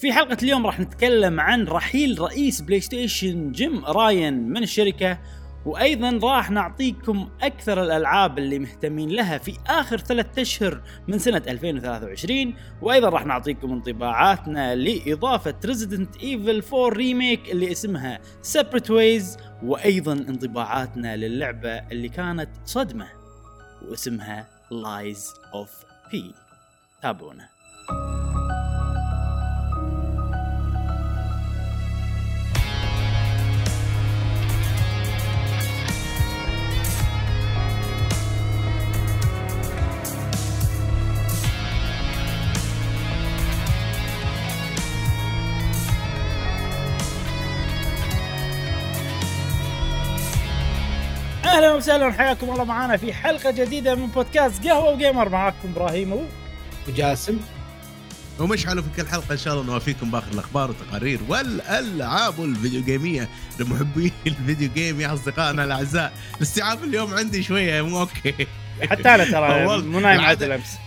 في حلقة اليوم راح نتكلم عن رحيل رئيس بلاي ستيشن جيم راين من الشركة وأيضا راح نعطيكم أكثر الألعاب اللي مهتمين لها في آخر ثلاثة أشهر من سنة 2023 وأيضا راح نعطيكم انطباعاتنا لإضافة Resident Evil 4 Remake اللي اسمها Separate Ways وأيضا انطباعاتنا للعبة اللي كانت صدمة واسمها Lies of P. تابعونا. وسهلا حياكم الله معنا في حلقة جديدة من بودكاست قهوة وجيمر. معاكم إبراهيم. وجاسم. ومشعلوا في كل حلقة إن شاء الله نوافيكم بآخر الأخبار والتقارير والألعاب والفيديو جيميه لمحبي الفيديو جيم يا أصدقائنا الأعزاء. الاستيعاب اليوم عندي شوية مو أوكي. حتى أنا ترى. مو نايم العادة- عدل امس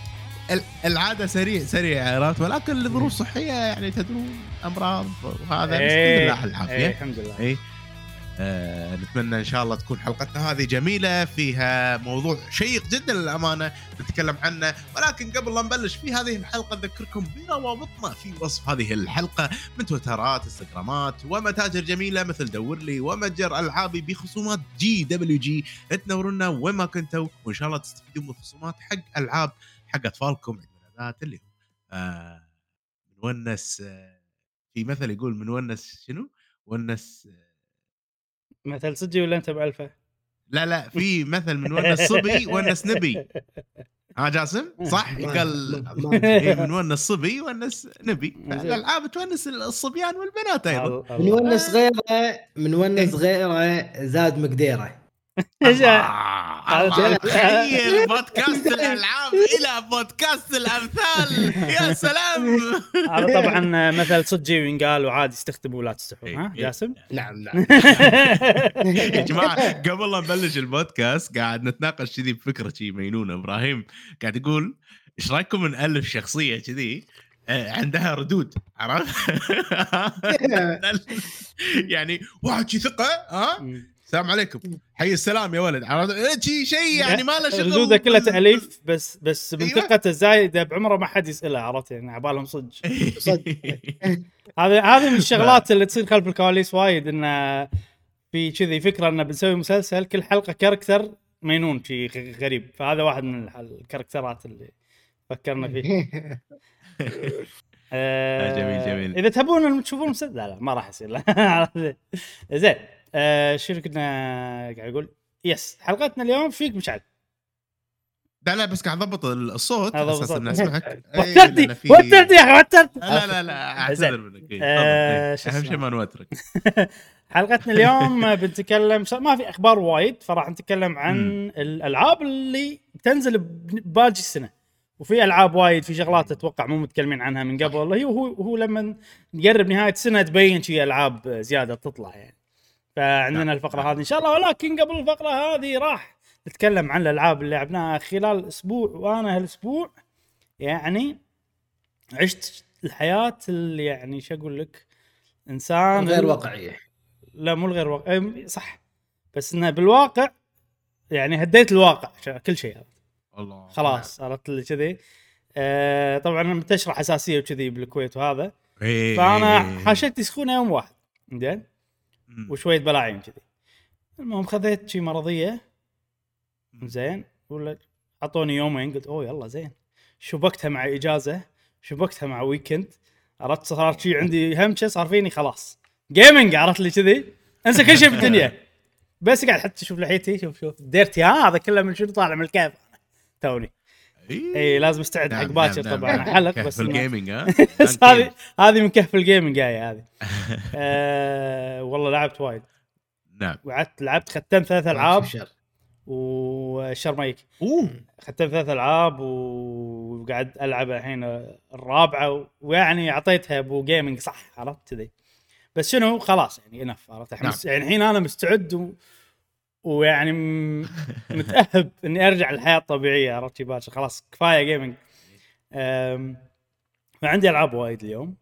ال- العادة سريع سريع عرفت ولكن لظروف صحية يعني تدرون أمراض وهذا بس الحمد لله على إيه، العافيه الحمد لله. اي آه نتمنى إن شاء الله تكون حلقتنا هذه جميلة فيها موضوع شيق جدا للأمانة نتكلم عنه ولكن قبل لا نبلش في هذه الحلقة أذكركم بروابطنا في وصف هذه الحلقة من تويترات إنستغرامات ومتاجر جميلة مثل دور لي ومتجر ألعابي بخصومات جي دبليو جي تنورونا وين ما كنتوا وإن شاء الله تستفيدون من الخصومات حق ألعاب حق أطفالكم عيد اللي هو آه منونس آه في مثل يقول منونس شنو؟ ونس مثل صدقي ولا انت بألفه؟ لا لا في مثل من ونس صبي ونس نبي ها جاسم؟ صح؟ قال إيه، من ونس صبي ونس نبي الالعاب تونس الصبيان والبنات أيضا. من ونس غيره من ونس غيره زاد مقديرة. تخيل بودكاست الألعاب إلى بودكاست الأمثال. يا سلام. هذا طبعا مثل صدقي وينقال وعادي استخدموا ولا تستحون ها إيه. جاسم؟ نعم نعم. يا جماعة قبل لا نبلش البودكاست قاعد نتناقش كذي بفكرة شي مينونة. إبراهيم قاعد يقول إيش رأيكم نالف شخصية كذي؟ آه، عندها ردود. عرفت؟ يعني واحد شي ثقة ها؟ السلام عليكم. حي السلام يا ولد. عرفت؟ إيه، شي شيء يعني ما له شغل. ردوده كلها تأليف بس بس من أيوة. الزايدة بعمره ما حد يساله عرفت؟ يعني عبالهم صدق. صدق. هذه هذه من الشغلات اللي تصير خلف الكواليس وايد انه في كذي فكرة إنه بنسوي مسلسل كل حلقة character مينون شي غ- غريب. فهذا واحد من الكاركترات اللي فكرنا فيه. آه جميل، جميل. إذا تبون تشوفون مسلسل لا لا ما راح يصير. زين. آه شنو كنا قاعد أقول يس حلقتنا اليوم فيك مشعل. لا لا بس قاعد أضبط الصوت على أساس. اني اسمعك وترتي وترتي يا أخي وترتي. لا لا لا أعتذر منك. إيه، آه، إيه، أهم؟ شيء ما نوترك. حلقتنا اليوم بنتكلم ما في أخبار وايد فراح نتكلم عن. الألعاب اللي تنزل باجي السنة. وفي ألعاب وايد في شغلات أتوقع مو متكلمين عنها من قبل. هي وهو هو لما نقرب نهاية السنة تبين شي ألعاب زيادة تطلع يعني. فعندنا نعم. الفقرة هذه إن شاء الله. ولكن قبل الفقرة هذه راح نتكلم عن الألعاب اللي لعبناها خلال أسبوع وأنا هالأسبوع يعني عشت الحياة اللي يعني شو أقول لك إنسان غير واقعية. لا مو الغير واقع أي صح. بس إنه بالواقع يعني هديت الواقع كل شيء. الله خلاص عرفت اللي كذي. آه طبعا منتشرة حساسية وكذي بالكويت وهذا. إيه، فأنا إيه. حاشتني سخونة يوم واحد. زين. وشوية بلاعين كذي. المهم خذيت شي مرضية. زين. ولا أعطوني يومين قلت أوه يلا زين. شبكتها مع إجازة شبكتها مع weekend عرفت صار شي عندي همشة صار فيني خلاص. gaming عرفت لي كذي. انسى كل شيء في الدنيا. بس قاعد حتى شوف لحيتي شوف شوف. ديرتي ها هذا كله من شنو طالع من الكهف؟ توني. اي لازم أستعد حق نعم، باكر نعم، طبعا نعم. حلق كهف بس ال gaming ها؟ بس هذه هذه من كهف ال gaming جاية هذه. آه والله لعبت وايد. نعم. وقعدت لعبت ختمت ثلاث ألعاب. وشرميك. أوه. ختمت ثلاث ألعاب وقاعد ألعب الحين الرابعة ويعني أعطيتها أبو gaming صح عرفت كذي. بس شنو خلاص يعني enough عرفت؟ نعم. يعني الحين أنا مستعد و... ويعني. متأهب إني أرجع للحياة الطبيعية عرفت باشا خلاص كفاية gaming. فعندي ألعاب وايد اليوم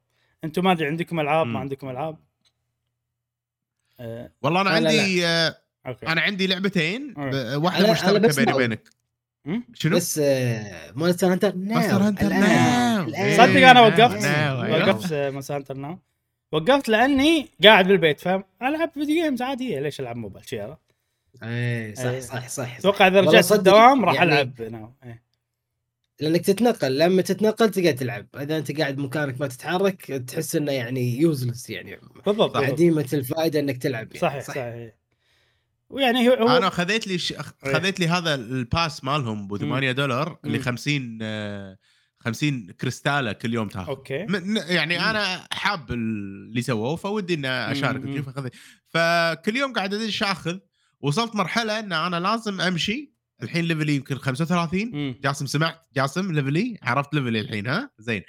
أنتم ما أدري عندكم ألعاب. ما عندكم ألعاب آه، والله أنا لا، عندي آه، أوكي أنا عندي لعبتين أه. واحدة مشتركة بس بيني وبينك؟ شنو؟ بس Monster Hunter Now Monster Hunter. Now. صدق أنا نعم، وقفت أيوه. وقفت Monster Hunter Now وقفت لأني قاعد بالبيت فاهم العب video games عادية ليش ألعب موبايل شي عرفت؟ إيه إيه. صح صح صح أتوقع إذا رجعت الدوام راح يعني- ألعب Now إيه. لأنك تتنقل لما تتنقل تقعد تلعب إذا أنت قاعد مكانك ما تتحرك تحس إنه يعني useless يعني بالضبط. عديمة الفائدة إنك تلعب يعني. صحيح صحيح ويعني هو, أنا خذيت لي ش... إيه. خذيت لي هذا ال pass مالهم ب 8 دولار اللي مم. 50 آه، 50 كريستاله كل يوم تاخذ أوكي من يعني. أنا حاب اللي سووه فودي ان اشارك فكل يوم قاعد ادش آخذ وصلت مرحلة إن أنا لازم أمشي الحين level ي يمكن 35 مم. جاسم سمعت جاسم level ي عرفت level ي الحين ها زين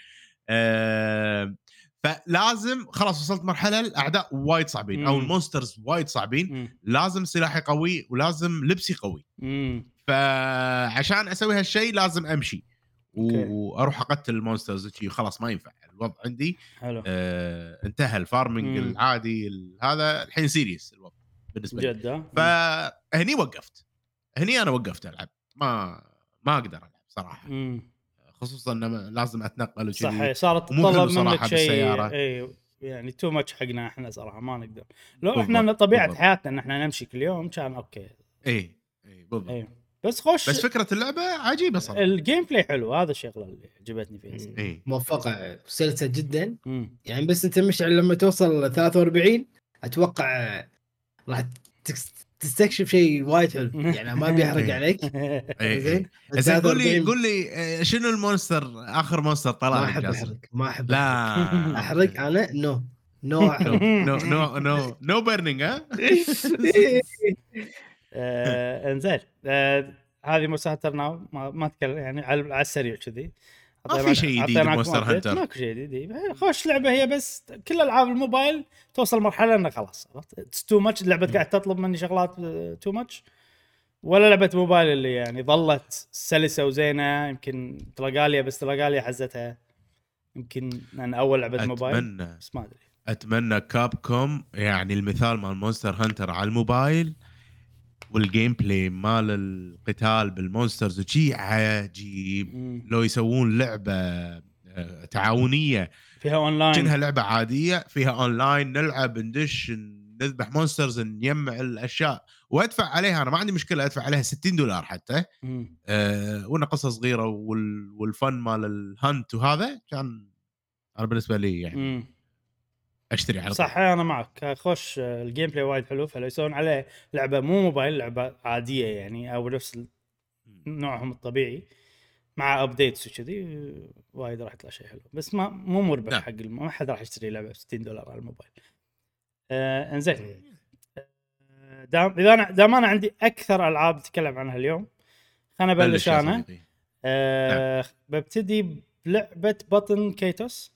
آه فلازم خلاص وصلت مرحلة الأعداء وايد صعبين أو مم. ال monsters وايد صعبين مم. لازم سلاحي قوي ولازم لبسي قوي مم. فعشان أسوي هالشيء لازم أمشي. وأروح أقتل ال monsters خلاص ما ينفع الوضع عندي حلو آه انتهى ال farming مم. العادي ال- هذا الحين serious الوضع بالنسبة لي. جد ها؟ فهني وقفت. هني أنا وقفت ألعب. ما ما أقدر ألعب صراحة. مم. خصوصا انه لازم أتنقل وكذي. صح صارت تتطلب منك شيء. اي يعني too much حقنا إحنا صراحة ما نقدر. لو بالضبط، إحنا طبيعة بالضبط. حياتنا إن إحنا نمشي كل يوم كان أوكي. اي اي بالضبط. اي بس خوش بس فكرة اللعبة عجيبة صراحة. ال gameplay حلو هذا الشغله اللي عجبتني فيها اي موفقة سلسة جدا. مم. يعني بس أنت مشعل لما توصل 43 أتوقع راح تستكشف شيء وايد حلو. يعني ما بيحرق عليك. إي، زين؟ إي. زين قول لي 43 قول لي آه، شنو ال monster؟ آخر monster طلع ما أحب؟ أحرق ما أحب لا. أحرق. أنا؟ no no أحرق. no no no no burning ها؟ آه، إنزين. آه، هذه Monster Now ما, ما أتكلم يعني على على السريع كذي. ما في شيء جديد ب Monster. Hunter. ماكو شيء جديد. خوش لعبة هي بس كل ألعاب الموبايل توصل مرحلة إنه خلاص عرفت؟ too much اللعبة قاعد تطلب مني شغلات too much ولا لعبة موبايل اللي يعني ظلت سلسة وزينة يمكن تلاقاليا بس تلاقاليا حزتها. يمكن لأن أول لعبة موبايل اتمنى بس ما أدري. أتمنى Capcom يعني المثال مال Monster Hunter على الموبايل وال gameplay مال القتال بال monsters وشي عجيب مم. لو يسوون لعبة آه، تعاونية فيها اونلاين كأنها لعبة عادية فيها اونلاين نلعب ندش نذبح monsters نجمع الأشياء وأدفع عليها أنا ما عندي مشكلة أدفع عليها 60 دولار حتى مم. أه وانها قصة صغيرة وال وال fun مال ال hunt وهذا كان أنا بالنسبة لي يعني مم. أشتري على طول. صح أنا معك. خوش آه، ال gameplay وايد حلو فلو يسوون عليه لعبة مو موبايل لعبة عادية يعني أو نفس نوعهم الطبيعي مع updates وكذي آه، وايد راح يطلع شيء حلو. بس ما مو مربح نعم. حق الم... ما حد راح يشتري لعبة ب 60 دولار على الموبايل. آه إنزين. آه، دام إذا أنا دام أنا عندي أكثر ألعاب أتكلم عنها اليوم خلنا بلش ابلش أنا. آه ببتدي بلعبة بطن كيتوس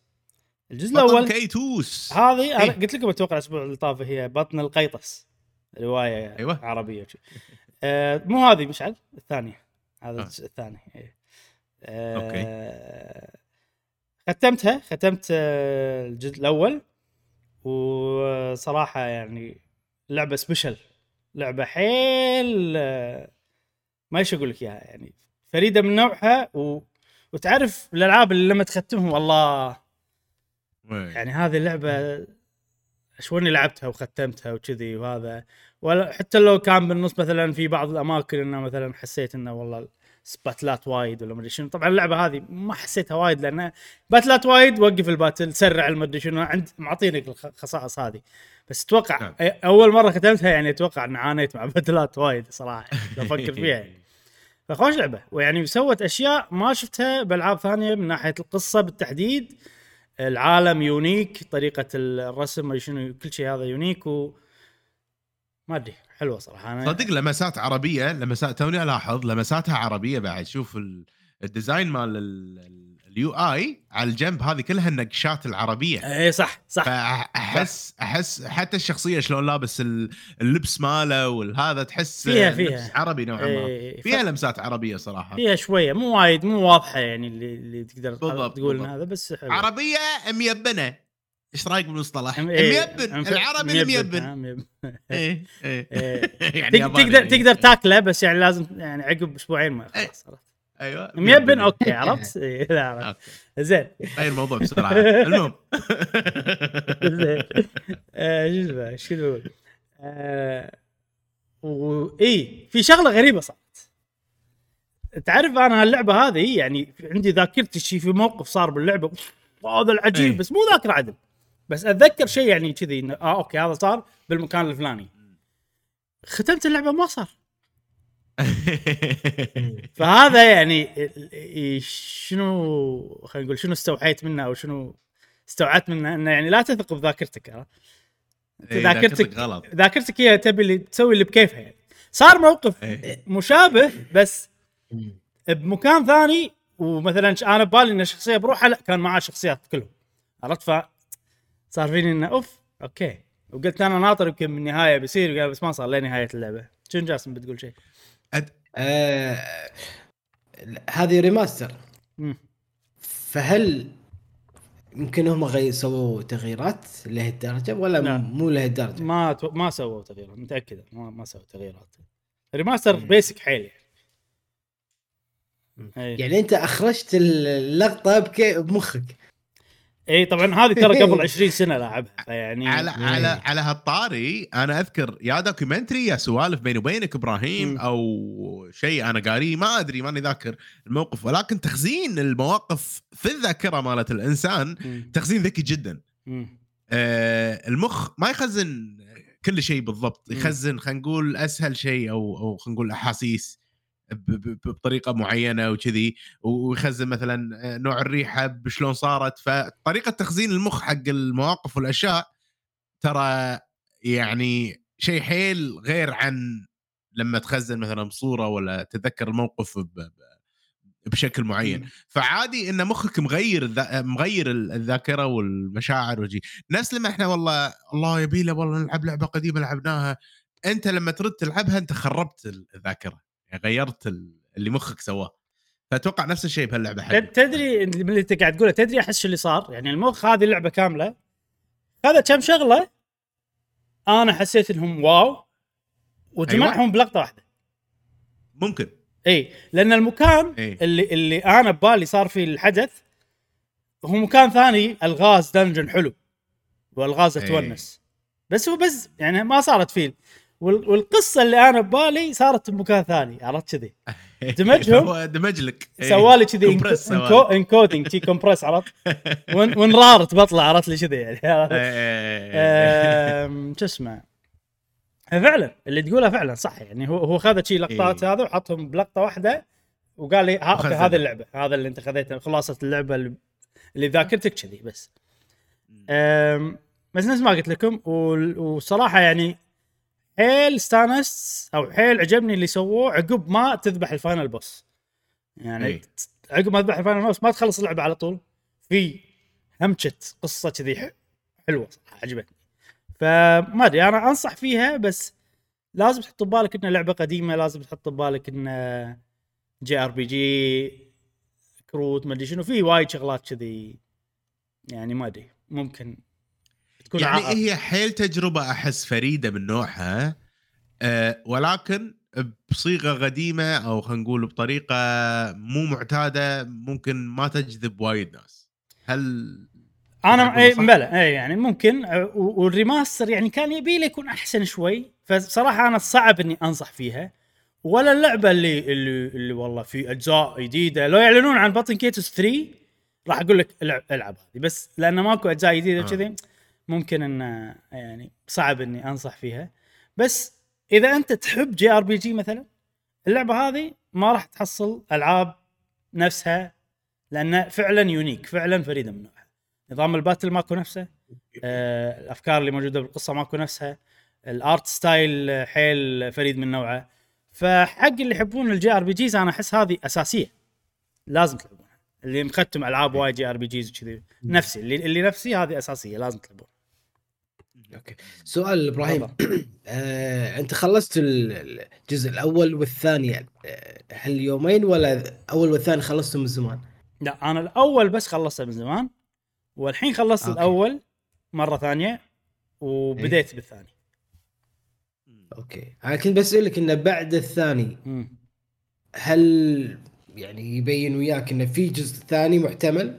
الجزء الأول كيتوس هذه أنا إيه. قلت لكم أتوقع الأسبوع اللي طاف هي بطن القيطس رواية أيوة. عربية. آه مو هذه مشعل الثانية هذا آه. الثاني إيه. آه ختمتها ختمت آه الجزء الأول وصراحة يعني لعبة سبيشل لعبة حيل آه، ما إيش أقول لك إياها يعني فريدة من نوعها و... وتعرف الألعاب اللي لما تختمهم والله. يعني هذه اللعبة شلوني لعبتها وختمتها وكذي وهذا. ولا حتى لو كان بالنص مثلا في بعض الأماكن إنه مثلا حسيت إنه والله سباتلات وايد ولا مدري شنو. طبعا اللعبة هذه ما حسيتها وايد لأن باتلات وايد وقف الباتل سرع المدري شنو. عند معطينك الخصائص هذه. بس أتوقع نعم. أول مرة ختمتها يعني أتوقع ان عانيت مع باتلات وايد صراحة. لو أفكر فيها يعني. فخوش لعبة. ويعني سوت أشياء ما شفتها بألعاب ثانية من ناحية القصة بالتحديد. العالم unique طريقة الرسم شنو كل شيء هذا يونيك و ما أدري حلوة صراحة أنا. صدق لمسات عربية لمسات توني ألاحظ لمساتها عربية بعد. شوف ال- ال design مال ال UI على الجنب هذه كلها النقشات العربية اي إيه، صح صح فأحس أحس حتى الشخصية شلون لابس ال- اللبس ماله والهذا تحس فيها- لبس فيها. عربي نوعا ما إيه، فيها ف- لمسات عربية صراحة فيها شوية مو وايد مو واضحة يعني اللي, اللي تقدر بالضبط، تقول هذا بس حلو عربية ميبنة إيش رأيك بالمصطلح؟ إيه، ميبن العربي الميبن آه، ميبن إيه إيه إيه. يعني تق- ياباني تقدر يعني. تقدر تاكله بس يعني لازم يعني عقب أسبوعين ما إيه. خلاص. أيوه ميبن أوكي عرفت؟ إيه، لا زين. غير الموضوع بسرعة. المهم. زين. آه، شو اسمه إيش كنت بقول؟ آه، و إي في شغلة غريبة صارت. تعرف أنا هاللعبة هذه يعني عندي ذاكرتي شي في موقف صار باللعبة. هذا العجيب. بس مو ذاكرة عدل. بس أتذكر شيء يعني كذي إنه آه أوكي هذا صار بالمكان الفلاني. ختمت اللعبة ما صار. فهذا يعني شنو خلينا نقول شنو استوحيت منه أو شنو استوعبت منه؟ إنه يعني لا تثق بذاكرتك عرفت؟ إيه، ذاكرتك غلط. ذاكرتك هي تبي اللي تسوي اللي بكيفها يعني. صار موقف إيه. مشابه بس بمكان ثاني ومثلا ش- أنا ببالي إن الشخصيه بروحها لا كان معاه شخصيات كلهم عرفت؟ ف صار فيني إنه أوف أوكي. وقلت أنا ناطر يمكن من النهاية بيصير بس ما صار لنهايه اللعبة. شنو جاسم بتقول شيء؟ آه هذه remaster مم. فهل يمكن هم سووا تغييرات لهالدرجه ولا لا. مو لهالدرجه؟ ما تو... ما سووا تغييرات متاكد ما ما سووا تغييرات remaster مم. basic حيل يعني اي يعني أنت أخرجت اللقطة بمخك إي طبعا هذه ترى قبل 20 سنة لاعبها فيعني على. على على هالطاري أنا أذكر يا documentary يا سوالف بيني وبينك إبراهيم مم. أو شيء أنا قاريه ما أدري ماني ذاكر الموقف ولكن تخزين المواقف في الذاكرة مالت الإنسان مم. تخزين ذكي جدا. آه المخ ما يخزن كل شيء بالضبط. يخزن خلينا نقول أسهل شيء أو أو خلينا نقول أحاسيس بطريقة معينة وكذي ويخزن مثلا آه، نوع الريحة بشلون صارت. فطريقة تخزين المخ حق المواقف والأشياء ترى يعني شيء حيل غير عن لما تخزن مثلا صورة ولا تتذكر الموقف بشكل معين. فعادي إن مخك مغير. مغير ال- الذاكرة والمشاعر وجي نفس لما إحنا والله الله يبي له والله نلعب لعبة قديمة لعبناها. أنت لما ترد تلعبها أنت خربت الذاكرة. يعني غيرت ال- اللي مخك سواه. فأتوقع نفس الشيء بهاللعبة حقي. تد- تدري من اللي أنت قاعد تقوله تدري أحس اللي صار؟ يعني المخ هذه اللعبة كاملة. هذا كم شغلة؟ أنا حسيت إنهم واو وجمعهم أيوة. بلقطة واحدة. ممكن. إي لأن المكان إي. اللي اللي أنا ببالي صار فيه الحدث هو مكان ثاني الغاز دنجن حلو. والغاز. تونس بس هو بس يعني ما صارت فيه. والقصة اللي أنا ببالي صارت بمكان ثاني عرفت كذي دمجهم. دمج لك إيه. سوالي كذي. إنكودينج تي كومبرس عرفت وين وين رارت بطلع عرفت لي كذي يعني إيه، إيه، شو اسمه فعلا اللي تقوله فعلا صح يعني هو هو خذ شي لقطات. هذا وحطهم بلقطة واحدة وقال لي. هذه اللعبة هذا اللي أنت خذيته خلاصة اللعبة اللي- ذاكرتك كذي بس بس نفس ما قلت لكم وال- وصراحة يعني حيل استانست أو حيل عجبني اللي سووه عقب ما تذبح ال final boss. يعني أي. ت- عقب ما تذبح ال final boss ما تخلص اللعبة على طول. في همشت قصة كذي حلوة صراحة عجبتني. فما أدري أنا أنصح فيها بس لازم تحط ببالك انها لعبة قديمة لازم تحط ببالك انه JRPG كروت ما أدري شنو في وايد شغلات كذي. يعني ما أدري ممكن تكون يعني عائق. هي حيل تجربة أحس فريدة من نوعها أه ولكن بصيغة قديمة أو خلينا نقول بطريقة مو معتادة ممكن ما تجذب وايد ناس هل أنا اي؟ بلى اي يعني ممكن وال remaster يعني كان يبي له يكون أحسن شوي فصراحه أنا صعب إني أنصح فيها ولا اللعبة اللي اللي, اللي والله في أجزاء جديدة لو يعلنون عن باتن كيتوس 3 راح أقول لك العب ألعب هذه بس لأنه ماكو أجزاء جديدة آه. ممكن أن يعني صعب إني أنصح فيها. بس إذا أنت تحب JRPG مثلا اللعبة هذه ما راح تحصل ألعاب نفسها لانها فعلا unique فعلا فريدة من نوعها. نظام ال battle ماكو نفسه آه، الأفكار اللي موجودة بالقصة ماكو نفسها ال art style حيل فريد من نوعه. فحق اللي يحبون ال JRPGs أنا أحس هذه أساسية. لازم تلعبونها. اللي مختم ألعاب وايد JRPGs وكذي. نفسي اللي, اللي نفسي هذه أساسية لازم تلعبون أوكي. سؤال إبراهيم. آه، أنت خلصت ال- الجزء الأول والثاني آه، هل يومين ولا اول والثاني خلصتهم من زمان؟ لا أنا الأول بس خلصته من زمان والحين خلصت أوكي. الأول مرة ثانية وبديت بالثاني. أوكي. أنا كنت بسألك إنه بعد الثاني مم. هل يعني يبين وياك إنه في جزء ثاني محتمل؟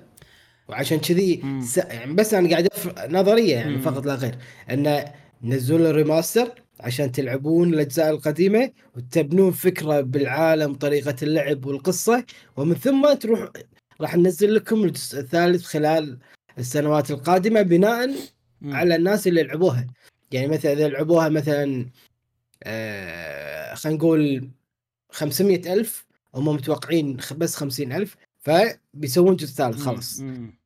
وعشان كذي. س... يعني بس أنا قاعد أف... نظرية يعني مم. فقط لا غير انه نزلوا ال remaster عشان تلعبون الأجزاء القديمة وتبنون فكرة بالعالم طريقة اللعب والقصة ومن ثم تروح راح ننزل لكم الجزء الثالث خلال السنوات القادمة بناء مم. على الناس اللي لعبوها يعني مثلا إذا لعبوها مثلا آه خلينا نقول 500 ألف هم متوقعين بس 50 ألف فبيسوون جزء ثالث خلاص. مم.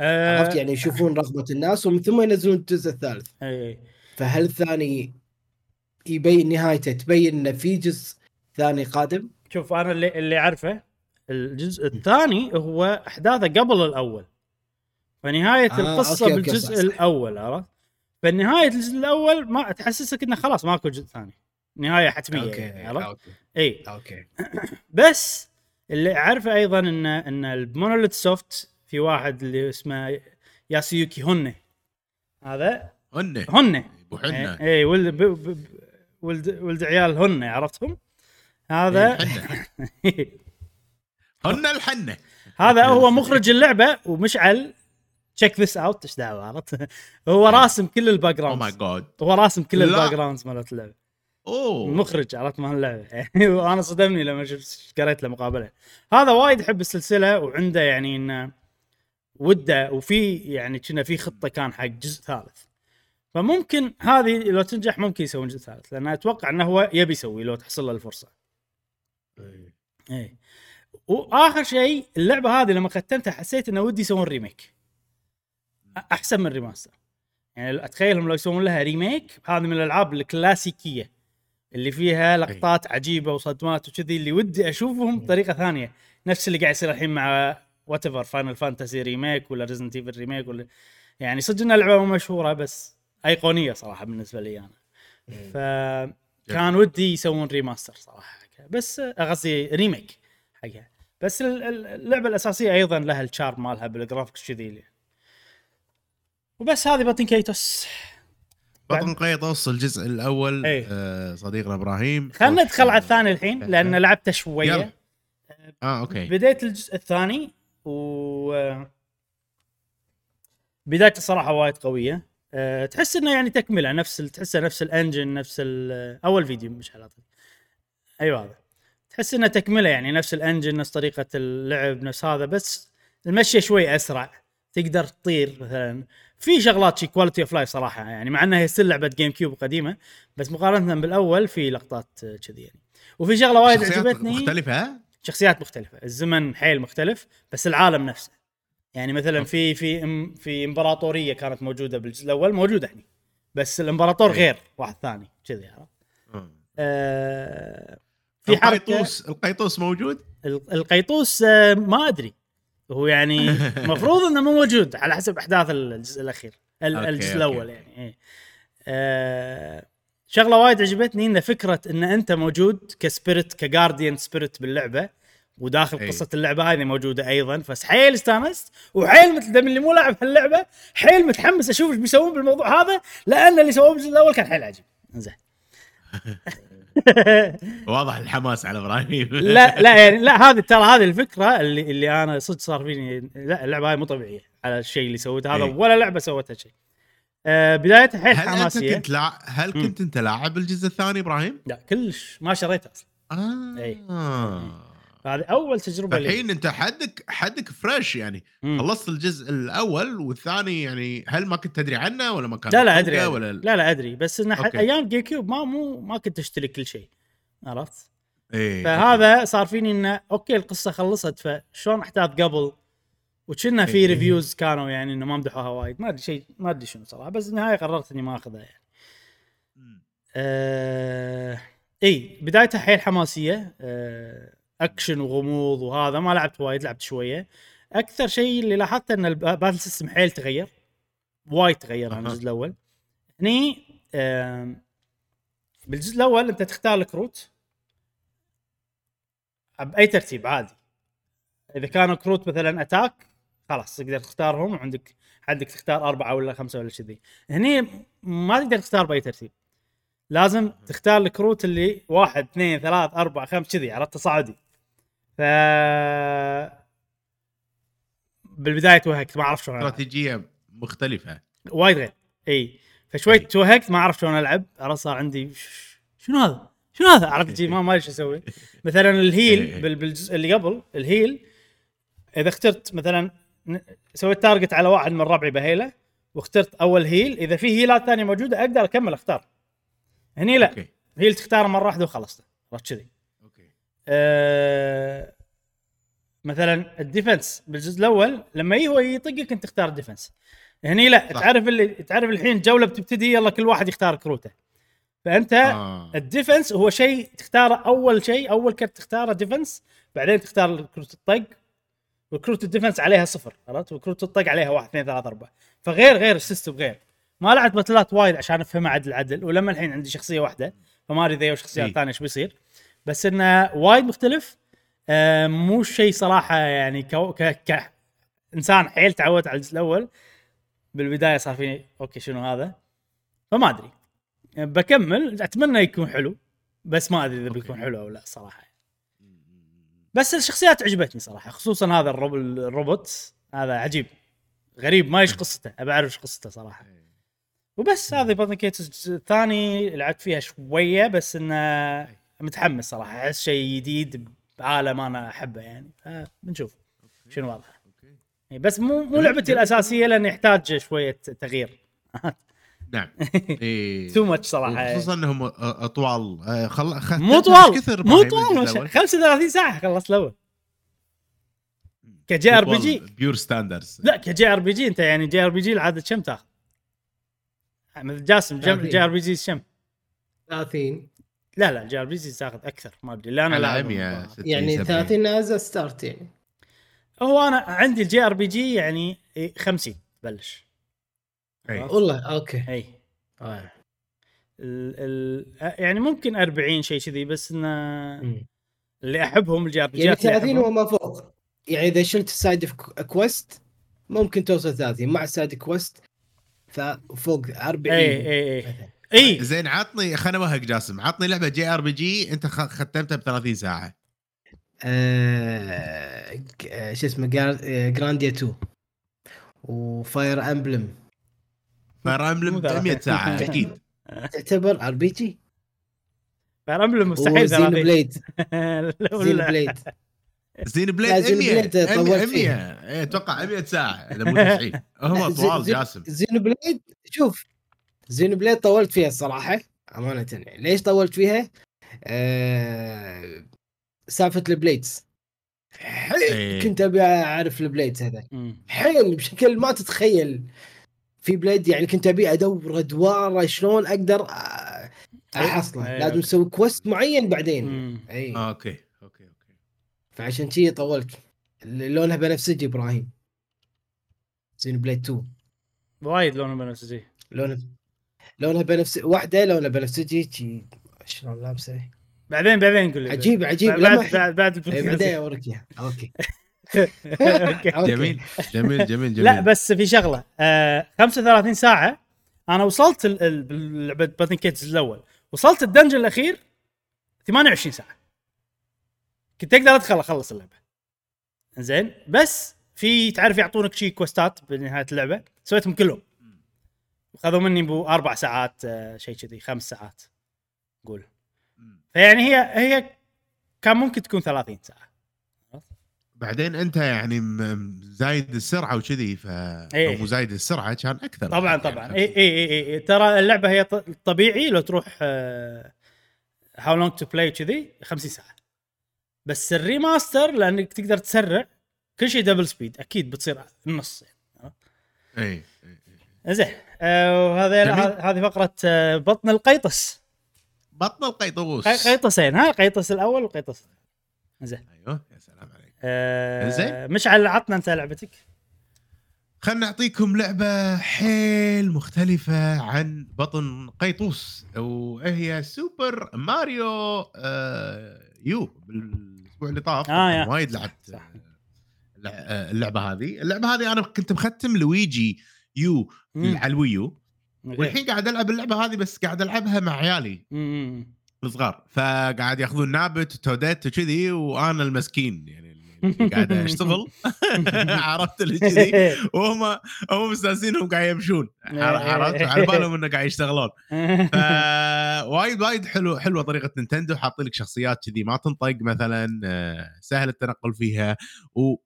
آه عرفت يعني يشوفون رغبة الناس ومن ثم ينزلون الجزء الثالث. اي اي فهل الثاني يبين نهايته تبين إنه في جزء ثاني قادم؟ شوف أنا اللي اللي أعرفه الجزء الثاني هو أحداثه قبل الأول. فنهاية آه، القصة أوكي، أوكي، بالجزء صح. الأول عرفت؟ فنهاية الجزء الأول ما تحسسك إنه خلاص ماكو جزء ثاني. نهاية حتمية أوكي يعني عرفت؟ اي أوكي. بس اللي أعرفه أيضا ان إن المونوليث سوفت في واحد اللي اسمه ياسيوكي هوني. هذا هن هوني. أبو حنة. اي إيه، ولد. ولد ولد عيال هوني عرفتهم؟ هذا الحنة. هن الحنة. هذا هو مخرج اللعبة ومشعل. تشيك ذس اوت إيش دعوة عرفت؟ هو راسم كل ال back oh my god هو راسم كل. ال backgrounds مالت اللعبة. أوه. المخرج عرفت مال اللعبة. وأنا صدمني لما شفت قريت له مقابلة. هذا وايد يحب السلسلة وعنده يعني إنه وده وفي يعني كنا في خطة كان حق جزء ثالث. فممكن هذه لو تنجح ممكن يسوون جزء ثالث لأن أتوقع إنه هو يبي يسوي لو تحصل له الفرصة. إيه. وآخر شيء اللعبة هذه لما ختمتها حسيت إنه ودي يسوون remake. أحسن من remaster يعني أتخيلهم لو يسوون لها remake هذه من الألعاب الكلاسيكية. اللي فيها لقطات عجيبة وصدمات وكذي اللي ودي أشوفهم بطريقة ثانية. نفس اللي قاعد يصير الحين مع whatever فاينل فانتسي remake ولا ريزنت ايفل remake ولا يعني صدق انها لعبه مشهورة بس أيقونية صراحة بالنسبة لي أنا. فكان ودي يسوون remaster صراحة بس قصدي remake حقها. بس ال- ال- اللعبة الأساسية أيضا لها ال charm مالها بال graphics كذي. وبس هذه باتن كيتوس بطن قيطوس الجزء الأول إيه. آه صديقنا إبراهيم. خلينا ندخل على الثاني الحين لأن لعبته شوية. يلا. آه أوكي. بديت الجزء الثاني و بدايته صراحة وايد قوية. أه تحس إنه يعني تكملة نفس تحسه نفس ال engine نفس أول فيديو مش حلقه أيوه هذا. تحس إنه تكملة يعني نفس ال engine نفس طريقة اللعب نفس هذا بس المشي شوي أسرع تقدر تطير مثلا. في شغلات شي quality of life صراحة يعني مع إنها هي still لعبة جيم كيوب قديمة بس مقارنة بالأول في لقطات آه، كذي يعني وفي شغلة وايد شخصيات عجبتني مختلفة؟ شخصيات مختلفة الزمن حيل مختلف بس العالم نفسه يعني مثلا في في في إمبراطورية كانت موجودة بالجزء الأول موجودة هنا بس الإمبراطور. غير واحد ثاني كذي عرفت آه. آه في حركة القيطوس القيطوس موجود؟ ال- القيطوس آه ما أدري هو يعني المفروض إنه مو موجود على حسب أحداث الجزء الأخير الجزء. الأول يعني إيه. آه شغلة وايد عجبتني إن فكرة إن أنت موجود ك spirit ك guardian spirit باللعبة وداخل أي. قصة اللعبة هذه موجودة أيضا بس حيل استانست وحيل مثل دم اللي مو لاعب هاللعبة حيل متحمس أشوف إيش بيسوون بالموضوع هذا لأن اللي سووه بالجزء الأول كان حيل عجيب زين واضح الحماس على إبراهيم لا لا يعني لا هذه ترى هذه الفكرة اللي اللي أنا صدق صار فيني لا اللعبة هاي مو طبيعية على الشيء اللي سويته هذا إيه. ولا لعبة سوتها شيء. آه بدايتها حيل هل أنت حماسية كنت لا... هل. كنت أنت لاعب الجزء الثاني إبراهيم؟ لا كلش ما شريتها أصلا آه إي. هذه أول تجربة لي الحين أنت حدك حدك فريش يعني مم. خلصت الجزء الأول والثاني يعني هل ما كنت تدري عنه ولا ما كان لا لا أدري. ولا لا لا أدري بس انه ح- okay. أيام GCube ما مو ما كنت أشتري كل شيء عرفت؟ إيه فهذا صار فيني انه okay القصة خلصت فشلون احداث قبل وكنا في إيه. reviews كانوا يعني إنه ما مدحوها وايد ما أدري شيء ما أدري شنو صراحة بس النهايه قررت إني ما أخذها يعني. آه... إي بدايتها حيل حماسية آه... اكشن وغموض وهذا ما لعبت وايد لعبت شوية. أكثر شيء اللي لاحظته إن ال battle system حيل تغير وايد تغير عن. الجزء الأول. هني. بالجزء الأول أنت تختار الكروت بأي ترتيب عادي. إذا كانوا كروت مثلا attack خلاص تقدر تختارهم وعندك عندك تختار أربعة ولا خمسة ولا كذي هني ما تقدر تختار بأي ترتيب. لازم تختار الكروت اللي واحد اثنين ثلاث أربع خمس كذي عرفت تصاعدي ف بالبداية توهقت ما أعرف شلون. استراتيجية مختلفة. وايد غير. إي. فشوي. توهقت ما أعرف شلون ألعب. عرفت صار عندي شنو هذا؟ شنو هذا؟ عرفت ما ما أدري شو أسوي. مثلا. ال heal بال- بالجزء اللي قبل ال heal إذا اخترت مثلا سويت target على واحد من ربعي ب heal واخترت أول heal إذا في heal ات ثانية موجودة أقدر أكمل أختار. هني لا. heal تختار مرة واحدة وخلصت عرفت كذي أه مثلا ال defense بالجزء الأول لما هو يطقك أنت تختار ال defense. هني لا صح. تعرف اللي تعرف الحين الجوله بتبتدي يلا كل واحد يختار كروته. فأنت آه. ال defense هو شيء تختاره أول شيء أول كرت تختاره defense بعدين تختار كروت الطق وكروت ال defense عليها صفر عرفت؟ وكروت الطق عليها واحد اثنين ثلاثة أربعة. فغير غير ال system غير. ما لعبت باتلات وايد عشان أفهمها عدل عدل. ولما الحين عندي شخصية واحدة فما أدري ذي وشخصيات إي. ثانية إيش بيصير. بس إنه وايد مختلف. آه مو شيء صراحة يعني كو ك ك إنسان حيل تعودت على الجزء الأول. بالبداية صار فيني okay شنو هذا؟ فما أدري. بكمل. أتمنى يكون حلو بس ما أدري إذا. بيكون حلو أو لا صراحة. بس الشخصيات عجبتني صراحة خصوصا هذا الروب الروبوت هذا عجيب. غريب ما إيش قصته. ابى أعرف إيش قصته صراحة. وبس هذه بطن كيتس الثاني لعبت فيها شوية بس إنه متحمس صراحة أحس شيء جديد بعالم أنا أحبه يعني. فبنشوف شنو وضعه. أوكي. يعني بس مو مو جميل، لعبتي. الأساسية لأن يحتاج شوية تغيير. نعم. إيه. تو ماتش صراحة. خصوصا إنهم اطوال آه، خل... خ... مو طوال. كثر مو طوال. الجزء مش- الأول؟ 35 ساعة خلصت الأول. كجي آر بي جي. بيور ستاندرز لا كجي آر بي جي. أنت يعني جي آر بي جي العادة كم تاخذ؟ مثل جاسم جم- 30. جي آر بي جي كم؟ 30 لا لا جي ار بي جي تاخذ أكثر ما أدري لا أنا على لاعب 100 60 يعني 70. 30 نازل ستارت يعني هو أنا عندي الجي آر بي جي يعني إيه 50 تبلش إي. والله أوكي أي آه. ال ال يعني ممكن 40 شيء كذي بس انه. اللي أحبهم الجي آر بي يعني جي 30 وما فوق يعني إذا شلت ال side quest ممكن توصل 30 مع ال side quest فوق 40 أي أي أي مثلاً. إي. زين عطني خليني اوهق جاسم. عطني لعبة JRPG انت خ- ختمتها ب 30 ساعة. آه، آه، شو اسمه جار- Grandia 2 و Fire Emblem Fire Emblem مو ثلاثين. 100 ساعة أكيد. تعتبر RPG Fire Emblem مستحيل و Xeno 30 blade. Xenoblade. Xenoblade Xeno 100 blade طولت 100 فيها. إيه، أتوقع 100 ساعة إذا مو 90 هم Xeno- طوال Xeno- جاسم. زين بليد. شوف زين بليد طولت فيها الصراحة أمانة يعني. ليش طولت فيها؟ آه... سالفة ال blades حيل إيه. كنت أبي أعرف ال blades هذا. حيل بشكل ما تتخيل. في blade يعني كنت أبي أدور ادواره شلون أقدر أ- أحصله. أي، لازم. أسوي quest معين بعدين. مم. اي آه، okay. okay okay. فعشان شي طولت. لونها بنفسجي إبراهيم. Xenoblade 2 وايد لونه بنفسجي. لونها لونها بنفسجي واحدة لونها بنفسجي شي شلون لابسه بعدين بعدين قول لي عجيب عجيب. بعد بعد بعد, بعد إيه، بعدين أوريك إياها. أوكي. جميل جميل. جميل جميل لا بس في شغلة. آه 35 ساعة. أنا وصلت ال- ال- بلعبه Baten Kaitos الأول. وصلت ال dungeon الأخير 28 ساعة. كنت أقدر أدخل أخلص اللعبة. زين؟ بس في تعرف يعطونك شي quest ات بنهاية اللعبة؟ سويتهم كلهم. خذوا مني بو أربع ساعات آه، شيء كذي خمس ساعات. قول. فيعني هي هي كان ممكن تكون 30 ساعة. بعدين أنت يعني زايد السرعة وكذي ف إيه. مو زايد السرعة كان أكثر. طبعا يعني طبعا. اي اي اي, ترى اللعبة هي ط- طبيعي لو تروح How Long to Play كذي 50 ساعة. بس ال remaster لأنك تقدر تسرع كل شيء double speed أكيد بتصير النص يعني اي زين. آه وهذا هذه فقرة آه بطن القيطس. بطن القيطوس. قي- قيطسين. ها قيطس الأول وقيطس زين. أيوه يا سلام عليك. آه زين. مشعل عطنا أنت لعبتك؟ خلنا نعطيكم لعبة حيل مختلفة عن بطن قيطوس وهي Super Mario آه U. بالأسبوع اللي طاف. آه،. وايد لعبت صح. آه، اللعبة هذه. اللعبة هذه أنا كنت مختم Luigi U. على ال Wii U. أوكي. والحين قاعد ألعب اللعبة هذه بس قاعد ألعبها مع عيالي. الصغار. فقاعد يأخذون نابت وتوديت وكذي وأنا المسكين يعني قاعد أشتغل. عرفت اللي كذي. وهم هم مستانسين قاعد يمشون. عرفت؟ على بالهم إنه قاعد يشتغلون. وايد وايد حلو حلوة طريقة نينتندو. حاطين لك شخصيات كذي ما تنطق مثلا آه، سهل التنقل فيها.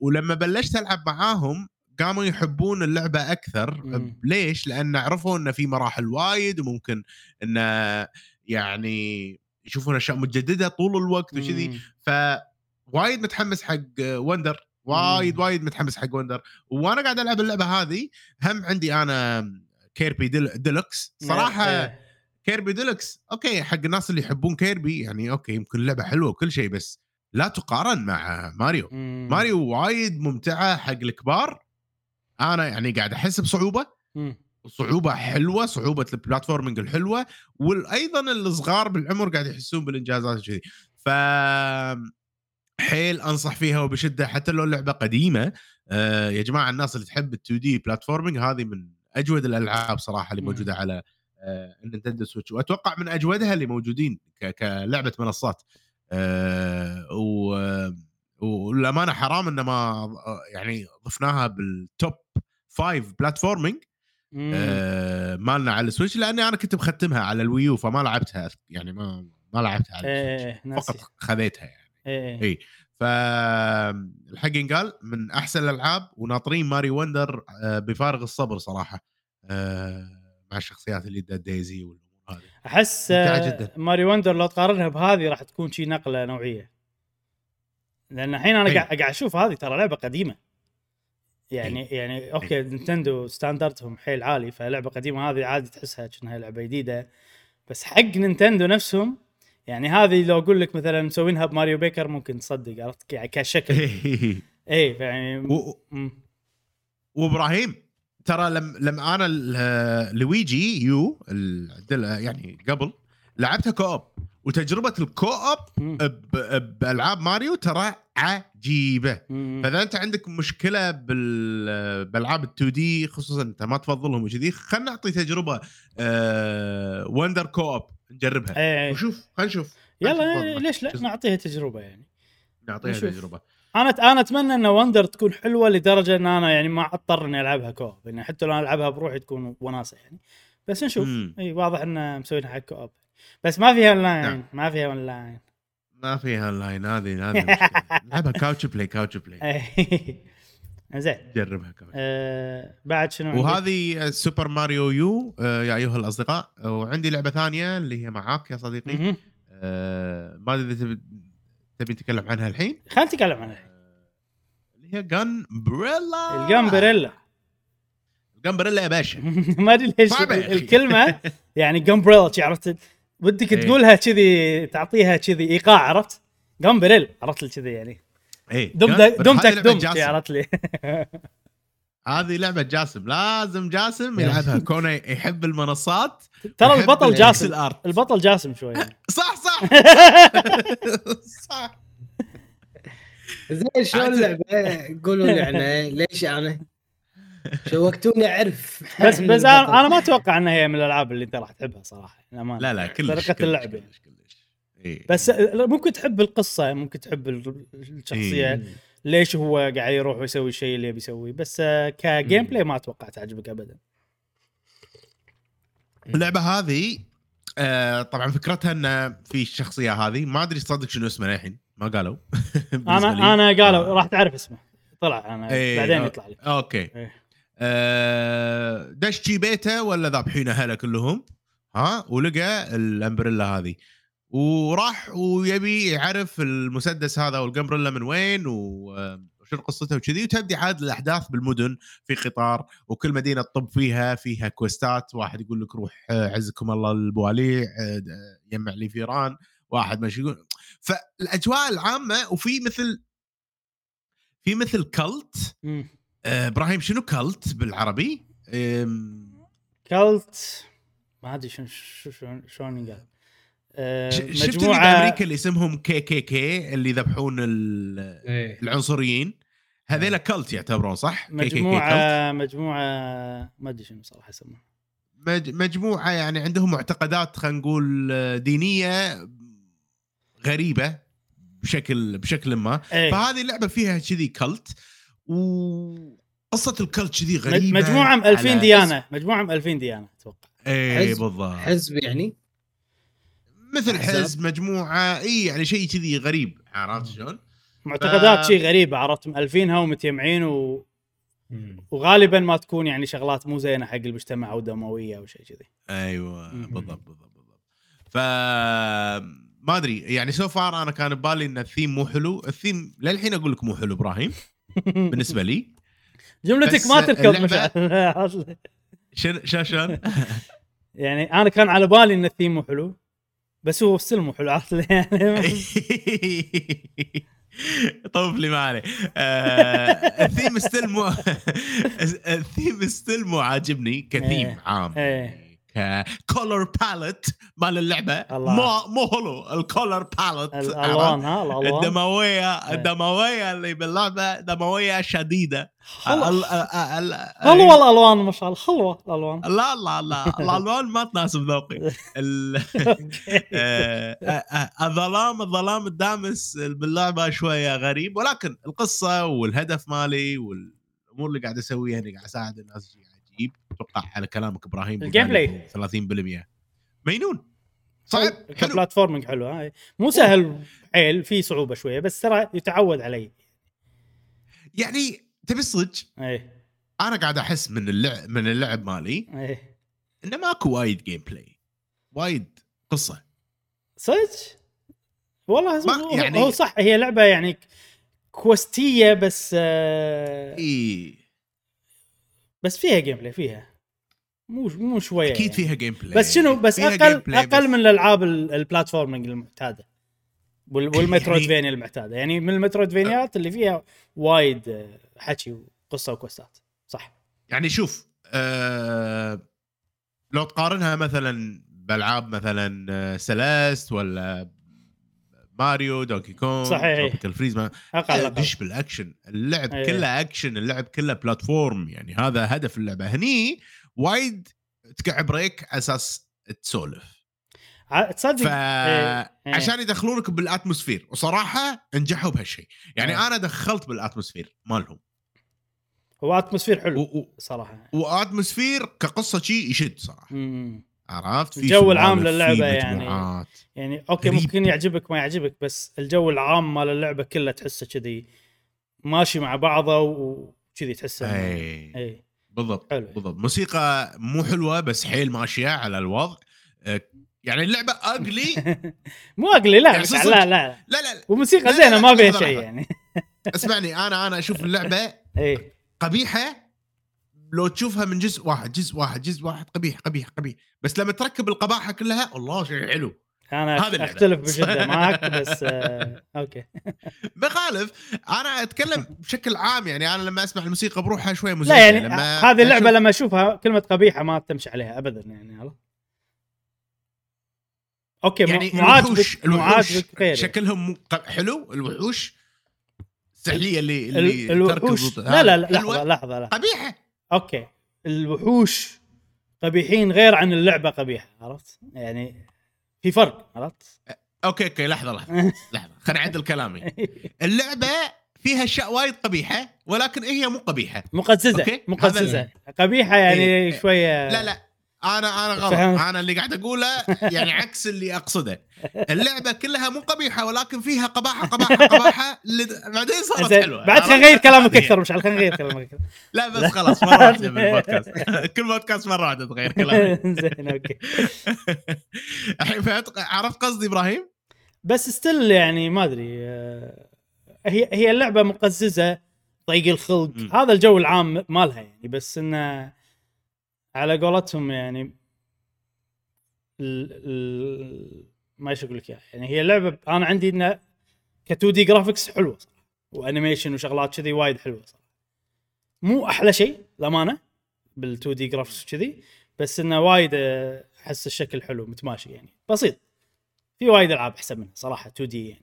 ولما بلشت ألعب معاهم قاموا يحبون اللعبة أكثر مم. ليش؟ لأن عرفوا انه في مراحل وايد وممكن انه يعني يشوفون أشياء متجددة طول الوقت وكذي مم. ف وايد متحمس حق Wonder وايد. وايد متحمس حق Wonder وأنا قاعد ألعب اللعبة هذه هم عندي أنا Kirby ديل ديلوكس صراحة إيه. Kirby Deluxe أوكي حق الناس اللي يحبون Kirby يعني أوكي يمكن اللعبه حلوة وكل شيء بس لا تقارن مع ماريو مم. ماريو وايد ممتعة حق الكبار أنا يعني قاعد أحس بصعوبة. صعوبة حلوة صعوبة ال platforming الحلوة وأيضا الصغار بالعمر قاعد يحسون بالإنجازات كذي ف حيل أنصح فيها وبشدة حتى لو اللعبة قديمة آه يا جماعة الناس اللي تحب ال 2D platforming هذه من أجود الألعاب صراحة اللي. موجودة على آه ال Nintendo Switch وأتوقع من أجودها اللي موجودين كلعبة منصات آه و والامانه حرام إن ما يعني ضفناها بال top five platforming مم. آه، مالنا على ال Switch لأني أنا كنت مختمها على ال Wii U فما لعبتها يعني ما ما لعبتها على ال Switch. إيه ناسي فقط خذيتها يعني. إيه إي. فالحق ينقال من أحسن الألعاب وناطرين Mario Wonder آه، بفارغ الصبر صراحة آه، مع الشخصيات اللي دا Daisy والأمور هذه. أحس آه، جداً. Mario Wonder لو تقارنها بهذه راح تكون شي نقلة نوعية. لأن الحين أنا قاعد أشوف هذه ترى لعبة قديمة. يعني يعني أوكي Nintendo standard هم حيل عالي فلعبة قديمة هذه عادي تحسها كأنها لعبة جديدة. بس حق Nintendo نفسهم يعني هذه لو أقول لك مثلا مسوينها ب Mario Maker ممكن تصدق عرفت؟ ك- كشكل. اي يعني و-. وإبراهيم ترى لم لما أنا Luigi U يعني قبل لعبتها co-op وتجربة ال co-op مم. ب- بألعاب ماريو ترى عجيبة. فإذا أنت عندك مشكلة بال بألعاب ال 2D خصوصا أنت ما تفضلهم وكذي خلينا نعطي تجربة آه Wonder co-op نجربها. إيه. وشوف خلينا نشوف. يلا ليش لا؟ نعطيها تجربة يعني. نعطيها نشوف. تجربة. أنا أنا أتمنى إن Wonder تكون حلوة لدرجة إن أنا يعني ما أضطر إني ألعبها co-op. يعني حتى لو ألعبها بروحي تكون وناسة يعني. بس نشوف. إي واضح إن مسوينها حق co-op. بس ما فيها اونلاين نعم. ما فيها اونلاين ما فيها لاين هذه هذه. نلعبها couch play couch play. زين جربها كمان آه بعد شنو؟ وهذه Super Mario U آه، يا أيها الأصدقاء وعندي لعبة ثانية اللي هي معاك يا صديقي. آه، ما أدري إذا تبي نتكلم عنها الحين خلينا نتكلم عنها اللي هي Gunbrella جان بريلا يا باشا ما أدري ليش. الكلمة يعني جامبريلا شي عرفت ودك إيه. تقولها كذي تعطيها كذي إيقاع عرفت؟ جامبريل عرفت لي كذي يعني. اي دم دمتك هذه لعبة دم. عرفت لي. هذه لعبة جاسم. لازم جاسم يلعبها. كونه يحب المنصات ترى البطل جاسم ارت البطل جاسم شوي. صح صح. صح. زين شلون اللعبة؟ قولوا لي عنها. ليش أنا؟ شوقتوني أعرف بس بس. أنا ما أتوقع إنها هي من الألعاب اللي أنت راح تحبها صراحة الأمانة. لا لا كلش طريقة كلش- اللعب كلش كلش إيه. بس ممكن تحب القصة ممكن تحب ال- الشخصية إيه. ليش هو قاعد يروح ويسوي الشيء اللي بيسويه بس آه، كجيم. بلاي ما أتوقع تعجبك ابدا اللعبة هذه آه طبعا فكرتها إن في الشخصية هذه ما أدري صدق شنو اسمه للحين ما قالوا. أنا أنا قالوا آه. راح تعرف اسمه طلع أنا إيه، بعدين. يطلع لك أوكي إيه. آه دش جي بيته ولا ذابحين أهله كلهم؟ ها ولقى ال umbrella هذه. وراح ويبي يعرف المسدس هذا وال Gunbrella من وين وشنو قصته وكذي. وتبدي عاد الأحداث بالمدن في قطار وكل مدينة تطب فيها فيها quest ات. واحد يقول لك روح آه، عزكم الله البواليع آه، يجمع لي فيران واحد ماشي يقول فالأجواء العامة وفي مثل في مثل cult. إبراهيم شنو cult بالعربي؟ cult ما أدري شلون شو- شلون ينقال آه، شفت اللي بأمريكا اللي اسمهم KKK اللي يذبحون ال- إيه. العنصريين هذيلا cult يعتبرون صح؟ مجموعه مجموعه ما أدري شنو صراحة يسمونها مج- مجموعة يعني عندهم معتقدات خلينا نقول آه، دينية غريبة بشكل بشكل ما إيه. فهذه اللعبة فيها كذي كلت وقصه الكلت كذي غريبة مجموعة م 2000 على- ديانة. مجموعة م 2000 ديانة أتوقع. اي حزب- بالضبط. حزب يعني؟ مثل. حزب. مجموعة إي يعني شيء كذي غريب عرفت شلون؟ معتقدات ف- شيء غريبة عرفت مألفينها ومتجمعين و... وغالبا ما تكون يعني شغلات مو زينة حق المجتمع أو دموية أو شيء كذي. أيوه. بالضبط بالضبط بالضبط. ف ما أدري يعني so far أنا كان ببالي إن الثيم مو حلو. الثيم للحين أقول لك مو حلو إبراهيم. بالنسبة لي جملتك ما تركض اللعبة- مشعل شن شلون شلون يعني أنا كان على بالي إن الثيم مو حلو بس هو still مو حلو عرفت؟ يعني طوف لي ما عليه آه، ال theme still مو ال theme still مو عاجبني كثيم إيه. عام إيه. color palette مال اللعبة. مو مو حلو ال color palette الالوان ها الألوان. الدمويه إيه. الدموية اللي باللعبة دموية شديدة. حلوة. الألوان ما شاء الله. حلوة الألوان. لا لا لا. الألوان ما تناسب ذوقي. ال- آه، آه، آه، الظلام الظلام الدامس باللعبة شوية غريب ولكن القصة والهدف مالي والأمور اللي قاعد أسويها إني قاعد أساعد الناس شيء عجيب أتوقع على كلامك إبراهيم ال gameplay. 30% مجنون صعب حلو. ك platforming حلو هاي مو سهل حيل في صعوبة شوية بس ترى يتعود علي. يعني تبي الصدق أي. أنا قاعد أحس من اللعب من اللعب مالي أي. إنه ماكو وايد gameplay وايد قصة. صدق؟ والله ما- هو, يعني هو صح هي لعبة يعني quest ية بس آه اي بس فيها gameplay فيها. مو مو شوية أكيد يعني. فيها gameplay بس شنو بس أقل أقل بس- من الألعاب ال- ال platforming المعتادة. وال- وال Metroidvania يعني- المعتادة. يعني من ال Metroidvania ات اللي فيها وايد آه، حكي وقصة و quest ات. صح. يعني شوف آه لو تقارنها مثلا بألعاب مثلا آه، Celeste ولا Mario Donkey Kong صحيح. Tropical Freeze ما دش بالأكشن اللعب إيه. كله أكشن اللعب كله platform يعني هذا هدف اللعبة هني وايد تقعد break على أساس تسولف تصدق إيه. فعشان يدخلونك بال atmosphere وصراحة نجحوا بهالشيء يعني إيه. أنا دخلت بال atmosphere مالهم هو atmosphere و- حلو و- صراحة و atmosphere كقصة شيء يشد صراحة مم. عرفت؟ في الجو العام في يعني. يعني okay غريب. ممكن يعجبك ما يعجبك بس الجو العام مال اللعبة كله تحسه كذي ماشي مع بعضه وكذي تحسه اي اي بالضبط حلو. بالضبط. موسيقى مو حلوة بس حيل ماشية على الوضع. آه، يعني اللعبة ugly مو ugly لا يعني لا لا. لا لا لا. وموسيقى زينة ما فيها شيء. يعني. اسمعني أنا أنا أشوف اللعبة اي قبيحة لو تشوفها من جزء واحد جزء واحد جزء واحد قبيح قبيح قبيح بس لما تركب القباحة كلها الله شيء حلو أنا اللعبة. أختلف بشده معك بس آه okay بخالف أنا أتكلم بشكل عام يعني أنا لما أسمع الموسيقى بروحها شوية مزعجه لا يعني لما هذه اللعبة أشوف- لما أشوفها كلمة قبيحة ما تمشي عليها ابدا يعني عرفت؟ okay يعني عاجبك الوحوش مو الوحوش يعني. شكلهم حلو الوحوش السحليه اللي ال- اللي الوحوش لا لا لا. لحظة لحظة لحظة قبيحة okay الوحوش قبيحين غير عن اللعبة قبيحة عرفت؟ يعني في فرق عرفت؟ okay okay لحظة لحظة لحظة خليني اعدل كلامي اللعبة فيها اشياء وايد قبيحة ولكن هي مو قبيحة مقززة okay. مقززة قبيحة يعني إيه. شوية لا لا أنا أنا غلط. أنا اللي قاعد أقوله يعني عكس اللي أقصده. اللعبة كلها مو قبيحة ولكن فيها قباحة قباحة قباحة بعدين صارت حلوة. بعد خلينا نغير كلامك أكثر مش خلينا نغير كلامك أكثر. لا بس خلاص مرة واحدة بالبودكاست كل بودكاست مرة واحدة تغير كلامي زين okay. الحين عرفت قصدي إبراهيم؟ بس still يعني ما أدري آه، هي هي اللعبة مقززة ضيق الخلق. هذا الجو العام مالها يعني بس إنه على قولتهم يعني ال ال ما إيش أقول لك. يعني هي لعبة أنا عندي انه ك 2D graphics حلوة صراحة و animation وشغلات كذي وايد حلوة صراحة. مو أحلى شيء للأمانة بال 2D graphics كذي بس إنه وايد أحس الشكل حلو متماشي يعني. بسيط. في وايد ألعاب أحسن منها صراحة 2D يعني.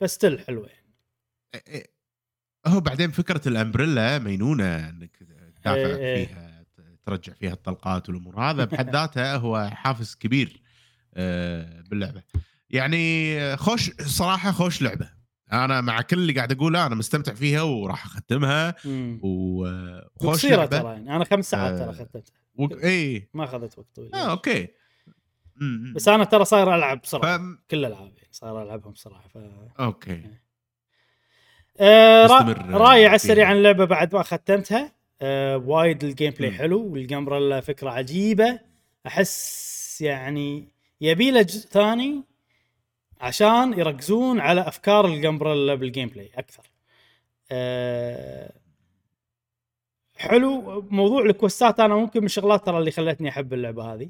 بس still حلوة يعني. هو بعدين فكرة ال umbrella مينونة إنك تدافع إيه، إيه. فيها. ترجع فيها الطلقات والأمور. هذا بحد ذاته هو حافز كبير آه، باللعبة. يعني خوش صراحة خوش لعبة. أنا مع كل اللي قاعد أقوله أنا مستمتع فيها وراح أختمها. وخوش قصيره لعبة. ترى يعني. أنا خمس ساعات ترى آه، ختمتها. و... إي. ما أخذت وقت طويل. آه okay. م- م. بس أنا ترى صاير ألعب بسرعة ف... كل الألعاب يعني صاير ألعبهم بسرعة ف okay. آه. مستمر راي على السريع. عن اللعبة بعد ما ختمتها. آه وايد ال gameplay. حلو وال Gunbrella فكرة عجيبة. أحس يعني يبي له جزء ثاني عشان يركزون على أفكار ال Gunbrella بال gameplay أكثر. آه حلو موضوع ال quest ات أنا ممكن من الشغلات ترى اللي خلتني أحب اللعبة هذه.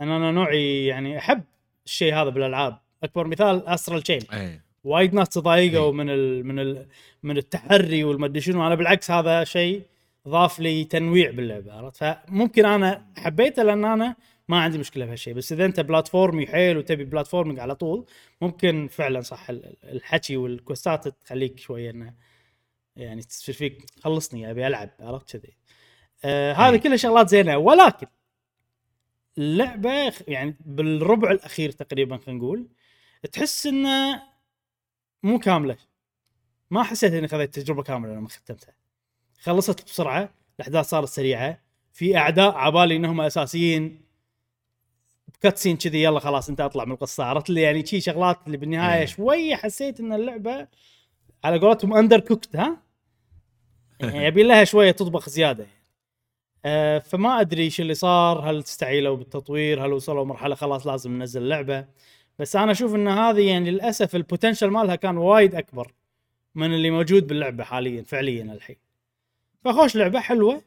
أن أنا نوعي يعني أحب الشيء هذا بالألعاب. أكبر مثال Astral Chain اي وايد ناس تضايقوا أي. من ال من ال من التحري والمدري شنو. أنا بالعكس هذا شيء ضاف لي تنويع باللعبة عرفت؟ فممكن أنا حبيته لأن أنا ما عندي مشكلة بهالشيء بس إذا أنت بلاتفورمي حيل وتبي بلاتفورمينج على طول ممكن فعلا صح ال- الحكي والكوستات تخليك شوية إنه يعني تصير فيك خلصني أبي ألعب عرفت كذي؟ آه هذه أي. كلها شغلات زينة. ولكن اللعبة يعني بالربع الأخير تقريبا خلينا نقول تحس إنه مو كاملة. ما حسيت إني خذيت تجربة كاملة لما ختمتها. خلصت بسرعة الأحداث صارت سريعة. في أعداء عبالي إنهم أساسيين. cutscene كذي يلا خلاص أنت أطلع من القصة. عرفت اللي يعني شي شغلات اللي بالنهاية إيه. شوية حسيت إن اللعبة على قولتهم undercooked ها؟ يعني يبي لها شوية تطبخ زيادة. آه فما أدري إيش اللي صار. هل استعيلوا بالتطوير؟ هل وصلوا مرحلة خلاص لازم ننزل اللعبه بس أنا أشوف إن هذه يعني للأسف البوتنشل مالها كان وايد أكبر من اللي موجود باللعبة حاليا فعليا الحين. فخوش لعبة حلوة.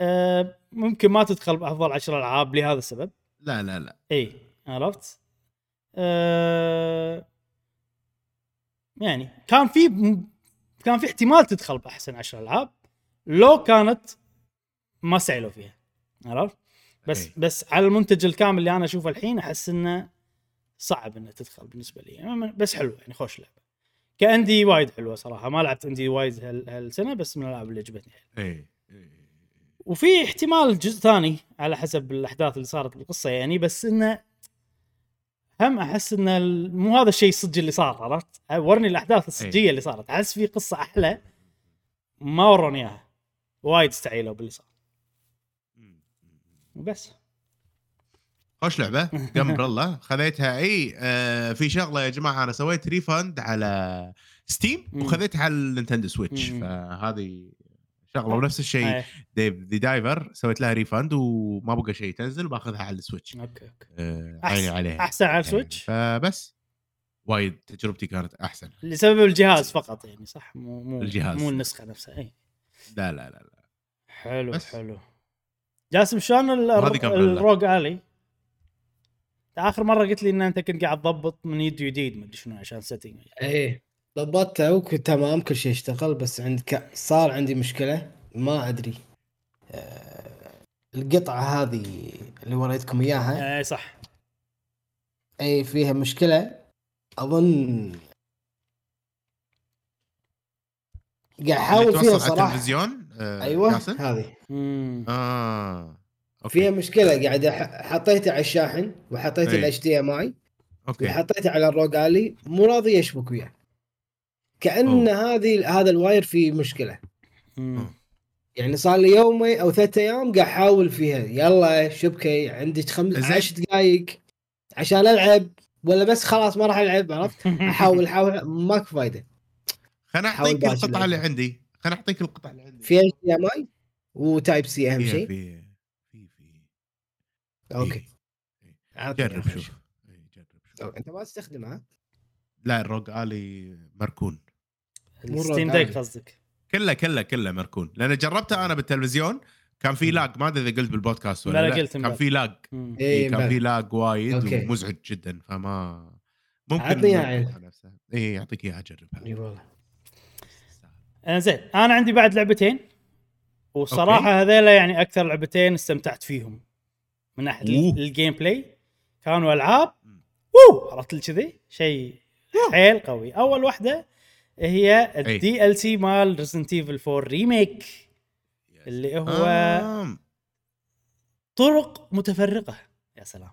آه ممكن ما تدخل بأفضل عشر ألعاب لهذا السبب. لا لا لا. إي عرفت؟ آه يعني كان في كان في احتمال تدخل بأحسن عشر ألعاب لو كانت ما سعلوا فيها عرفت؟ بس إي. بس على المنتج الكامل اللي أنا أشوفه الحين أحس إنه صعب إنه تدخل بالنسبة لي. بس حلو يعني خوش لعبة. كأندي وايد حلوة صراحة. ما لعبت أندي وايد هال- هالسنة بس من الألعاب اللي عجبتني. إي وفي احتمال جزء ثاني على حسب الأحداث اللي صارت بالقصة يعني بس إنه هم أحس إن ال- مو هذا الشيء الصجي اللي صار عرفت؟ ورني الأحداث الصجية اللي صارت. أحس في قصة أحلى ما وروني إياها. وايد استعيلوا باللي صار. وبس. خوش لعبة جمبريلا خذيتها إي آه في شغلة يا جماعة أنا سويت refund على ستيم. وخذيتها على النينتندو سويتش. فهذه شغلة ونفس الشيء ديف ذا دايفر سويت لها refund وما بقى شيء تنزل باخذها على السويتش أوكي أوكي آه عيني عليها أحسن على يعني السويتش فبس وايد تجربتي كانت أحسن لسبب الجهاز فقط يعني صح مو مو الجهاز. مو النسخة نفسها إي لا لا لا, لا. حلو بس. حلو جاسم شلون. الروج آلي؟ آخر مرة قلت لي إن أنت كنت قاعد تضبط من يد جديد ما أدري شنو عشان setting إيه ضبطته وكنت تمام كل شيء اشتغل بس عندك صار عندي مشكلة ما أدري. آه، القطعة هذه اللي وريتكم إياها. اي صح. اي فيها مشكلة. أظن قاعد أحاول فيها توصل على صراحة. التلفزيون آه أيوه؟ هذه. آه. أوكي. فيها مشكلة قاعد حطيته على الشاحن وحطيت إي. ال HDMI okay. وحطيته على الروجالي مو راضي يشبك وياه. كأن هذه هذا الواير فيه مشكلة. مم. يعني صار لي يومين أو ثلاثة أيام قاعد أحاول فيها. يلا شبكي عندك خمس. عشر دقائق عشان ألعب ولا بس خلاص ما راح ألعب عرفت؟ أحاول أحاول ماكو فايدة. خليني أعطيك القطعة اللي. عندي. خليني أعطيك القطعة اللي عندي. في HDMI و Type-C أهم فيها- شيء. okay. في. عطني جرب آخر شوف. جرب شوف. أنت ما تستخدمها؟ لا الروج آلي مركون. الستيم الروج ديك. قصدك. كله كله كله مركون. لأن جربته أنا بالتلفزيون كان في. lag. ما أدري إذا قلت بالبودكاست لا، ولا لا، لا. قلت كان. في lag. مم. إي، اي كان في lag وايد okay. ومزعج جدا. فما ممكن عطني. نفسها اي يعطيك إياها جربها. إي والله. آه، زين أنا عندي بعد لعبتين. والصراحه هذيلا يعني أكثر لعبتين استمتعت فيهم. من ناحية ال gameplay كانوا ألعاب. wow! عرفت كذي؟ شيء حيل قوي. أول واحدة هي. ال DLC مال ريزنت ايفل 4 ريميك اللي هو. طرق متفرقة. يا سلام.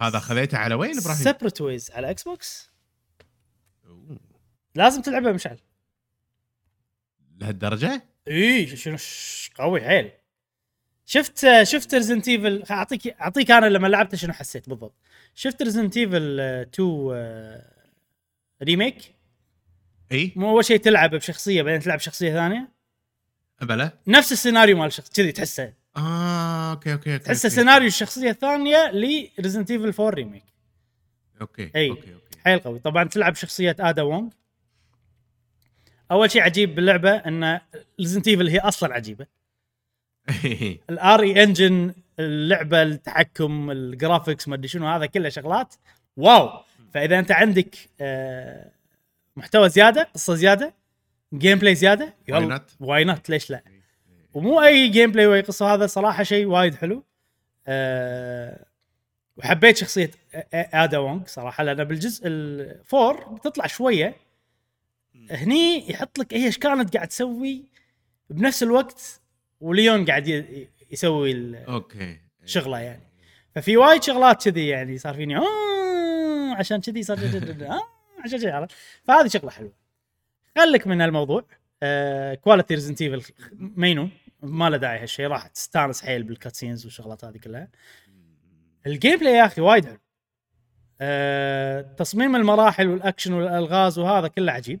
هذا خذيته على وين إبراهيم؟ Separate Ways على إكس بوكس أوه. لازم تلعبها مشعل. لهالدرجة؟ اي شنو ش- قوي حيل. شفت شفت ريزنت ايفل أعطيك أعطيك أنا لما لعبته شنو حسيت بالضبط. شفت ريزنت ايفل 2 آه، ريميك؟ إي. مو أول شيء تلعب بشخصية بعدين تلعب شخصية ثانية؟ بلا نفس السيناريو مال الشخص كذي تحسه. آه okay okay okay تحسه okay. سيناريو الشخصية الثانية لريزنت ايفل 4 ريميك okay أي. okay okay. حيل قوي. طبعا تلعب شخصية ادا وونغ أول شيء عجيب باللعبة إن ريزنت ايفل هي أصلا عجيبة. ال RE Engine اللعبة التحكم ال graphics ما أدري شنو هذا كله شغلات. wow! فإذا أنت عندك آه، محتوى زيادة قصة زيادة gameplay زيادة not? why not ليش لا؟ ومو أي gameplay وأي قصة هذا صراحة شيء وايد حلو. أه وحبيت شخصية آدا وونغ صراحة لأن بالجزء ال four بتطلع شوية. هني يحط لك هي إيش كانت قاعد تسوي بنفس الوقت وليون قاعد يسوي okay. شغله يعني. ففي وايد شغلات كذي يعني صار فيني آه عشان كذي صار آه عشان كذي عرفت؟ فهذه شغله حلوة. خليك من الموضوع آه quality ريزنت ايفل مينو ما له داعي هالشيء راح تستانس حيل بال cutscenes والشغلات هذه كلها. ال gameplay يا أخي وايد حلو. آه تصميم المراحل والأكشن والألغاز وهذا كله عجيب.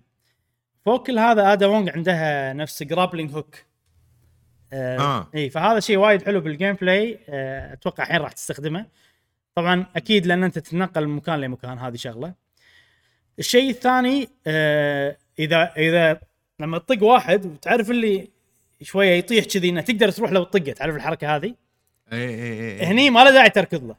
فوق كل هذا ادا وونغ عندها نفس grappling hook آه, آه. إي فهذا شيء وايد حلو بال gameplay آه أتوقع الحين راح تستخدمه. طبعا أكيد لأن أنت تتنقل من مكان لمكان هذه شغلة. الشيء الثاني آه إذا إذا لما تطق واحد وتعرف اللي شوية يطيح كذي إنه تقدر تروح لو تطقه تعرف الحركة هذه؟ إي إي إي هني ما له داعي تركض له.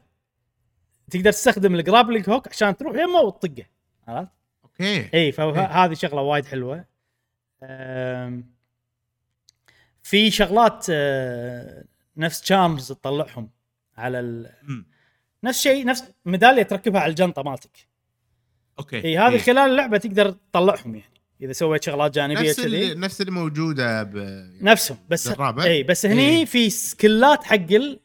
تقدر تستخدم ال grappling hook عشان تروح يمه وتطقه عرفت؟ okay. إي فهذه شغلة وايد حلوة. أم، في شغلات آه، نفس charms تطلعهم على ال... نفس شيء نفس ميدالية تركبها على الجنطة مالتك okay إي هذه إيه. خلال اللعبه تقدر تطلعهم يعني إذا سويت شغلات جانبية نفس كذي اللي نفس اللي موجودة ب نفسهم بس بالرابع؟ إي بس هني إيه. في skillات حق ال-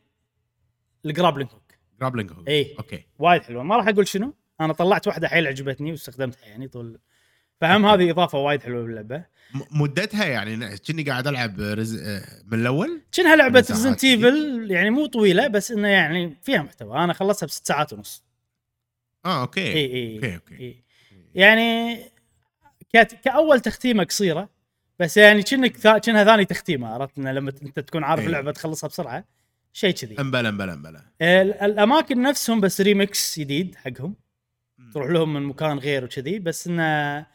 ال grappling hook grappling hook إيه. أوكي وايد حلوة ما راح أقول شنو أنا طلعت واحدة حيل عجبتني واستخدمتها يعني طول فهم هذه إضافة وايد حلوة باللعبة. مدتها يعني كني قاعد ألعب رز... آه، من الأول؟ كأنها لعبة ريزنت ايفل يعني مو طويلة بس إنه يعني فيها محتوى. أنا خلصتها بست ساعات ونص. آه okay. إي إي okay okay. يعني كانت كأول تختيمة قصيرة بس يعني كأنك ثا- كأنها ثاني تختيمة عرفت؟ إنه لما أنت تكون عارف. اللعبة تخلصها بسرعة. شيء كذي. امبلا امبلا امبلا ال- الأماكن نفسهم بس ريمكس جديد حقهم. تروح لهم من مكان غير وكذي بس إنه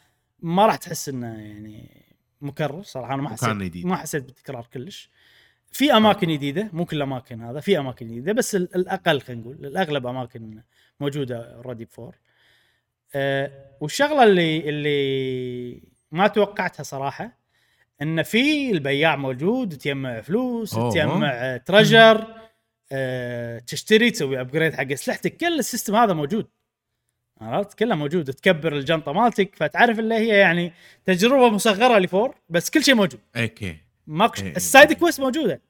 ما راح تحس إنه يعني مكرر صراحة أنا ما حسيت. ما حسيت بالتكرار كلش في أماكن جديده مو كل الأماكن هذا في أماكن جديده بس ال- الأقل خلينا نقول الأغلب أماكن موجودة already ب four أه والشغلة اللي اللي ما توقعتها صراحة إن في البياع موجود تجمع فلوس. تجمع treasure أه تشتري تسوي upgrade حق اسلحتك كل ال system هذا موجود عرفت؟ كله موجود تكبر الجنطة مالتك فتعرف اللي هي يعني تجربة مصغره ل four بس كل شيء موجود. أوكي. ماكو إيه. ال side quest موجودة.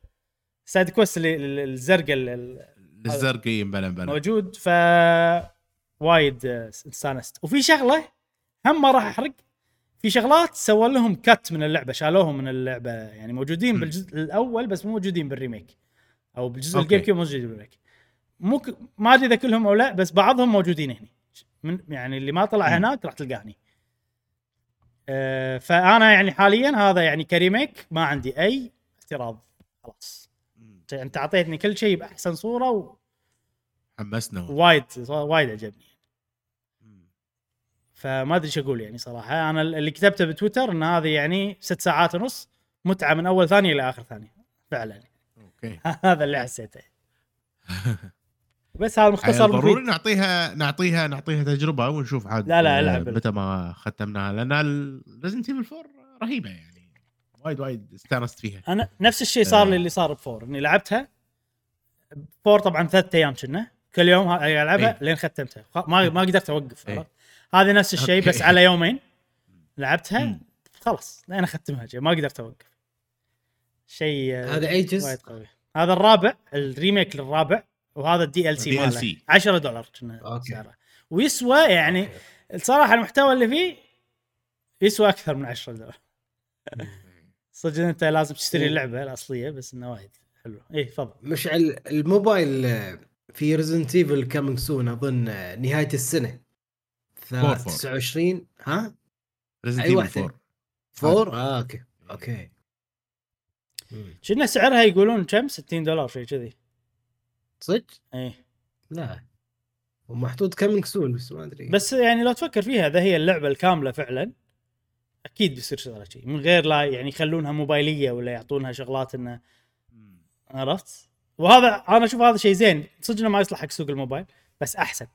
ال side quest اللي الزرقاء اللي الزرقي امبلا امبلا موجود ف وايد آه، استانست وفي شغلة هم ما راح أحرق. في شغلات سووا لهم cut من اللعبة شالوهم من اللعبة. يعني موجودين مم. بالجزء الأول بس مو موجودين بال remake. أو بالجزء. ال GameCube موجودين بال remake. مو ك... ما أدري إذا كلهم أو لا بس بعضهم موجودين هنا من يعني اللي ما طلع. هناك راح تلقاه هني آه فأنا يعني حاليا هذا يعني ك remake ما عندي أي اعتراض. خلاص. أنت أعطيتني كل شيء بأحسن صورة حمسنا. ووايد وايد عجبني. فما أدري إيش أقول يعني صراحة. أنا اللي كتبته بتويتر إن هذه يعني ست ساعات ونص متعة من أول ثانية إلى آخر ثانية. فعلا. أوكي. هذا اللي حسيته. بس هذا مختصر ضروري مفيد نعطيها نعطيها نعطيها تجربة ونشوف عاد لا، لا، آه، العب. متى ما ختمناها لأن Resident Evil 4 رهيبة يعني وايد وايد استانست فيها أنا نفس الشيء صار آه. لي اللي صار ب four إني لعبتها four طبعا ثلاث أيام كنا كل يوم ألعبها إيه. لين ختمتها ما ما قدرت أوقف. عرفت؟ هذه نفس الشيء. بس على يومين لعبتها مم. خلاص لين أختمها. ما قدرت أوقف شيء آه، هذا اي جزء؟ وايد قوي هذا الرابع ال remake للرابع وهذا ال DLC ماله DLC. 10 دولار كنا. سعره ويسوى يعني أوكي. الصراحه المحتوى اللي فيه يسوى أكثر من 10 دولار صدق أنت لازم تشتري. اللعبه الأصلية بس انه وايد حلو إيه تفضل مشعل الموبايل آه، في Resident Evil coming soon أظن آه، نهاية السنة four four. 29 ها؟ Evil واحدة؟ 4 four؟ آه أوكي أوكي. شنو سعرها يقولون كم 60 دولار شيء كذي صدق؟ إيه. لا. ومحطوط coming soon بس ما أدري. بس يعني لو تفكر فيها اذا هي اللعبة الكاملة فعلا أكيد بيصير شغلة شيء من غير لا يعني يخلونها موبايلية ولا يعطونها شغلات إنه عرفت؟ وهذا أنا أشوف هذا شيء زين. صدق ما يصلح حق سوق الموبايل بس أحسن.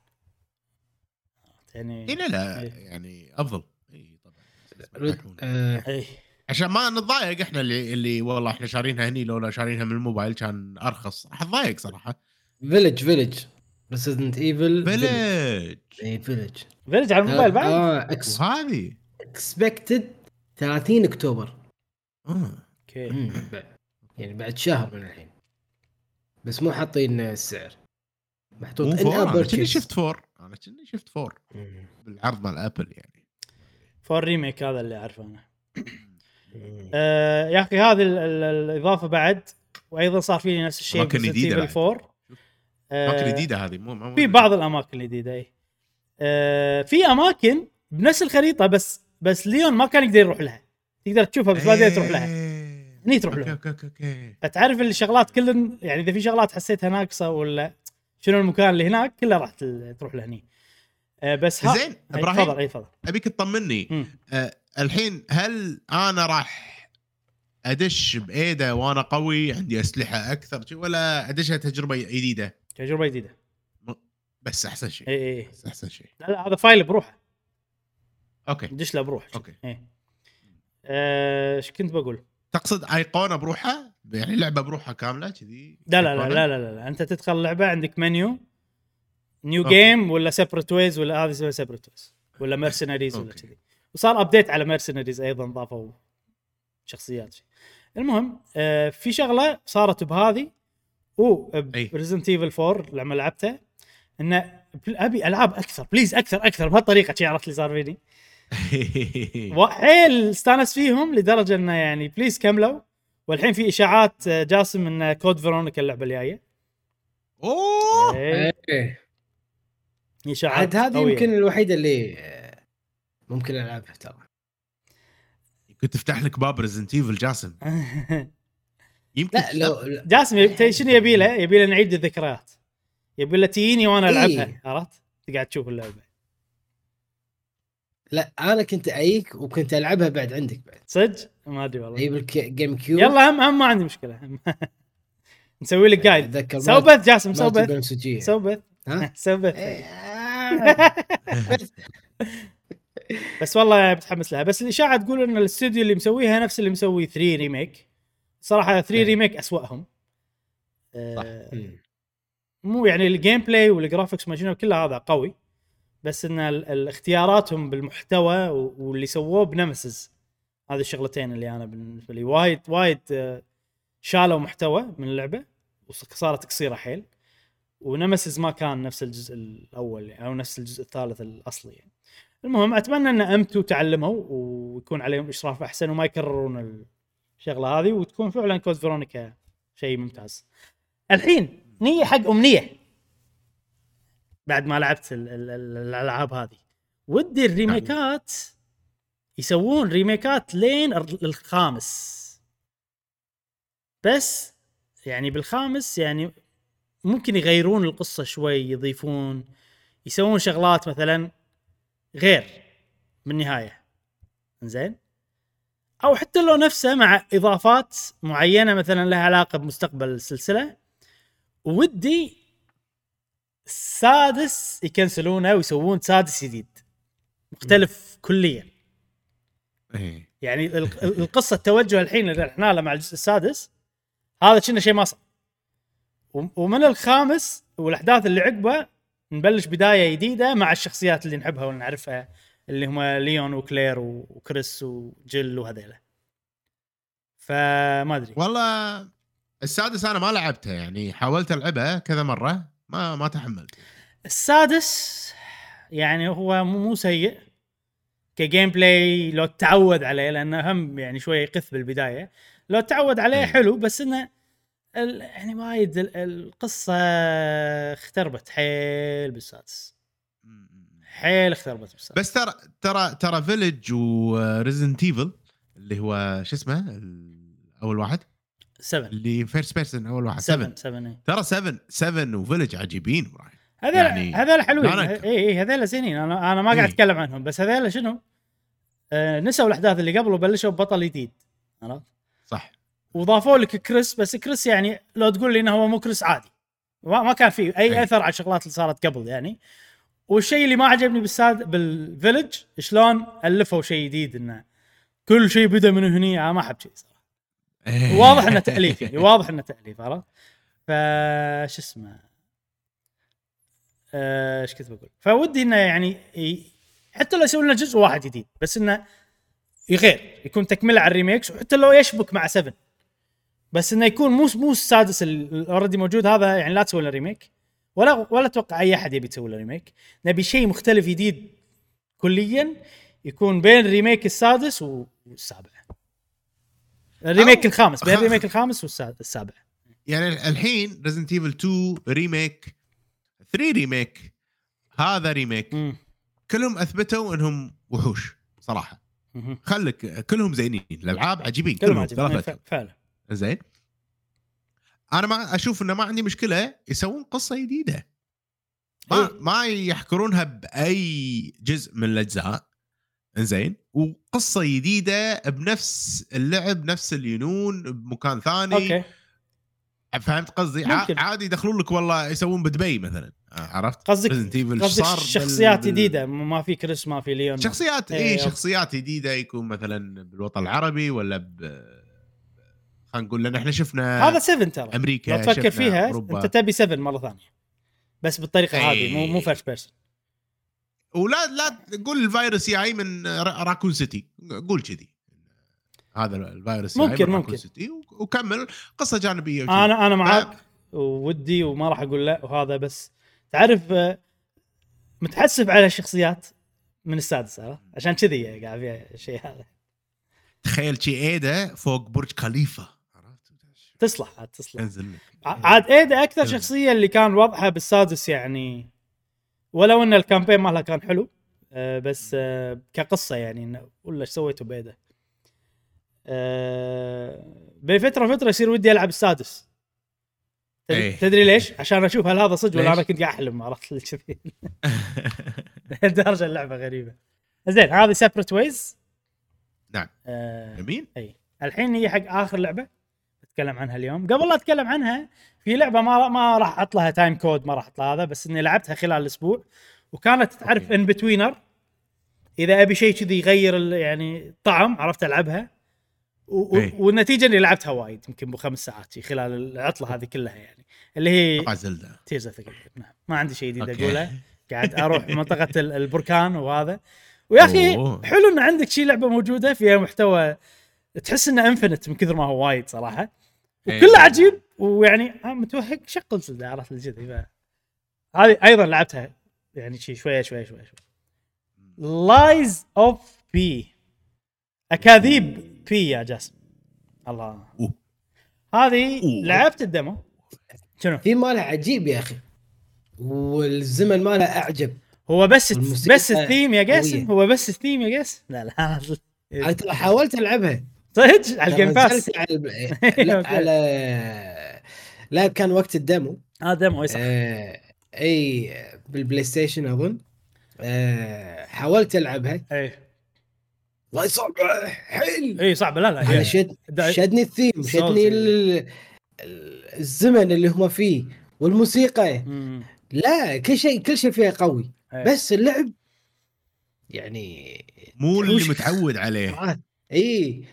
يعني اي لا لا إيه. يعني أفضل. اي طبعا. آه، اي عشان ما نتضايق إحنا اللي اللي والله إحنا شارينها هني لولا شارينها من الموبايل كان أرخص. راح أتضايق صراحة. فيلج فيلج ريزدنت ايفل فيلج اي فيلج فيلج على الموبايل بعد؟ آه إكس وهذه؟ اكسبكتد 30 أكتوبر. آه. أوكي. يعني بعد شهر من الحين. بس مو حاطين السعر. محطوط ان ابر كني شفت فور أنا كني شفت فور. بالعرض مال ابل يعني. فور ريميك هذا اللي أعرفه أنا. آه يا أخي هذه ال- ال- الإضافة بعد وأيضا صار فيني نفس الشيء بعد. 4 أماكن جديدة هذه مو مو في بعض الأماكن الجديدة إي. آه في أماكن بنفس الخريطة بس بس ليون ما كان يقدر يروح لها. تقدر تشوفها بس ما تقدر تروح لها. إيه. هني تروح لها. أوكي أوكي أوكي. فتعرف اللي شغلات كل يعني إذا في شغلات حسيتها ناقصة ولا شنو المكان اللي هناك كلها راح تروح لهني. آه بس ها زين أي، تفضل إبراهيم إي تفضل. أبيك تطمني. آه الحين هل أنا راح أدش بإيده وأنا قوي عندي أسلحة أكثر ولا أدشها تجربة جديدة؟ تجربة جديدة. بس أحسن شيء. اي اي بس أحسن شيء. لا لا هذا file بروحه. أوكي. دش له بروح. أوكي. إيه. آه، إيش كنت بقول؟ تقصد أيقونة بروحها؟ يعني لعبة بروحها كاملة كذي؟ لا لا لا؟ لا لا, لا, لا. أنت تدخل اللعبه عندك menu. New. Game ولا Separate Ways ولا هذه اسمها Separate Ways ولا Mercenaries ولا. كذي. وصار update على Mercenaries أيضا ضافوا شخصيات. المهم آه في شغلة صارت بهذه. و أي. Resident Evil 4 لما لعبتها إنه أبي ألعاب أكثر please أكثر أكثر بهالطريقة شي عرفت اللي صار فيني. وحيل استانس فيهم لدرجة إنه يعني please كملوا. والحين في إشاعات آه، جاسم إن Code Veronica اللعبة الجاية. أوه! إيه إشاعات عاد هذه. يمكن الوحيدة اللي آه، ممكن ألعبها ترى. كنت تفتح لك باب Resident Evil جاسم. يمكن لا لو جاسم شنو يبي له؟ يبي له نعيد الذكريات يبي له تجيني وأنا إيه. العبها عرفت؟ تقعد تشوف اللعبة لا أنا كنت اجيك وكنت ألعبها بعد عندك بعد صدق؟ ما أدري والله أجيب ال GameCube يلا هم هم ما عندي مشكلة هم. نسوي لك guide أتذكر سو بث جاسم سو بث. سو بث ها سو بث إيه،. بس والله متحمس لها بس الإشاعة تقول إن الاستوديو اللي مسويها نفس اللي مسوي 3 remake صراحة 3 إيه. remake أسوأهم آه، مم. مو يعني ال gameplay وال graphics ما كله هذا قوي بس إن اختياراتهم بالمحتوى واللي سووه ب Nemesis هذه الشغلتين اللي أنا بالنسبة لي وايد وايد آه، شالوا محتوى من اللعبة وصارت قصيرة حيل و Nemesis ما كان نفس الجزء الأول يعني أو نفس الجزء الثالث الأصلي يعني. المهم أتمنى إن امتو تعلموا ويكون عليهم إشراف أحسن وما يكررون الشغلة هذه وتكون فعلا Code Veronica شيء ممتاز. الحين نيي حق أمنية. بعد ما لعبت ال- ال- ال- الألعاب هذه. ودي الريميكات يسوون ريميكات لين ال- الخامس. بس يعني بالخامس يعني ممكن يغيرون القصة شوي يضيفون يسوون شغلات مثلا غير بالنهايه زين أو حتى لو نفسه مع إضافات معينة مثلا لها علاقة بمستقبل السلسلة ودي السادس يكنسلونه ويسوون سادس جديد. مختلف كليا. إيه. يعني ال- ال- القصة التوجه الحين اللي رحنا له مع الجزء السادس. هذا كنا شيء ما صار. وم- ومن الخامس والأحداث اللي عقبه نبلش بداية جديدة مع الشخصيات اللي نحبها ونعرفها. اللي هم ليون وكلير وكريس وجيل وهذيلا. فما أدري. والله السادس أنا ما لعبته يعني حاولت ألعبه كذا مرة ما ما تحملت. السادس يعني هو مو سيء. ك gameplay لو تعود عليه لأنه هم يعني شوي يقف بالبداية. لو تعود عليه. حلو بس إنه يعني وايد ال- القصة اختربت حيل بالسادس. حيل اختربت بالسادس بس. ترى ترى ترى Village و Resident Evil اللي هو شو اسمه؟ أول واحد. 7 اللي first person أول واحد. 7 7 7 ترى 7 7 و Village عجيبين إبراهيم. هذول يعني هذول حلوين. اي. اي هذول زينين أنا أنا ما قاعد إيه. أتكلم عنهم. بس هذول شنو؟ آه نسوا الأحداث اللي قبل وبلشوا ببطل جديد. عرفت؟ صح. وضافوا لك كريس بس كريس يعني لو تقول لي إنه هو مو كريس عادي. ما كان فيه أي أي. أثر على الشغلات اللي صارت قبل يعني. والشيء اللي ما عجبني بالساد بال Village شلون ألفوا شيء جديد إنه كل شيء بدأ من هني أنا ما أحب شيء صراحة. واضح إنه تأليف يعني واضح إنه تأليف عرفت؟ فش اسمه؟ آه، إيش كنت بقول؟ فودي إنه يعني حتى لو يسوي لنا جزء واحد جديد بس إنه يغير يكون تكملة على ال remakes وحتى لو يشبك مع 7 بس إنه يكون مو مو السادس اللي already موجود هذا يعني لا تسوي له remake ولا ولا أتوقع أي أحد يبي يسوي له remake نبي شيء مختلف جديد كليا يكون بين ال remake السادس والسابع. ال remake الخامس بين ال remake الخامس والسابع يعني الحين Resident Evil 2 remake 3 remake هذا remake مم. كلهم أثبتوا إنهم وحوش صراحة. خلك كلهم زينين الألعاب عجيبين كلهم كلهم ف- فعلا. زين؟ أنا ما أشوف إنه ما عندي مشكلة يسوون قصة جديدة. ما إيه. ما يحكرونها بأي جزء من الأجزاء. زين وقصة جديدة بنفس اللعب نفس الينون بمكان ثاني. okay. فهمت قصدي؟ ممكن. عادي يدخلون لك والله يسوون بدبي مثلا. عرفت؟ قصدك قصدك بال- شخصيات بال- جديدة ما في كريس ما في ليون. شخصيات إيه، اي okay. شخصيات جديدة يكون مثلا بالوطن العربي ولا ب خلينا نقول لأن إحنا شفنا هذا 7 ترى. أمريكا لو تفكر فيها أوروبا. أنت تبي 7 مرة ثانية. بس بالطريقة إيه. هذه مو مو first person ولا لا تقول الفيروس جاي من را- راكون سيتي. قول كذي. هذا الفيروس ممكن- من ممكن. سيتي. و- وكمل. قصة جانبية وكذي. أنا أنا معاك. ف- وودي وما راح أقول لا وهذا بس. تعرف آه، متحسف على الشخصيات من السادس عرفت؟ عشان كذي قاعد فيها الشيء هذا. تخيل شي ايدا فوق برج خليفة. تصلح عاد تصلح. انزل عاد ايدا أكثر إيه. شخصية اللي كان وضعها بالسادس يعني ولو إن ال campaign مالها كان حلو آه، بس آه، كقصة يعني ولا إيش سويتوا ب Ada آه، بفتره فترة يصير ودي ألعب السادس. تدري, إيه. تدري ليش؟ عشان أشوف هل هذا صدق ولا؟ أنا كنت قاعد أحلم عرفت؟ كذي. لدرجه اللعبة غريبة. زين هذه Separate Ways نعم. آه جميل. اي الحين هي حق آخر لعبة؟ أتكلم عنها اليوم. قبل لا أتكلم عنها في لعبة ما ما راح أحط لها time code ما راح أحط لها هذا بس إني لعبتها خلال الأسبوع. وكانت تعرف. in between إذا أبي شيء كذي يغير يعني طعم عرفت ألعبها. و- و- إي. والنتيجة إني لعبتها وايد يمكن بخمس ساعات شي خلال العطلة هذه كلها يعني. اللي هي Tears نعم. ما عندي شيء جديد. أقوله. قاعد أروح منطقة ال- البركان وهذا. ويا أخي. حلو إن عندك شي لعبة موجودة فيها محتوى. تحس إنه infinite من كثر ما هو وايد صراحة. إيه. وكله عجيب ويعني متوهق شغل Zelda عرفت الجذي. ف- هذه أيضا لعبتها يعني شي شوية شوية شوية شوية. Lies of P أكاذيب بي يا جاسم. الله. هذه. لعبت ال demo. شنو؟ في مالها عجيب يا أخي. والزمن مالها أعجب. هو بس بس الثيم يا جاسم. هو بس الثيم يا جاسم لا لا. أنا ترى حاولت ألعبها. صدق؟ على ال Game Pass على لا. على لا كان وقت ال demo هذا demo أي صح. آه إي بال PlayStation أظن. آه حاولت العبها إي. والله صعبة حيل. إي صعبة. لا لا أنا هي- شد شدني الثيم شدني. ال- ال- الزمن اللي هم فيه والموسيقى. مم. لا كل شيء كل شيء فيها قوي. إيه. بس اللعب يعني مو اللي متعود عليه. إي.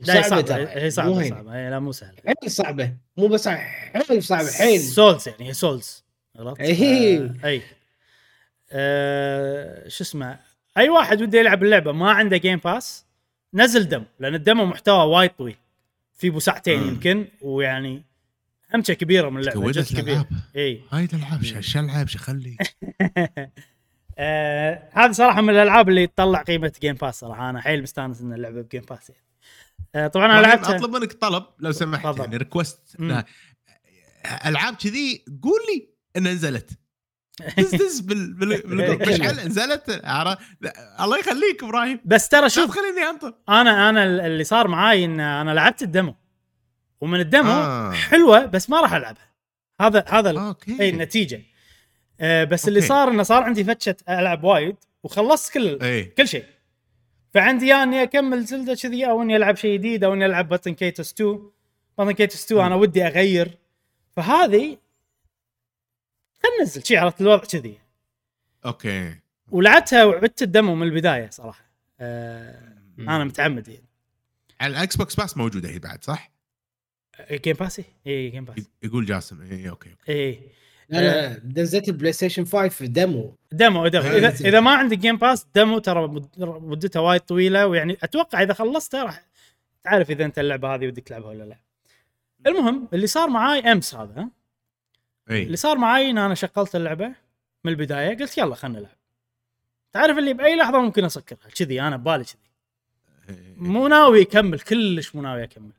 لا هي صعبة صعبة ترى. هي مو صعبه هين. صعبة. هي لا مو سهلة. حيل صعبة. مو بس حيل صعبة حيل. Souls يعني هي Souls. عرفت؟ إيه. آه، أي. آه، شو اسمه؟ أي واحد وده يلعب اللعبة ما عنده Game Pass نزل demo لأن ال demo محتوى وايد طويل. في بو ساعتين. يمكن ويعني همشه كبيرة من اللعبة جزء كبير. إي. هاي الألعاب شو العب شو خلي. آه هذه صراحة من الألعاب اللي تطلع قيمة Game Pass صراحة. أنا حيل مستانس إن اللعبة ب Game Pass يعني. آه طبعا أنا إبراهيم، لعبتها. أطلب منك طلب لو سمحت تفضل. يعني request. ألعاب كذي قول لي إنها نزلت. دز بال بال بال group. مشعل نزلت؟ الله يخليك إبراهيم. بس ترى شوف خليني أنطر. أنا أنا اللي صار معاي إن أنا لعبت ال demo ومن ال demo آه. حلوة بس ما راح ألعبها. هذا هذا okay. أي النتيجة. آه بس اللي okay. صار إنه صار عندي فتشة ألعب وايد وخلصت كل اي كل شيء. فعندي يا إني أكمل Zelda كذي أو إني ألعب شيء جديد أو إني ألعب Baten Kaitos 2 Baten Kaitos 2 أنا ودي أغير. فهذه خلينا ننزل شيء عرفت الوضع كذي. okay. ولعبتها وعدت ال demo من البداية صراحة. آه أنا متعمد يعني. على ال Xbox Pass موجودة هي بعد صح؟ Game Pass اي Game Pass يقول جاسم. اي okay اي لا لا نزلت ال PlayStation 5 demo demo demo إيه. إذا إذا ما عندك Game Pass demo ترى مد- مدتها وايد طويلة ويعني أتوقع إذا خلصتها راح تعرف إذا أنت اللعبة هذه ودك تلعبها ولا لا. المهم اللي صار معاي أمس هذا ها؟ اللي صار معاي إن أنا شغلت اللعبة من البداية قلت يلا خلينا نلعب. تعرف اللي بأي لحظة ممكن أسكرها كذي أنا ببالي كذي مو ناوي أكمل كلش مو ناوي أكمل.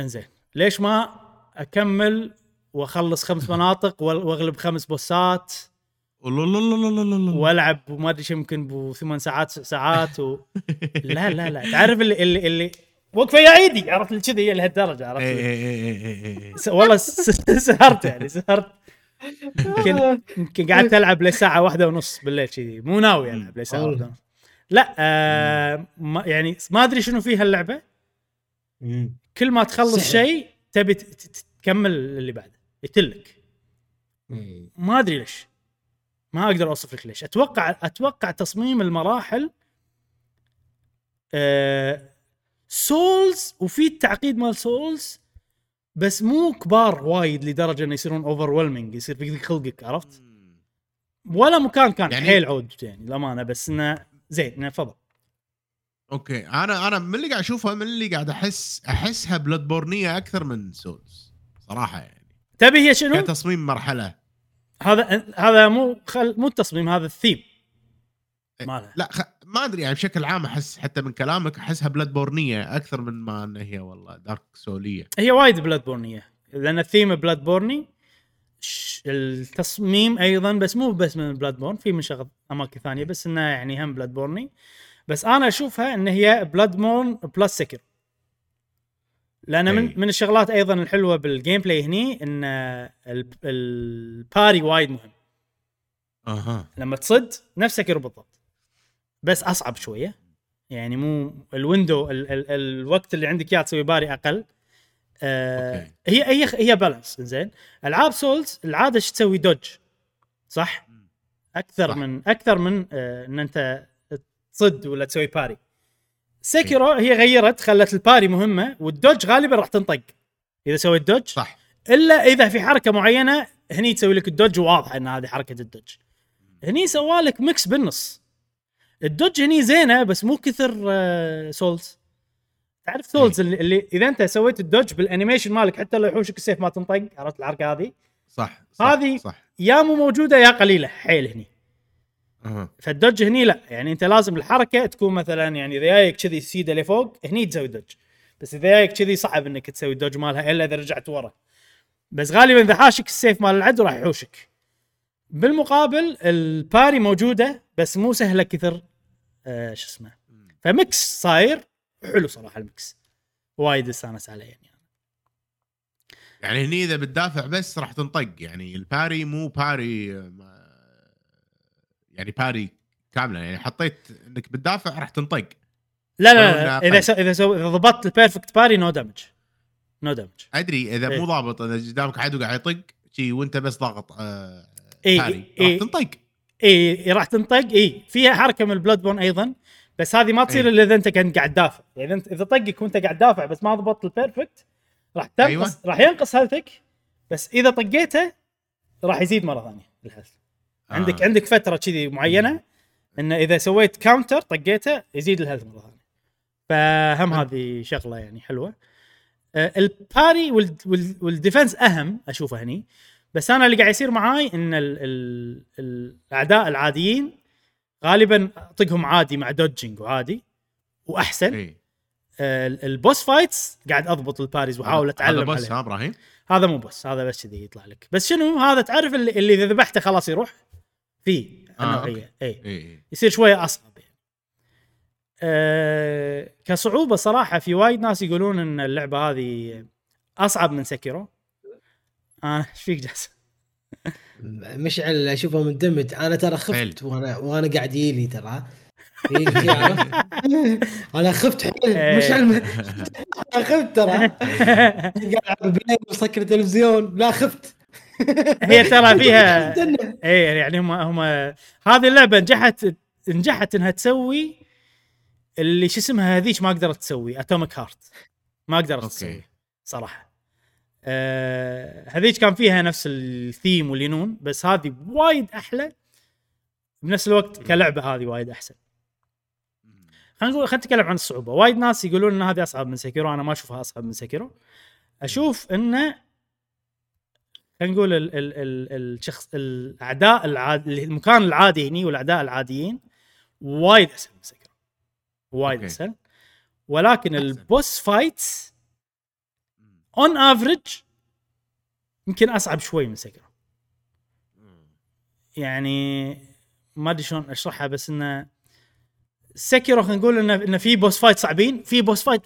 إنزين ليش ما أكمل واخلص خمس مناطق واغلب خمس بوسات والعب وما ادري شو يمكن بو ثمان ساعات ساعات و... لا لا لا تعرف اللي اللي اللي وقفه يا ايدي عرفت اللي كذي لهالدرجه عرفت س- والله سهرت يعني سهرت يمكن يمكن قعدت العب لساعه واحدة ونص بالليل كذي مو ناوي العب لساعه. واحدة ونص لا آه ما يعني ما ادري شنو فيها اللعبه. كل ما تخلص. شيء تبي تكمل اللي بعده يتلك. ما أدري ليش. ما أقدر أوصف لك ليش. أتوقع أتوقع تصميم المراحل آه Souls وفي التعقيد مال سولز بس مو كبار وايد لدرجة إنه يصيرون over يصير في خلقك عرفت؟ ولا مكان كان يعني- حيل عود يعني للأمانة بس إنه زين إنه فضل. okay. أنا أنا من اللي قاعد أشوفها من اللي قاعد أحس أحسها Bloodborne يه أكثر من Souls صراحة يعني. تبي هي شنو؟ كتصميم مرحلة. هذا هذا مو خل مو التصميم هذا الثيم. مالها لا خ... ما أدري يعني بشكل عام أحس حتى من كلامك أحسها Bloodborne يه أكثر من ما إن هي والله Dark Souls ية. هي وايد Bloodborne يه لأن ال theme Bloodborne ي التصميم أيضا بس مو بس من Bloodborne في من شغل أماكن ثانية بس إنها يعني هم Bloodborne ي بس أنا أشوفها إن هي Bloodborne plus Sekiro لأن. من من الشغلات أيضا الحلوة بال gameplay هني إن ال- ال parry وايد مهم. أها. لما تصد نفس Sekiro بالضبط بس أصعب شوية. يعني مو ال window ال ال الوقت اللي عندك إياه تسوي parry أقل. آه okay. هي هي هي balance زين ألعاب Souls العادة إيش تسوي؟ dodge صح؟ أكثر. صح. من أكثر من آه إن أنت تصد ولا تسوي parry Sekiro هي غيرت خلت ال parry مهمة وال dodge غالبا راح تنطق. إذا سويت dodge صح. إلا إذا في حركة معينة هني تسوي لك ال dodge واضحة إن هذه حركة ال dodge. هني سوالك mix بالنص. ال dodge هني زينة بس مو كثر آه، Souls تعرف Souls اللي, اللي إذا أنت سويت ال dodge بال animation مالك حتى لو يحوشك السيف ما تنطق عرفت الحركة هذه؟ صح, صح هذه- صح. يا مو موجودة يا قليلة حيل هني. أها. فال dodge هني لا. يعني انت لازم الحركة تكون مثلا يعني إذا جايك كذي سيده لفوق هني تسوي dodge. بس إذا جايك كذي صعب إنك تسوي ال dodge مالها إلا إذا رجعت ورا. بس غالبا إذا حاشك السيف مال العدو راح يحوشك. بالمقابل ال parry موجودة بس مو سهلة كثر آه شو اسمه. ف mix صاير حلو صراحة ال mix. وايد استانس عليه يعني. يعني هني إذا بتدافع بس راح تنطق. يعني ال parry مو parry آه، ما- يعني parry كاملة يعني حطيت إنك بتدافع راح تنطق لا لا, لا, إذا. سو إذا سو إذا ضبطت البيرفكت باري نو دامج نو دامج أدري إذا إيه. مو ضابط إذا قدامك عدو قاعد يطق شي وأنت بس ضاغط آه إيه، parry إيه. راح تنطق اي راح تنطق اي فيها حركة من ال Bloodborne أيضا بس هذه ما تصير. إلا إذا أنت كنت قاعد تدافع يعني اذا انت إذا طقك وأنت قاعد تدافع بس ما ضبطت ال perfect راح تنقص. أيوة. راح ينقص health ك بس إذا طقيته راح يزيد مرة ثانية ال health عندك آه. عندك فترة كذي معينة إنه إذا سويت counter طقيته يزيد ال health مرة ثانية. فهم هذه شغلة يعني حلوة. آه، ال parry وال- وال- وال defense أهم أشوفه هني. بس أنا اللي قاعد يصير معاي إن ال ال الأعداء العاديين غالبا أطقهم عادي مع dodging وعادي وأحسن. آه، ال- ال boss fights قاعد أضبط ال parries وأحاول هذا أتعلم بس عليه. ها إبراهيم؟ هذا مو بس هذا بس كذي يطلع لك. بس شنو؟ هذا تعرف اللي, اللي إذا ذبحته خلاص يروح. في آه، النوعيه اي اي يصير شوية أصعب يعني. أه كصعوبة صراحة في وايد ناس يقولون إن اللعبة هذه أصعب من Sekiro أنا إيش فيك جاسم؟ مشعل أشوفه مندمج أنا ترى خفت. وأنا وأنا قاعد يلي ترى؟ أنا خفت حيل إيه. مشعل أنا خفت ترى قاعد العب بلاي مسكر التلفزيون لا خفت هي ترى فيها. اي يعني هم هم هذه اللعبة نجحت نجحت إنها تسوي اللي شو اسمها هذيك ما قدرت تسوي Atomic Heart ما قدرت. تسوي صراحة. آه هذيك كان فيها نفس الثيم والينون بس هذه وايد أحلى. بنفس الوقت كلعبة هذه وايد أحسن. خلينا نقول خلينا نتكلم عن الصعوبة. وايد ناس يقولون إن هذه أصعب من Sekiro أنا ما أشوفها أصعب من Sekiro أشوف إنه خلينا نقول ال ال ال الشخص الأعداء العاد المكان العادي هني والأعداء العاديين وايد اسهل من Sekiro وايد. اسهل ولكن. ال boss fights on average يمكن أصعب شوي من Sekiro يعني ما أدري شلون أشرحها بس إنه Sekiro خلينا نقول انه إنه في boss fight صعبين في boss fight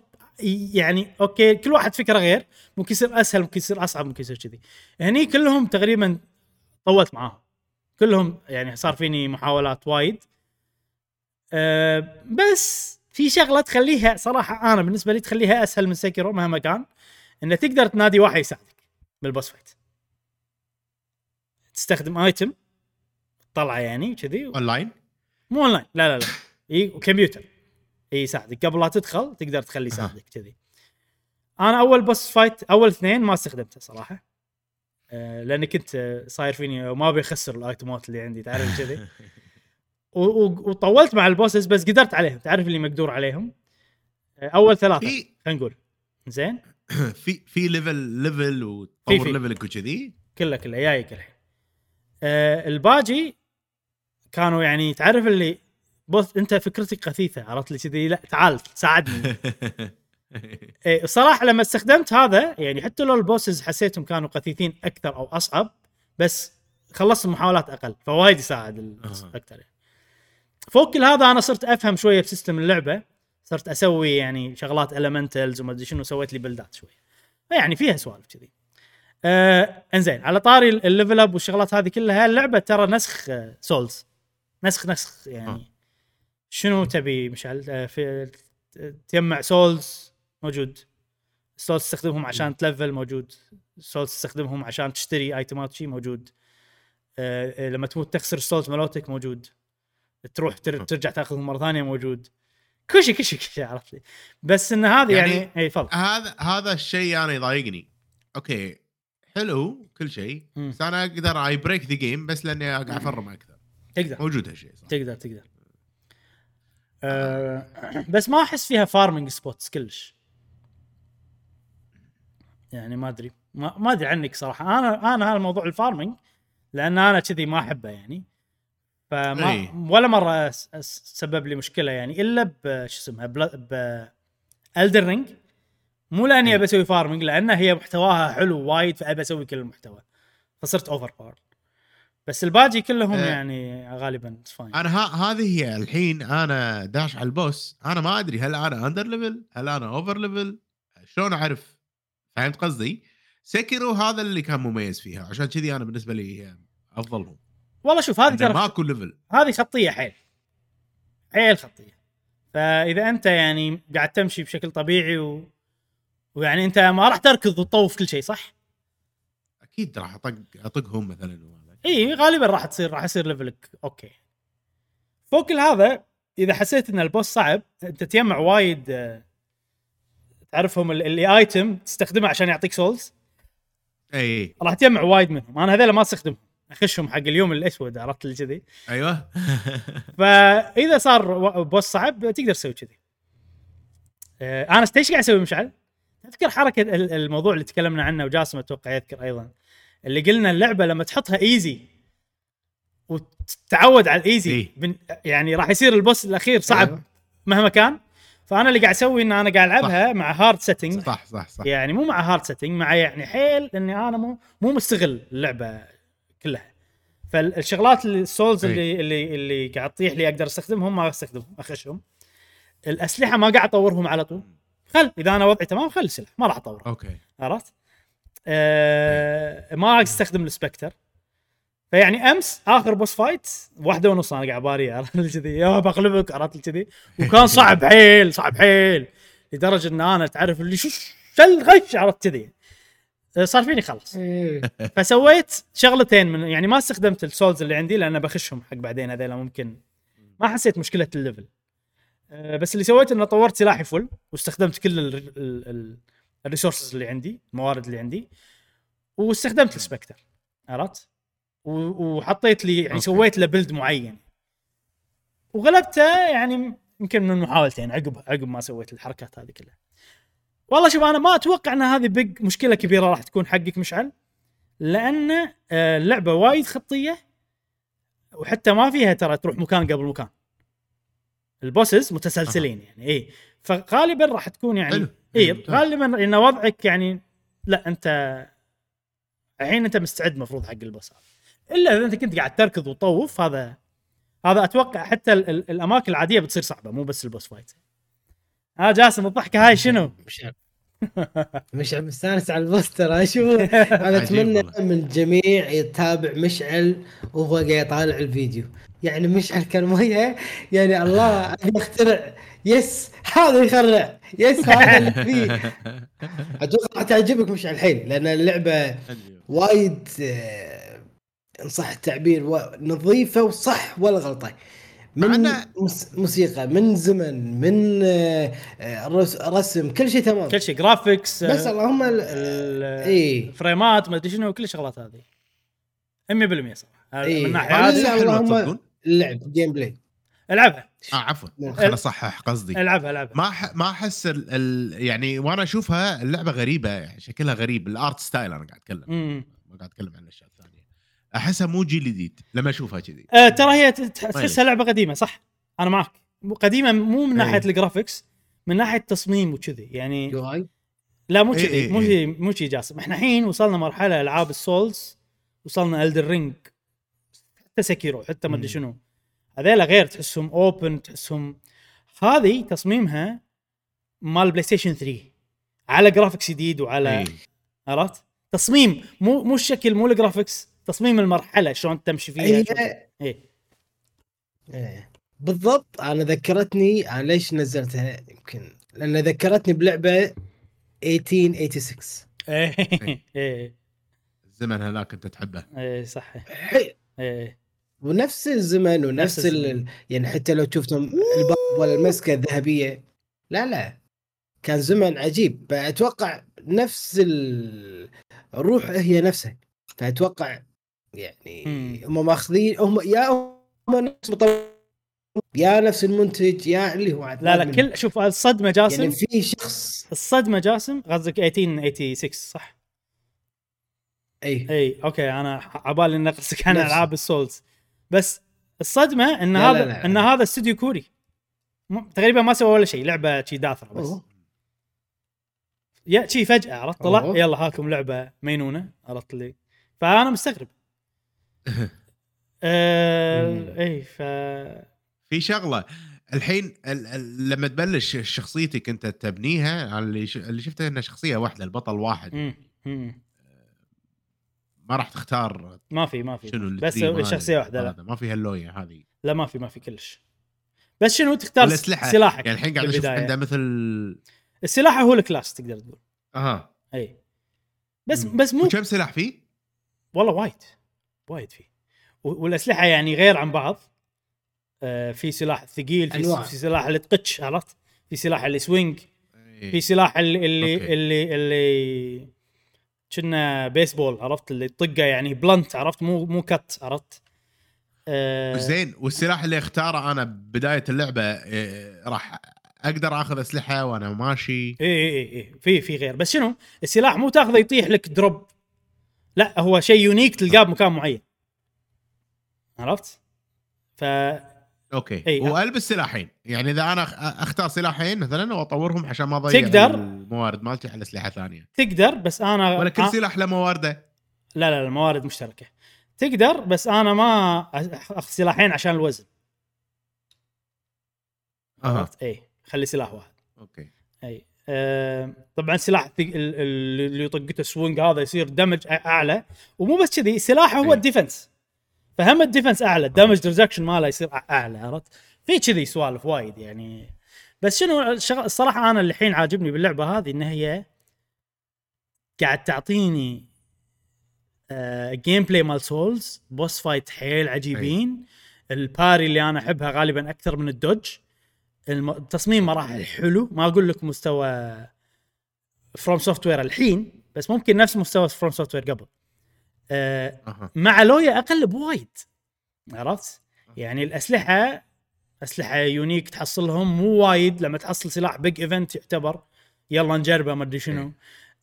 يعني okay كل واحد فكرة غير ممكن يصير أسهل ممكن يصير أصعب ممكن يصير كذي. هني كلهم تقريبا طولت معاهم. كلهم يعني صار فيني محاولات وايد. أه بس في شغلة تخليها صراحة أنا بالنسبة لي تخليها أسهل من Sekiro مهما كان انه تقدر تنادي واحد يساعدك بال boss fight. تستخدم item طلعه يعني كذي. اونلاين مو اونلاين لا لا لا. إي وكمبيوتر إي يساعدك قبل لا تدخل تقدر تخليه يساعدك كذي. أنا أول boss fight أول اثنين ما استخدمته صراحة. آه لأني كنت آه، صاير فيني ما أبي أخسر الايتمات اللي عندي تعرف كذي. وطولت مع ال bosses بس قدرت عليهم. تعرف اللي مقدور عليهم؟ آه، أول ثلاثة خلينا نقول. زين؟ في في level level وتطور. level ك وكذي كله كله. جايك الحين آه الباجي كانوا يعني تعرف اللي بص انت فكرتك خفيفة عرفت لي كذي لا تعال ساعدني إيه الصراحه لما استخدمت هذا يعني حتى لو ال bosses حسيتهم كانوا قثيثين أكثر أو أصعب بس خلصت المحاولات أقل فوايد يساعد آه. أكثر يعني. فوق كل هذا أنا صرت أفهم شوية ب system اللعبة صرت أسوي يعني شغلات elementals وما أدري شنو سويت لي build ات شوية فيعني فيها سوالف كذي آه إنزين على طاري ال level up والشغلات هذه كلها اللعبة ترى نسخ آه، souls نسخ نسخ يعني آه. شنو تبي مشعل؟ آه، في تجمع souls موجود. souls تستخدمهم عشان تلفل موجود. souls تستخدمهم عشان تشتري ايتمات شي موجود. آه آه، لما تموت تخسر ال souls مالتك موجود. تروح تر- ترجع تاخذهم مرة ثانية موجود. كل شيء كل شيء كل شيء عرفت لي. بس إن هذا يعني, يعني- يعني اي تفضل. هذا هذا الشيء أنا يضايقني okay حلو كل شيء. بس أنا أقدر I break the game بس لأني قاعد افارم أكثر. تقدر. موجود هالشيء صح؟ تقدر تقدر. أه بس ما أحس فيها farming spots كلش. يعني ما أدري. ما, ما أدري عنك صراحة. أنا أنا هذا موضوع ال farming لأن أنا كذي ما أحبه يعني. فما إي. ولا مرة سبب لي مشكلة يعني. إلا ب شو اسمها؟ ب Elden Ring مو لأني إي. أبي أسوي farming لأن هي محتواها حلو وايد فأبي أسوي كل المحتوى. فصرت over power بس الباجي كلهم أه. يعني غالبا fine أنا ها هذه هي الحين أنا داش على ال boss. أنا ما أدري هل أنا under level هل أنا over level شلون أعرف؟ فهمت قصدي؟ Sekiro هذا اللي كان مميز فيها عشان كذي أنا بالنسبة لي أفضلهم. والله شوف هذه ترى ماكو level هذه خطية حيل. حيل خطية. فإذا أنت يعني قاعد تمشي بشكل طبيعي و... ويعني أنت ما راح تركض وتطوف كل شيء صح؟ أكيد راح اطق أطقهم مثلا. اي غالبا راح تصير راح يصير level ك okay. فوق كل هذا إذا حسيت إن ال boss صعب أنت تجمع وايد آه، تعرفهم ال- اللي item تستخدمه عشان يعطيك souls إي. راح تجمع وايد منهم. أنا هذول ما أستخدمهم. أخشهم حق اليوم الأسود عرفت اللي كذي. أيوه. فإذا صار boss صعب تقدر تسوي كذي. آه، أنا إيش قاعد أسوي مشعل؟ تذكر حركة ال- الموضوع اللي تكلمنا عنه وجاسم أتوقع يذكر أيضا. اللي قلنا اللعبة لما تحطها easy وتتعود على ال easy إيه. بن- يعني راح يصير ال boss الأخير صعب أيوة. مهما كان. فأنا اللي قاعد أسوي إن أنا قاعد ألعبها مع hard setting صح صح صح. يعني مو مع هارد سيتنج مع يعني حيل إني أنا مو مو مستغل اللعبة كلها. فالشغلات اللي ال souls أي. اللي اللي اللي قاعد تطيح لي أقدر أستخدمهم ما أستخدمهم أخشهم. الأسلحة ما قاعد أطورهم على طول. خل إذا أنا وضعي تمام خل السلاح ما راح أطوره. okay. عرفت؟ آه ما استخدم ال specter. فيعني أمس آخر boss fight واحدة ونص أنا قاعد parry عرفت كذي؟ يا بغلبك عرفت كذي؟ وكان صعب حيل صعب حيل لدرجة إن أنا تعرف اللي شو شو الغش عرفت كذي؟ آه، صار فيني خلص إيه. فسويت شغلتين من يعني ما استخدمت ال souls اللي عندي لأن بخشهم حق بعدين هذيلا ممكن. ما حسيت مشكلة ال level آه، بس اللي سويته إنه طورت سلاحي full واستخدمت كل ال- ال- ال- ال resources اللي عندي الموارد اللي عندي واستخدمت ال specter عرفت؟ وحطيت لي يعني. سويت له build معين وغلبته يعني يمكن من محاولتين عقب عقب ما سويت الحركات هذه كلها. والله شوف أنا ما أتوقع إن هذه big مشكلة كبيرة راح تكون حقك مشعل لأن آه، اللعبة وايد خطية وحتى ما فيها ترى تروح مكان قبل مكان. ال bosses متسلسلين يعني اي فغالبا راح تكون يعني حلو. اي. غالبا إن وضعك يعني لا أنت الحين أنت مستعد مفروض حق هذا إلا إذا أنت كنت قاعد تركض وتطوف هذا هذا أتوقع حتى ال- ال- الأماكن العادية بتصير صعبة مو بس ال boss fight ها جاسم الضحكة هاي شنو؟ مش عارف مش عارف مستانس على البوستر أشوف أنا أتمنى. من الجميع يتابع مشعل وهو قاعد يطالع الفيديو يعني مشعل كان وياه يعني الله أخترع يس هذا يخرع. يس هذا اللي فيه. أتوقع تعجبك مشعل الحين لأن اللعبة وايد آه، إن صح التعبير و- نظيفة وصح ولا غلطة. من موسيقى من زمن من آه، آه، رس- رسم كل شيء تمام. كل شيء graphics بس اللهم ال- ال- اي ال frameات ما أدري شنو كل الشغلات هذه. 100% صراحة هذا إيه. من ناحية اللهم-؟ اللعب gameplay ألعبها. آه عفوا. نعم. خليني أصحح قصدي. ألعبها ألعبها. ما ح... ما أحس ال... ال... يعني وأنا أشوفها اللعبة غريبة يعني شكلها غريب. ال art style أنا قاعد أتكلم. ما قاعد أتكلم عن الأشياء الثانية. أحسها مو جيل جديد لما أشوفها كذي. آه ترى هي طيب. تحسها لعبة قديمة صح؟ أنا معك. مو- قديمة مو من ناحية إيه. ال graphics من ناحية تصميم وكذي يعني لا مو إيه كذي إيه مو إيه. شي مو شي جاسم. إحنا الحين وصلنا مرحلة ألعاب ال Souls وصلنا Elden Ring حتى Sekiro حتى ما أدري مم. شنو. هذيلا غير تحسهم open تحسهم هذه تصميمها مال PlayStation 3 على graphics جديد وعلى إيه. عرفت؟ تصميم مو مو الشكل مو ال graphics تصميم المرحلة شلون تمشي فيها هي شلون- إيه. إيه. بالضبط أنا ذكرتني أنا ليش نزلتها يمكن لأن ذكرتني بلعبة 1886 إيه. إيه. الزمن هذاك أنت تحبه. إيه صح إيه. ونفس الزمن نفس ونفس ال... الزمن. يعني حتى لو شفتم الباب ولا المسكة الذهبية لا لا كان زمن عجيب فأتوقع نفس ال- الروح هي نفسها فأتوقع يعني. هم ماخذين هم يا هم نفس يا نفس المنتج يا اللي هو لا لا كل شوف الصدمة جاسم يعني في شخص الصدمة جاسم قصدك 1886 صح؟ اي اي okay أنا عبالي ان قصدك عن. ألعاب ال Souls بس الصدمة إن لا، هذا لا، لا. إن هذا استوديو كوري تقريبا ما سوى ولا شيء لعبة شي داثرة بس أوه. يا شي فجأة عرفت طلع أوه. يلا هاكم لعبة مينونة عرفت لي فأنا مستغرب آه. اي ف في شغلة الحين ال... ال... لما تبلش شخصيتك أنت تبنيها اللي ش... اللي شفته انه شخصية واحدة البطل واحد مم. مم. ما راح تختار ما في ما في شنو بس. شخصية واحدة لا ما فيها اللوية هذه لا ما في ما في كلش بس شنو تختار والاسلحه سلاحك يعني الحين قاعد أشوف. عنده مثل السلاح هو ال class تقدر تقول أها إي بس مم. بس مو وكم سلاح فيه؟ والله وايد وايد في و- والأسلحة يعني غير عن بعض آه في سلاح ثقيل في, أنواع. في سلاح اللي تقتش عرفت في سلاح اللي swing. في سلاح اللي اللي. اللي, اللي كنا بيسبول عرفت؟ اللي طقة يعني blunt عرفت؟ مو مو cut عرفت؟ آه زين والسلاح اللي اختاره أنا بداية اللعبة إيه، راح أقدر آخذ أسلحة وأنا ماشي. اي اي اي إيه، في في غير. بس شنو؟ السلاح مو تاخذه يطيح لك drop لا هو شيء unique تلقاه بمكان معين. عرفت؟ ف okay. إي. والبس سلاحين. يعني إذا أنا أختار سلاحين مثلا وأطورهم عشان ما اضيع تقدر. الموارد مالتي على اسلحه ثانية. تقدر بس أنا ولا كل سلاح له موارده. لا لا الموارد مشتركة. تقدر بس أنا ما اخذ سلاحين عشان الوزن. أها. اي خلي سلاح واحد. okay. اي آه طبعا سلاح اللي طقته swing هذا يصير damage أعلى. ومو بس كذي سلاحه هو إي. ال defense. فهم ال defense أعلى ال damage reduction ماله يصير أعلى عرفت؟ في كذي سوالف وايد يعني. بس شنو. الصراحة أنا اللي الحين عاجبني باللعبة هذه إن هي قاعد تعطيني آه gameplay مال Souls boss fight حيل عجيبين. ال parry اللي أنا أحبها غالبا أكثر من ال dodge. الم... تصميم مراحل حلو. ما أقول لك مستوى FromSoftware الحين بس ممكن نفس مستوى FromSoftware قبل. آه مع loot أقل بوايد عرفت؟ يعني الأسلحة أسلحة unique تحصلهم مو وايد لما تحصل سلاح big event يعتبر يلا نجربه ما أدري شنو.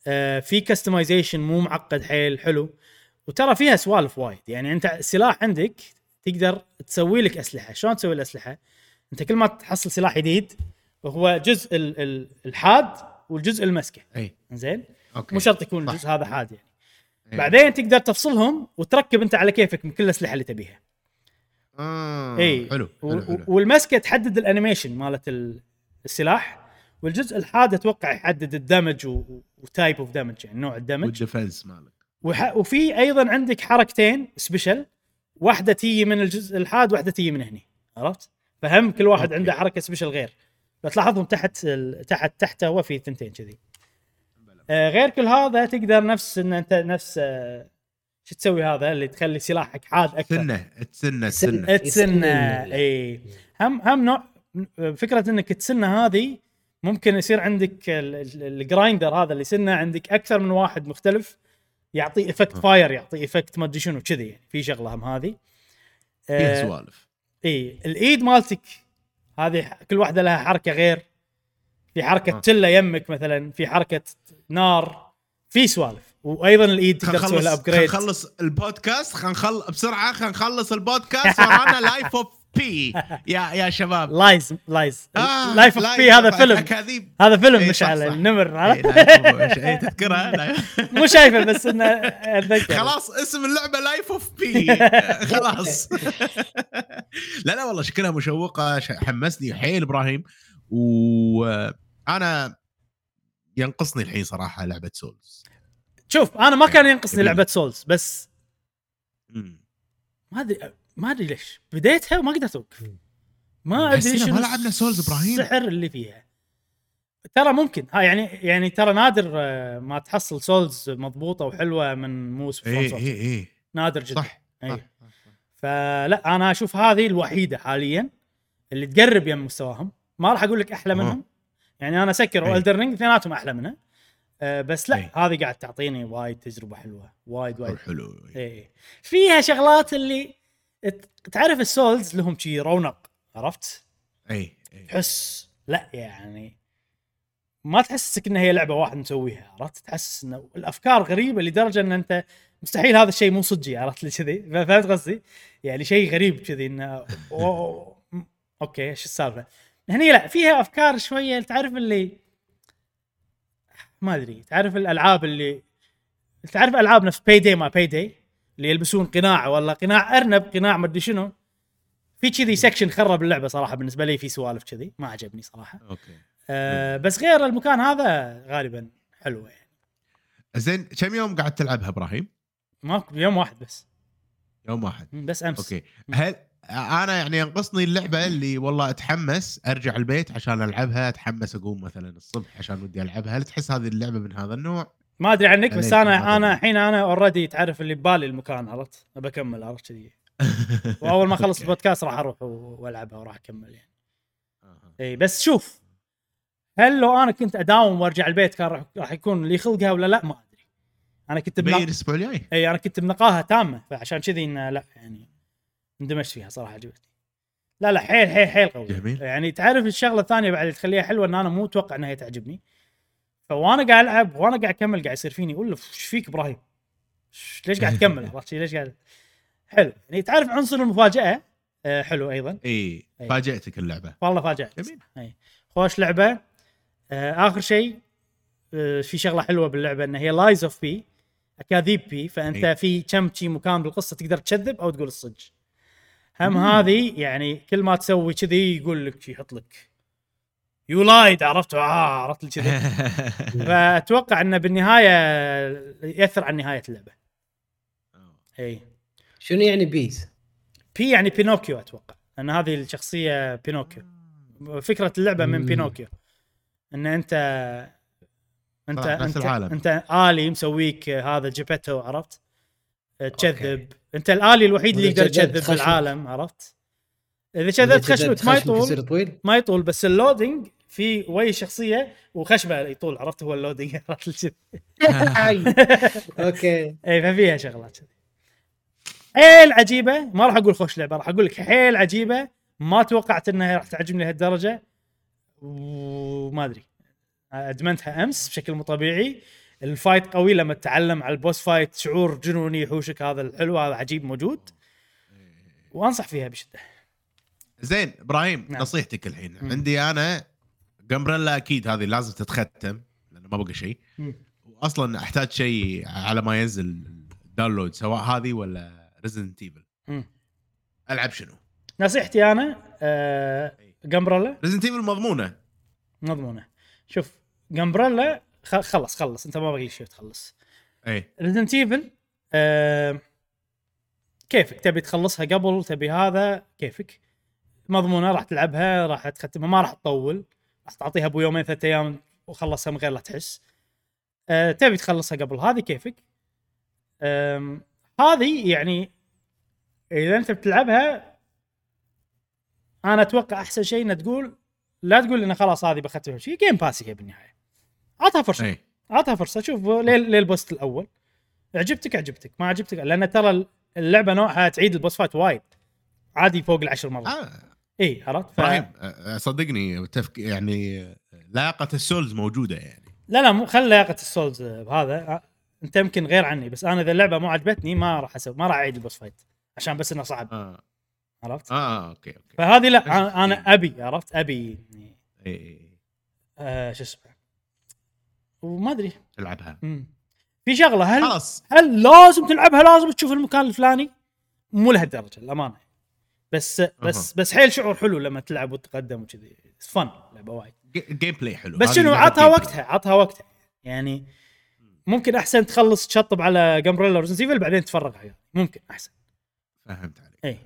آه في customization مو معقد حيل حلو. وترى فيها سوالف وايد. يعني أنت السلاح عندك تقدر تسوي لك أسلحة. شلون تسوي الأسلحة؟ أنت كل ما تحصل سلاح جديد وهو جزء ال- ال- الحاد والجزء المسكة. اي زين مو شرط يكون. الجزء هذا حاد يعني. بعدين تقدر تفصلهم وتركب انت على كيفك من كل الأسلحة اللي تبيها. آه اي حلو حلو, حلو. والمسكه تحدد ال animation مالت ال- السلاح والجزء الحاد أتوقع يحدد ال damage و type of damage يعني نوع الدمج. وال defense مالك. وح... وفي أيضا عندك حركتين special واحدة تيجي من الجزء الحاد واحدة تيجي من هني عرفت؟ فهم كل واحد okay. عنده حركة special غير. فتلاحظهم تحت ال... تحت تحته هو في ثنتين كذي. غير كل هذا تقدر نفس إن أنت نفس آه شو تسوي هذا اللي تخلي سلاحك حاد أكثر؟ سنه تسنه سنة. تسنه. تسنه يسن- إي. هم هم نوع فكرة إنك تسنه هذه ممكن يصير عندك ال- ال- ال grinder هذا اللي سنه عندك أكثر من واحد مختلف يعطي effect آه. fire يعطي effect ما أدري شنو كذي يعني في شغلة هم هذه. فيها آه، سوالف. إي الإيد مالتك هذه كل واحدة لها حركة غير في حركة آه. تله يمك مثلا في حركة نار في سوالف. وأيضا الإيد تقدر تسوي لها upgrade نخلص البودكاست خلينا نخل بسرعة خلينا نخلص البودكاست ورانا Life of P يا يا شباب. Lies Lies آه، Life of Pi هذا فيلم. أكاذيب. هذا فيلم إي، مش صح، على صح. النمر اي تذكرها؟ لا. مو شايفه بس إنه أتذكر. خلاص اسم اللعبة Life of P خلاص. لا لا والله شكلها مشوقة حمسني حيل إبراهيم. وأنا ينقصني الحين صراحة لعبة Souls شوف أنا ما كان ينقصني. لعبة Souls بس ما أدري ما أدري ليش. بديتها وما قدرت أوقف. ما أدري حسينا شنو ما لعبنا souls إبراهيم. السحر اللي فيها. ترى ممكن. ها يعني يعني ترى نادر آه، ما تحصل souls مضبوطة وحلوة من موس اي اي اي نادر جدا. إيه، صح إي. صح فلا أنا أشوف هذه الوحيدة حاليا اللي تقرب يم مستواهم. ما راح أقول لك أحلى. منهم يعني أنا سكر. و Elden Ring اثنيناتهم أحلى منها أه بس لا أي. هذه قاعد تعطيني وايد تجربة حلوة وايد وايد حلو اي فيها شغلات اللي تعرف ال souls لهم شي رونق عرفت؟ اي تحس لا يعني ما تحسسك ان هي لعبة واحد مسويها عرفت؟ تحس إنه الأفكار غريبة لدرجة إن أنت مستحيل هذا الشيء مو صجي عرفت لي كذي فهمت قصدي؟ يعني شيء غريب كذي إنه أوكي إيش السالفة؟ هني لا فيها أفكار شوية تعرف اللي ما أدري تعرف الألعاب اللي تعرف ألعاب نفس باي داي ما باي داي اللي يلبسون قناع ولا قناع أرنب قناع ما أدري شنو. في كذي سكشن خرب اللعبة صراحة بالنسبة لي في سوالف كذي ما عجبني صراحة. أوكي. أه بس غير المكان هذا غالبا حلوة يعني. زين كم يوم قاعد تلعبها إبراهيم؟ ماكو يوم واحد بس. يوم واحد. بس أمس. أوكي. هل أنا يعني ينقصني اللعبة اللي والله أتحمس أرجع البيت عشان ألعبها أتحمس أقوم مثلا الصبح عشان ودي ألعبها هل تحس هذه اللعبة من هذا النوع؟ ما أدري عنك بس أنا أنا. الحين أنا already تعرف اللي ببالي المكان عرفت ابى أكمل عرفت كذي وأول ما أخلص. البودكاست راح أروح وألعبها وراح أكمل يعني. إي بس شوف هل لو أنا كنت أداوم وأرجع البيت كان راح يكون لي خلقها ولا لا ما أدري أنا كنت بنق... الأسبوع الجاي إي أنا كنت بنقاها تامة فعشان كذي إنه لا يعني اندمجت فيها صراحة عجبتني. لا لا حيل حيل حيل قوي. جميل. يعني تعرف الشغلة الثانية بعد اللي تخليها حلوة إن أنا مو متوقع إنها هي تعجبني. فوانا قاعد ألعب وأنا قاعد أكمل قاعد يصير فيني أقول إيش فيك إبراهيم؟ ليش قاعد تكمل؟ عرفت؟ ليش قاعد حلو. يعني تعرف عنصر المفاجأة؟ آه حلو أيضا. إي أي. فاجأتك اللعبة. والله فاجأت. جميل. إي. خوش لعبة. آه آخر شيء آه في شغلة حلوة باللعبة ان هي Lies of P أكاذيب P فأنت أي. في كم شي مكان بالقصة تقدر تكذب أو تقول الصج هم هذه يعني كل ما تسوي كذي يقول لك يحط لك. you lied عرفت؟ آه عرفت كذي فأتوقع إنه بالنهاية يأثر على نهاية اللعبة. إي. شنو يعني بيز؟ بي يعني بينوكيو أتوقع. ان هذه الشخصية بينوكيو. فكرة اللعبة من. بينوكيو. إن أنت أنت أنت, العالم. أنت آلي مسويك هذا Geppetto عرفت؟ تكذب انت الآلي الوحيد اللي يقدر يكذب خشمك. بالعالم عرفت؟ إذا كذبت خشمك ما يطول طويل؟ ما يطول بس ال loading في شخصية وخشمه يطول عرفت؟ هو ال loading. عرفت أوكي. اي ففيها شغلات حيل عجيبة ما راح أقول خوش لعبة راح أقول لك حيل عجيبة ما توقعت إنها راح تعجبني لهالدرجة وما أدري. أدمنتها أمس بشكل مو طبيعي. ال fight قوي لما تتعلم على ال boss fight شعور جنوني يحوشك هذا الحلو هذا عجيب موجود وأنصح فيها بشدة زين إبراهيم نعم. نصيحتك الحين مم. عندي أنا Gembrella أكيد هذه لازم تتختم لأنه ما بقى شيء. واصلا أحتاج شيء على ما ينزل ال download سواء هذه ولا Resident Evil. ألعب شنو؟ نصيحتي أنا آه Gembrella Resident Evil مضمونة مضمونة شوف Gembrella خلص خلص. انت ما باقي شيء تخلص. أي. Resident Evil آه كيفك؟ تبي تخلصها قبل تبي هذا؟ كيفك؟ مضمونة راح تلعبها راح تختمها ما راح تطول. راح تعطيها أبو يومين ثلاث أيام وخلصها من غير لا تحس. آه تبي تخلصها قبل هذه كيفك؟ هذه يعني إذا أنت بتلعبها أنا أتوقع أحسن شيء انك تقول لا تقول انه خلاص هذه بختمها شيء Game Pass هي بالنهاية. عطها فرصة. اي اعطها فرصة. شوف ال boss الأول. عجبتك؟ عجبتك. ما عجبتك؟ لأن ترى اللعبة نوعها تعيد ال boss fight وايد. عادي فوق العشر مرات. آه. اي عرفت؟ ف... إبراهيم آه، صدقني تفك يعني لياقه ال souls موجودة يعني. لا لا مو خل لياقه ال souls بهذا. آه، أنت يمكن غير عني بس أنا إذا اللعبة مو عجبتني ما راح أسوي ما راح أعيد ال boss fight. عشان بس إنه صعب. آه. عرفت؟ آه أوكي أوكي. فهذه لا أنا, أنا أبي عرفت؟ أبي يعني اي اي آه شو اسمه؟ وما أدري. العبها. مم. في شغلة هل خلاص. هل لازم تلعبها؟ لازم تشوف المكان الفلاني؟ مو لهالدرجة الامانه بس بس بس حيل شعور حلو لما تلعب وتتقدم وكذي. fun لعبة وايد. gameplay حلو. بس شنو؟ عطها وقتها عطها وقتها. يعني ممكن أحسن تخلص تشطب على Gembrella Resident Evil بعدين تفرغ عليها ممكن أحسن. فهمت عليك. اي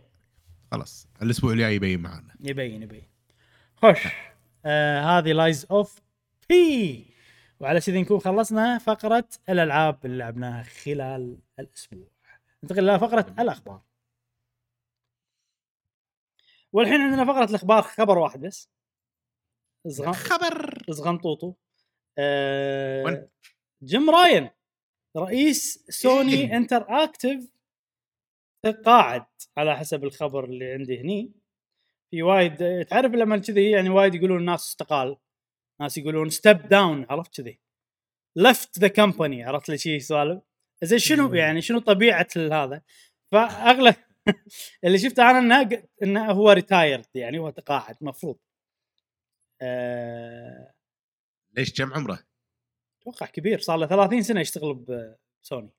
خلاص الأسبوع الجاي يبين معنا. يبين يبين. خوش. آه هذه Lies of P وعلى كذي نكون خلصنا فقرة الألعاب اللي لعبناها خلال الأسبوع. ننتقل إلى فقرة الأخبار. والحين عندنا فقرة الأخبار خبر واحد بس. صغ- خبر. صغنطوطو آه؟ Jim Ryan رئيس سوني إيه. Interactive تقاعد على حسب الخبر اللي عندي هني. في وايد تعرف لما كذي يعني وايد يقولون الناس استقال؟ ناس يقولون step down عرفت كذي؟ left the company عرفت لي شيء سوالف؟ زين شنو. يعني شنو طبيعة هذا؟ فأغلب اللي شفته أنا إنه إنه هو retired يعني هو تقاعد مفروض. أه... ليش كم عمره؟ أتوقع كبير صار له 30 سنة يشتغل بسوني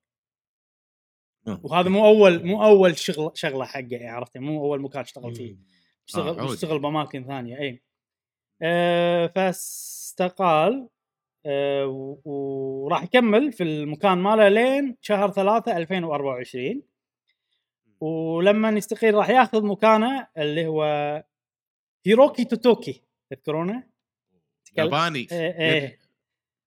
آه. وهذا مو اول مو أول شغل شغلة حقه يعني عرفت مو أول مكان اشتغل فيه. آه، اشتغل عود. اشتغل بأماكن ثانية اي أه فاستقال و- وراح يكمل في المكان ماله لين شهر 3 2024 ولما يستقيل راح ياخذ مكانه اللي هو هيروكي توتوكي تذكرونه؟ ياباني. إيه إيه.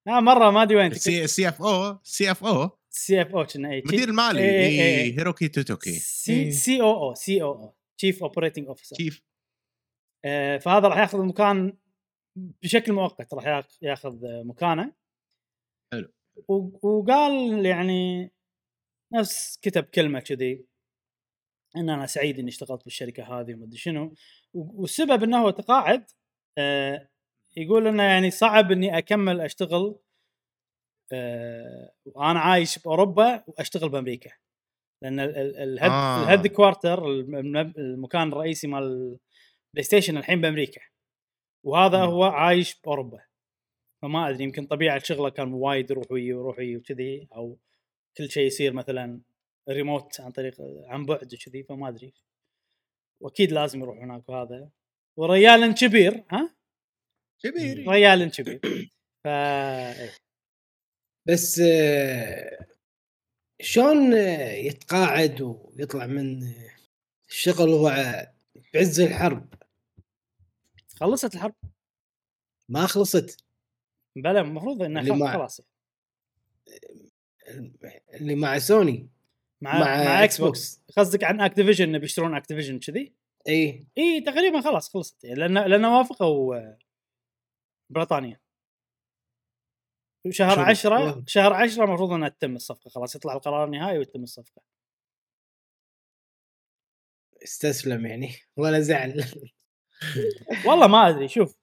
آه مرة ما أدري وين. سي سي إف أو سي إف أو. سي إف أو كنا اي مدير المالي إيه، إيه إيه. هيروكي توتوكي. سي سي أو أو سي أو أو تشيف اوبريتنج اوفيسر آه، فهذا راح ياخذ المكان بشكل مؤقت راح ياخ- ياخذ مكانه حلو. وقال يعني نفس كتب كلمة كذي إن أنا سعيد إني اشتغلت بالشركة هذه وما أدري شنو والسبب إنه هو تقاعد آه يقول إنه يعني صعب إني أكمل أشتغل آه وأنا عايش بأوروبا وأشتغل بأمريكا لأن ال- ال- ال head آه. ال headquarter الم- المكان الرئيسي مال بلاي ستيشن الحين بأمريكا وهذا مم. هو عايش بأوروبا. فما أدري يمكن طبيعة شغله كان وايد يروح ويجي يروح ويجي وكذي أو كل شيء يصير مثلا ريموت عن طريق عن بعد وكذي فما أدري. وأكيد لازم يروح هناك وهذا. وريال كبير ها؟ كبير ريال كبير. ف إيه. بس شلون يتقاعد ويطلع من الشغل وهو بعز الحرب؟ خلصت الحرب؟ ما خلصت. بلا المفروض انه اللي خ- مع- خلاص. اللي مع سوني. مع مع مع, إكس. بوكس. قصدك عن اكتيفيجن بيشترون اكتيفيجن كذي؟ اي اي تقريبا خلاص خلصت. لأن لأن وافقوا بريطانيا. شهر شوف، 10 والله. شهر 10 المفروض إنها تتم الصفقة. خلاص يطلع القرار النهائي وتتم الصفقة. استسلم يعني. ولا زعل. والله ما أدري شوف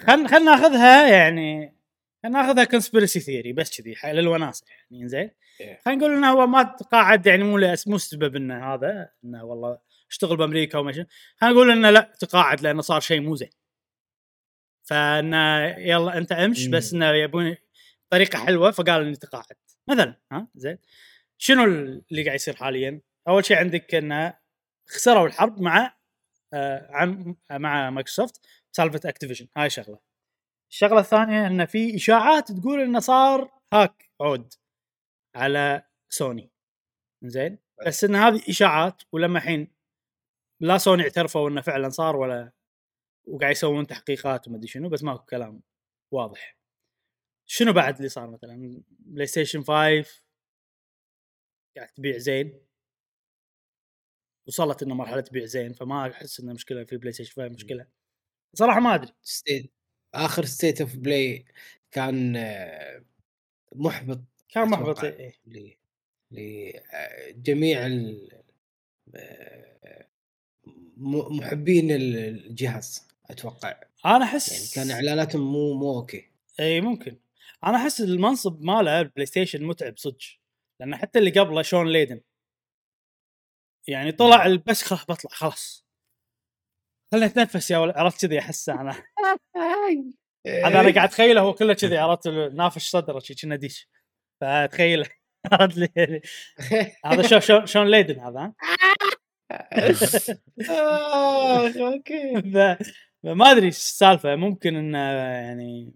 خل خل ناخذها يعني خل ناخذها conspiracy theory بس كذي للوناسه يعني زين إيه. خلينا نقول انه هو ما تقاعد يعني مو مو سبب إنه هذا إنه والله اشتغل بأمريكا وما شنو خلينا نقول إنه لا تقاعد لأنه صار شيء مو زين فإنه يلا أنت أمش. بس إنه يبون طريقة حلوة فقال إني تقاعد مثلا ها زين شنو اللي قاعد يصير حاليا؟ أول شيء عندك إنه خسروا الحرب مع عن مع مايكروسوفت سالفة اكتيفيجن هاي شغلة. الشغلة الثانية إن في إشاعات تقول إنه صار hack عود على سوني. زين بس إن هذه إشاعات ولما الحين لا سوني اعترفوا إنه فعلا صار ولا وقاعد يسوون تحقيقات وما أدري شنو بس ماكو كلام واضح. شنو بعد اللي صار مثلا؟ بلاي ستيشن 5 قاعد تبيع زين. وصلت إنه مرحلة تبيع زين فما أحس إنه مشكلة في بلاي ستيشن 5 مشكلة. صراحة ما أدري. state آخر State of Play كان آه، محبط كان محبط أتوقع. إيه. لجميع ال- آه، م- محبين ال- الجهاز أتوقع. أنا أحس يعني كان إعلاناتهم مو مو okay. اي ممكن. أنا أحس المنصب ماله البلاي ستيشن متعب صدق. لأن حتى اللي قبله شون لايدن. يعني طلع بس خلاص بطلع خلاص. خليني اتنفس يا ولد عرفت كذي أحس أنا. هذا أنا قاعد أتخيله هو كله كذي عرفت؟ نافش صدره شي كنا ديش. فتخيل عرفت لي؟ يعني هذا شو شون شون لايدن هذا okay فما أدري إيش السالفة ممكن انه يعني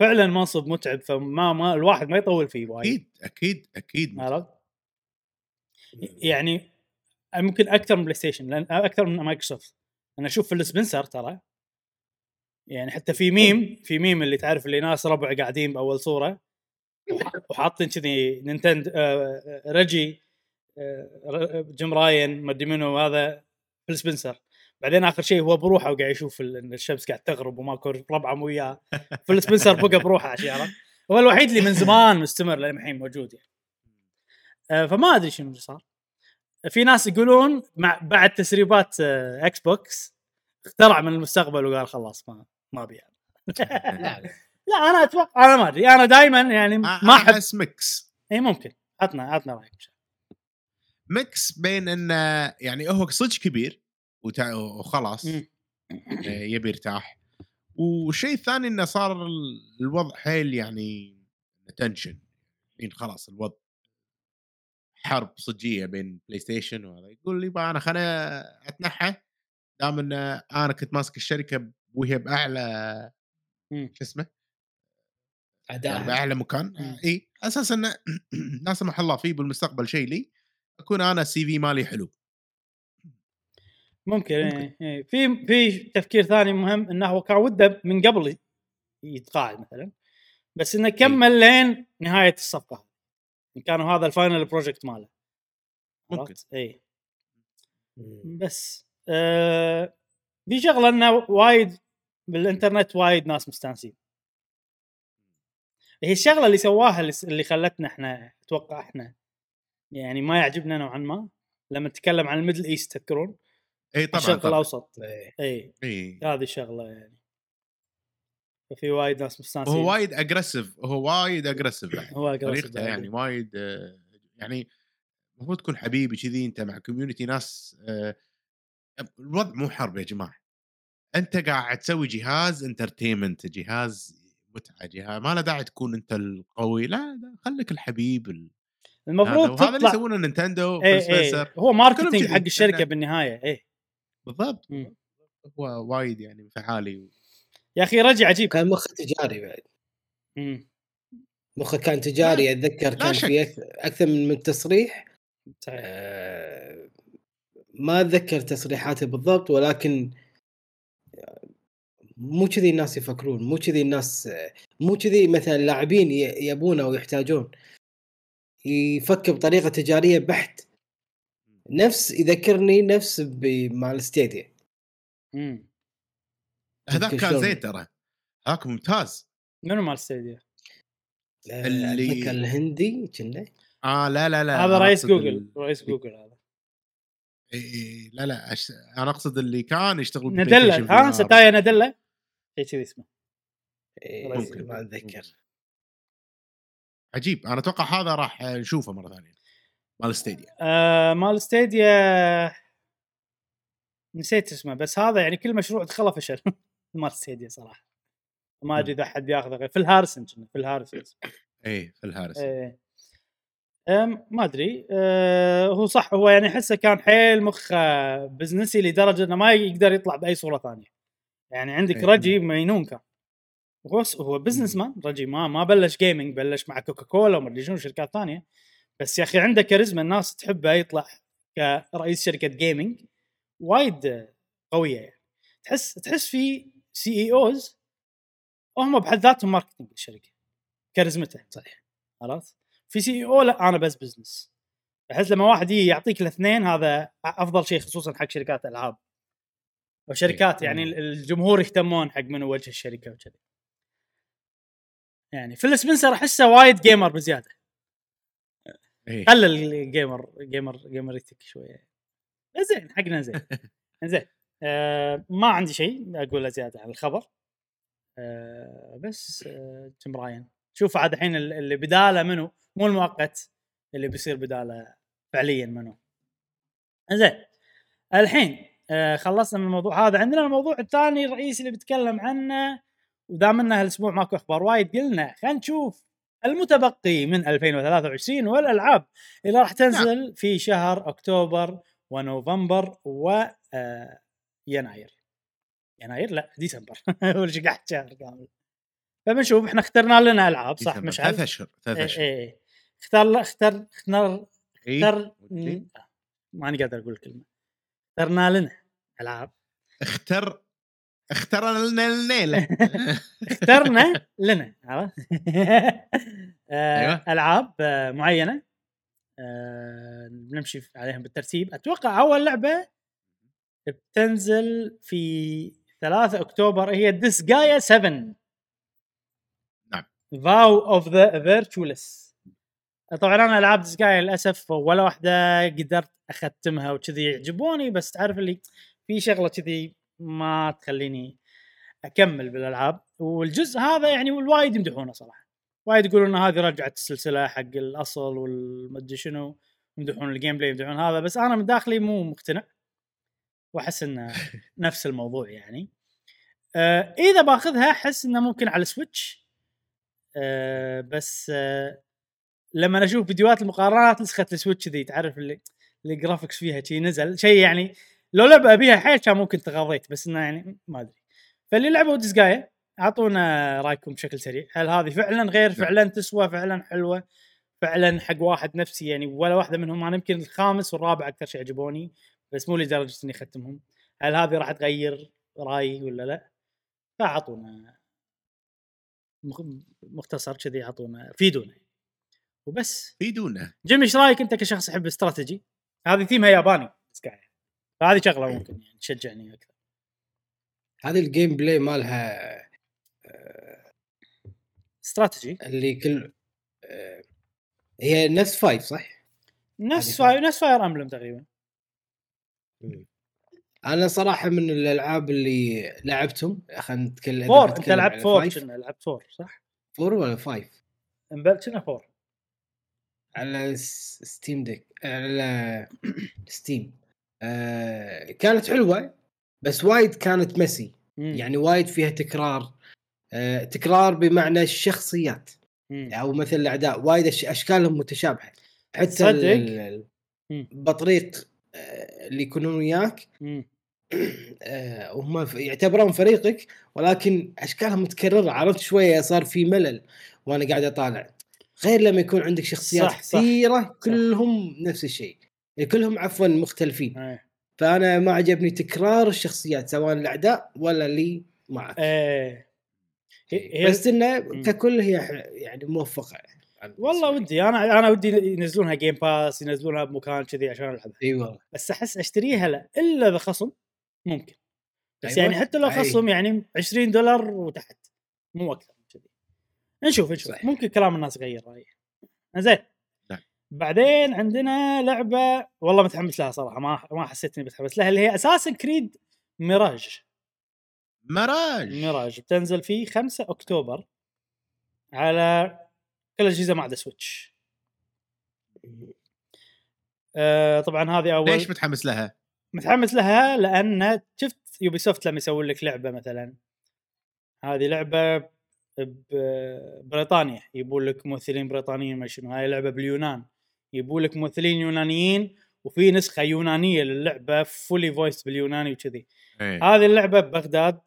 فعلا منصب متعب فما ما الواحد ما يطول فيه وايد. أكيد أكيد أكيد عرفت؟ يعني ممكن أكثر من بلاي ستيشن لأن أكثر من مايكروسوفت أنا أشوف فيل سبنسر ترى يعني حتى في ميم في ميم اللي تعرف اللي ناس ربع قاعدين بأول صورة وحاطين كذي نينتندو آه، ريجي آه، ر- جيم رايان ما أدري منو هذا فيل سبنسر بعدين آخر شيء هو بروحه وقاعد يشوف إن الشمس قاعد تغرب وماكو ربعة مو وياه. فيل سبنسر بقى بروحه عشان هو الوحيد اللي من زمان مستمر للحين موجود يعني. آه، فما أدري شنو اللي صار. في ناس يقولون مع بعد تسريبات آه، إكس بوكس اخترع من المستقبل وقال خلاص ما ما أبي. يعني. لا. لا أنا أتوقع أنا ما أدري. أنا دائما يعني ما أحس mix إي ممكن. عطنا عطنا رأيك. mix بين انه يعني هو صدق كبير وتع- وخلاص. آه، يبي يرتاح. والشيء الثاني إنه صار ال- الوضع حيل يعني tension الحين خلاص الوضع حرب صجية بين بلاي ستيشن وهذا يقول لي أنا خليني أتنحى دام إن أنا كنت ماسك الشركة وهي بأعلى مم. شو اسمه يعني اداء بأعلى مكان مم. إي أساسا انه لا سمح الله في بالمستقبل شيء لي أكون أنا ال CV مالي حلو ممكن, ممكن. إيه. إيه. في في تفكير ثاني مهم انه هو كان وده من قبل يتقاعد مثلا بس إنه كمل لين نهاية الصفقة إن كأنه هذا ال final project ماله. ممكن. إي. بس آه في شغلة إنه وايد بالإنترنت وايد ناس مستانسين. هي الشغلة اللي سواها اللي, خلتنا إحنا أتوقع إحنا يعني ما يعجبنا نوعا ما لما نتكلم عن ال Middle East تذكرون؟ إي طبعا الشرق الأوسط. إيه. إي. إي. هذه الشغله يعني. ففي وايد ناس مستانسين. هو وايد aggressive هو وايد aggressive هو aggressive طريقته بعد. يعني وايد آه، يعني المفروض تكون حبيبي كذي انت مع community ناس آه، الوضع مو حرب يا جماعة. انت قاعد تسوي جهاز entertainment جهاز متعة جهاز ما له داعي تكون انت القوي. لا, لا خليك الحبيب ال- هذا المفروض وهذا اللي تطلع يسوونه Nintendo إيه إيه. هو marketing. حق الشركة بالنهاية إيه. بالضبط. هو وايد يعني فعالي يا أخي رجع عجيب كان مخه تجاري بعد. مخه كان تجاري أتذكر كان. في أكثر من من تصريح. صحيح. آه، ما أتذكر تصريحاته بالضبط ولكن مو كذي الناس يفكرون مو كذي الناس مو كذي مثلا اللاعبين ي- يبونه أو يحتاجون. يفكر بطريقة تجارية بحت. نفس يذكرني نفس ب- مع ال Stadia مم. هذاك كان؟ زين ترى. هذاك ممتاز. منو مال Stadia؟ آه، اللي- أتذكر الهندي كنا. آه لا لا لا هذا رئيس جوجل ال- رئيس جوجل هذا. إي إي لا لا أش... أنا أقصد اللي كان يشتغل ستيشن ها. ساتيا ناديلا؟ شيء كذي اسمه. إيه، ممكن. ما أتذكر. عجيب. أنا أتوقع هذا راح نشوفه مرة ثانية. مال Stadia. آه مال Stadia نسيت اسمه بس هذا يعني كل مشروع دخله فشل. Stadia صراحة. ما أدري إذا حد بياخذه غير. فيل هاريسون كنا فيل هاريسون إي فيل هاريس إيه ما أدري. أه هو صح هو يعني أحسه كان حيل مخ آه، بزنسي لدرجة إنه ما يقدر يطلع بأي صورة ثانية. يعني عندك إيه. رجي مجنون كان. هو هو businessman رجي ما ما بلش gaming بلش مع كوكا كولا ومدري شنو شركات ثانية. بس يا أخي عنده كاريزما الناس تحبه يطلع كرئيس شركة gaming وايد قوية يعني. تحس تحس في CEOs هم بحد ذاتهم marketing الشركة كاريزمته صحيح عرفت؟ في CEO لا أنا بس business بحيث لما واحد يجي يعطيك الاثنين هذا أفضل شيء خصوصا حق شركات العاب أو شركات يعني مم. الجمهور يهتمون حق من وجه الشركة وكذا يعني فيل سبنسر أحسه وايد gamer بزيادة. إيه. قلل ال gamer gamer جيمريتك شوية. زين حقنا زين. زين. آه ما عندي شيء اقوله زيادة عن الخبر. آه بس آه جيم رايان شوف عاد الحين ال- اللي بداله منو؟ مو المؤقت اللي بيصير بداله فعليا منو. زين الحين آه خلصنا من الموضوع هذا. عندنا الموضوع الثاني الرئيسي اللي بتكلم عنه ودام إنه هالأسبوع ماكو أخبار وايد قلنا خلينا نشوف المتبقي من 2023 والألعاب اللي راح تنزل في شهر أكتوبر ونوفمبر ويناير يناير. لا ديسمبر. اول شيء قاعد شهر كامل. فبنشوف إحنا اخترنا لنا ألعاب صح. مش ثلاث اشهر ثلاث اشهر إيه. اختار اختار اختار إيه. اختار ودي. ماني قادر أقول الكلمة. اخترنا لنا ألعاب. اختر اختار لنا الليلة اخترنا لنا عرفت؟ آه، أيوة. ألعاب آه، معينة. آه، بنمشي عليهم بالترتيب. أتوقع أول لعبة بتنزل في 3 أكتوبر هي ديسجايا 7 نعم. Vow of the Virtueless طبعا أنا العاب Disgaea للأسف ولا واحدة قدرت أختمها وكذي يعجبوني بس تعرف اللي في شغلة كذي ما تخليني أكمل بالألعاب. والجزء هذا يعني الوايد يمدحونه صراحة. وايد يقولون إن هذه رجعت السلسلة حق الأصل والمدري شنو يمدحون ال gameplay يمدحون هذا بس أنا من داخلي مو مقتنع. وأحس إنه نفس الموضوع يعني. آه إذا باخذها أحس إنه ممكن على ال Switch. آه بس آه لما أشوف فيديوهات المقارنات نسخة ال Switch ذي تعرف اللي ال graphics فيها شي نزل شيء يعني لو لعبة أبيها حيل كان ممكن تغاضيت بس إنه يعني ما أدري. فاللي لعبوا Disgaea أعطونا رأيكم بشكل سريع. هل هذه فعلا غير فعلا تسوى فعلا حلوة فعلا حق واحد نفسي يعني ولا واحدة منهم؟ أنا يمكن الخامس والرابع أكثر شيء عجبوني. بس مو لدرجة إني أختمهم. هل هذه راح تغير رأيي ولا لا؟ فأعطونا مخ- مختصر كذي أعطونا فيدونا وبس. يفيدونا جيمي إيش رأيك أنت كشخص يحب الاستراتيجي؟ هذه ثيمها ياباني سكاي فهذه شغلة ممكن يعني تشجعني أكثر. هذه ال gameplay مالها استراتيجي؟ اللي كل آه، هي نفس five صح؟ نفس Fire نفس Fire Emblem تقريبا. أنا صراحة من الألعاب اللي لعبتهم خلينا نتكلم four أنت لعبت four. كنا لعبت four صح؟ four ولا five؟ إمبل كنا four على Steam Deck على Steam آه كانت حلوة بس وايد كانت messy مم. يعني وايد فيها تكرار آه تكرار بمعنى الشخصيات مم. أو مثل الأعداء وايد أشكالهم متشابهة حتى ال-. بطريق اللي يكونون وياك. آه، وهم يعتبرون فريقك ولكن أشكالهم متكررة عرفت شوية صار في ملل وأنا قاعد أطالع غير لما يكون عندك شخصيات صح، صح. كثيرة كلهم نفس الشيء كلهم عفوا مختلفين إيه. فأنا ما عجبني تكرار الشخصيات سواء الأعداء ولا اللي معك إيه هي بس إنه. ككل هي يعني موفقة يعني والله ودي أنا أنا ودي ينزلونها Game Pass ينزلونها بمكان كذي عشان العبها اي والله بس أحس أشتريها لا إلا بخصم ممكن. بس أيوة. يعني حتى لو أي. خصم يعني 20 دولار وتحت مو أكثر من كذي. نشوف نشوف. صحيح. ممكن كلام الناس يغير رايه زين نعم. بعدين عندنا لعبة والله متحمس لها صراحة ما ما حسيت إني متحمس لها اللي هي Assassin's Creed Mirage. Mirage Mirage. بتنزل في 5 أكتوبر على كل الاجهزه ما عدا سويتش آه طبعا هذه أول ليش متحمس لها؟ متحمس لها؟ لأن شفت Ubisoft لما يسوي لك لعبة مثلا. هذه لعبة ببريطانيا يبون لك ممثلين بريطانيين ما شنو هاي لعبة باليونان. يبون لك ممثلين يونانيين وفي نسخة يونانية للعبة fully voiced باليوناني وكذي. إيه. هذه اللعبة ببغداد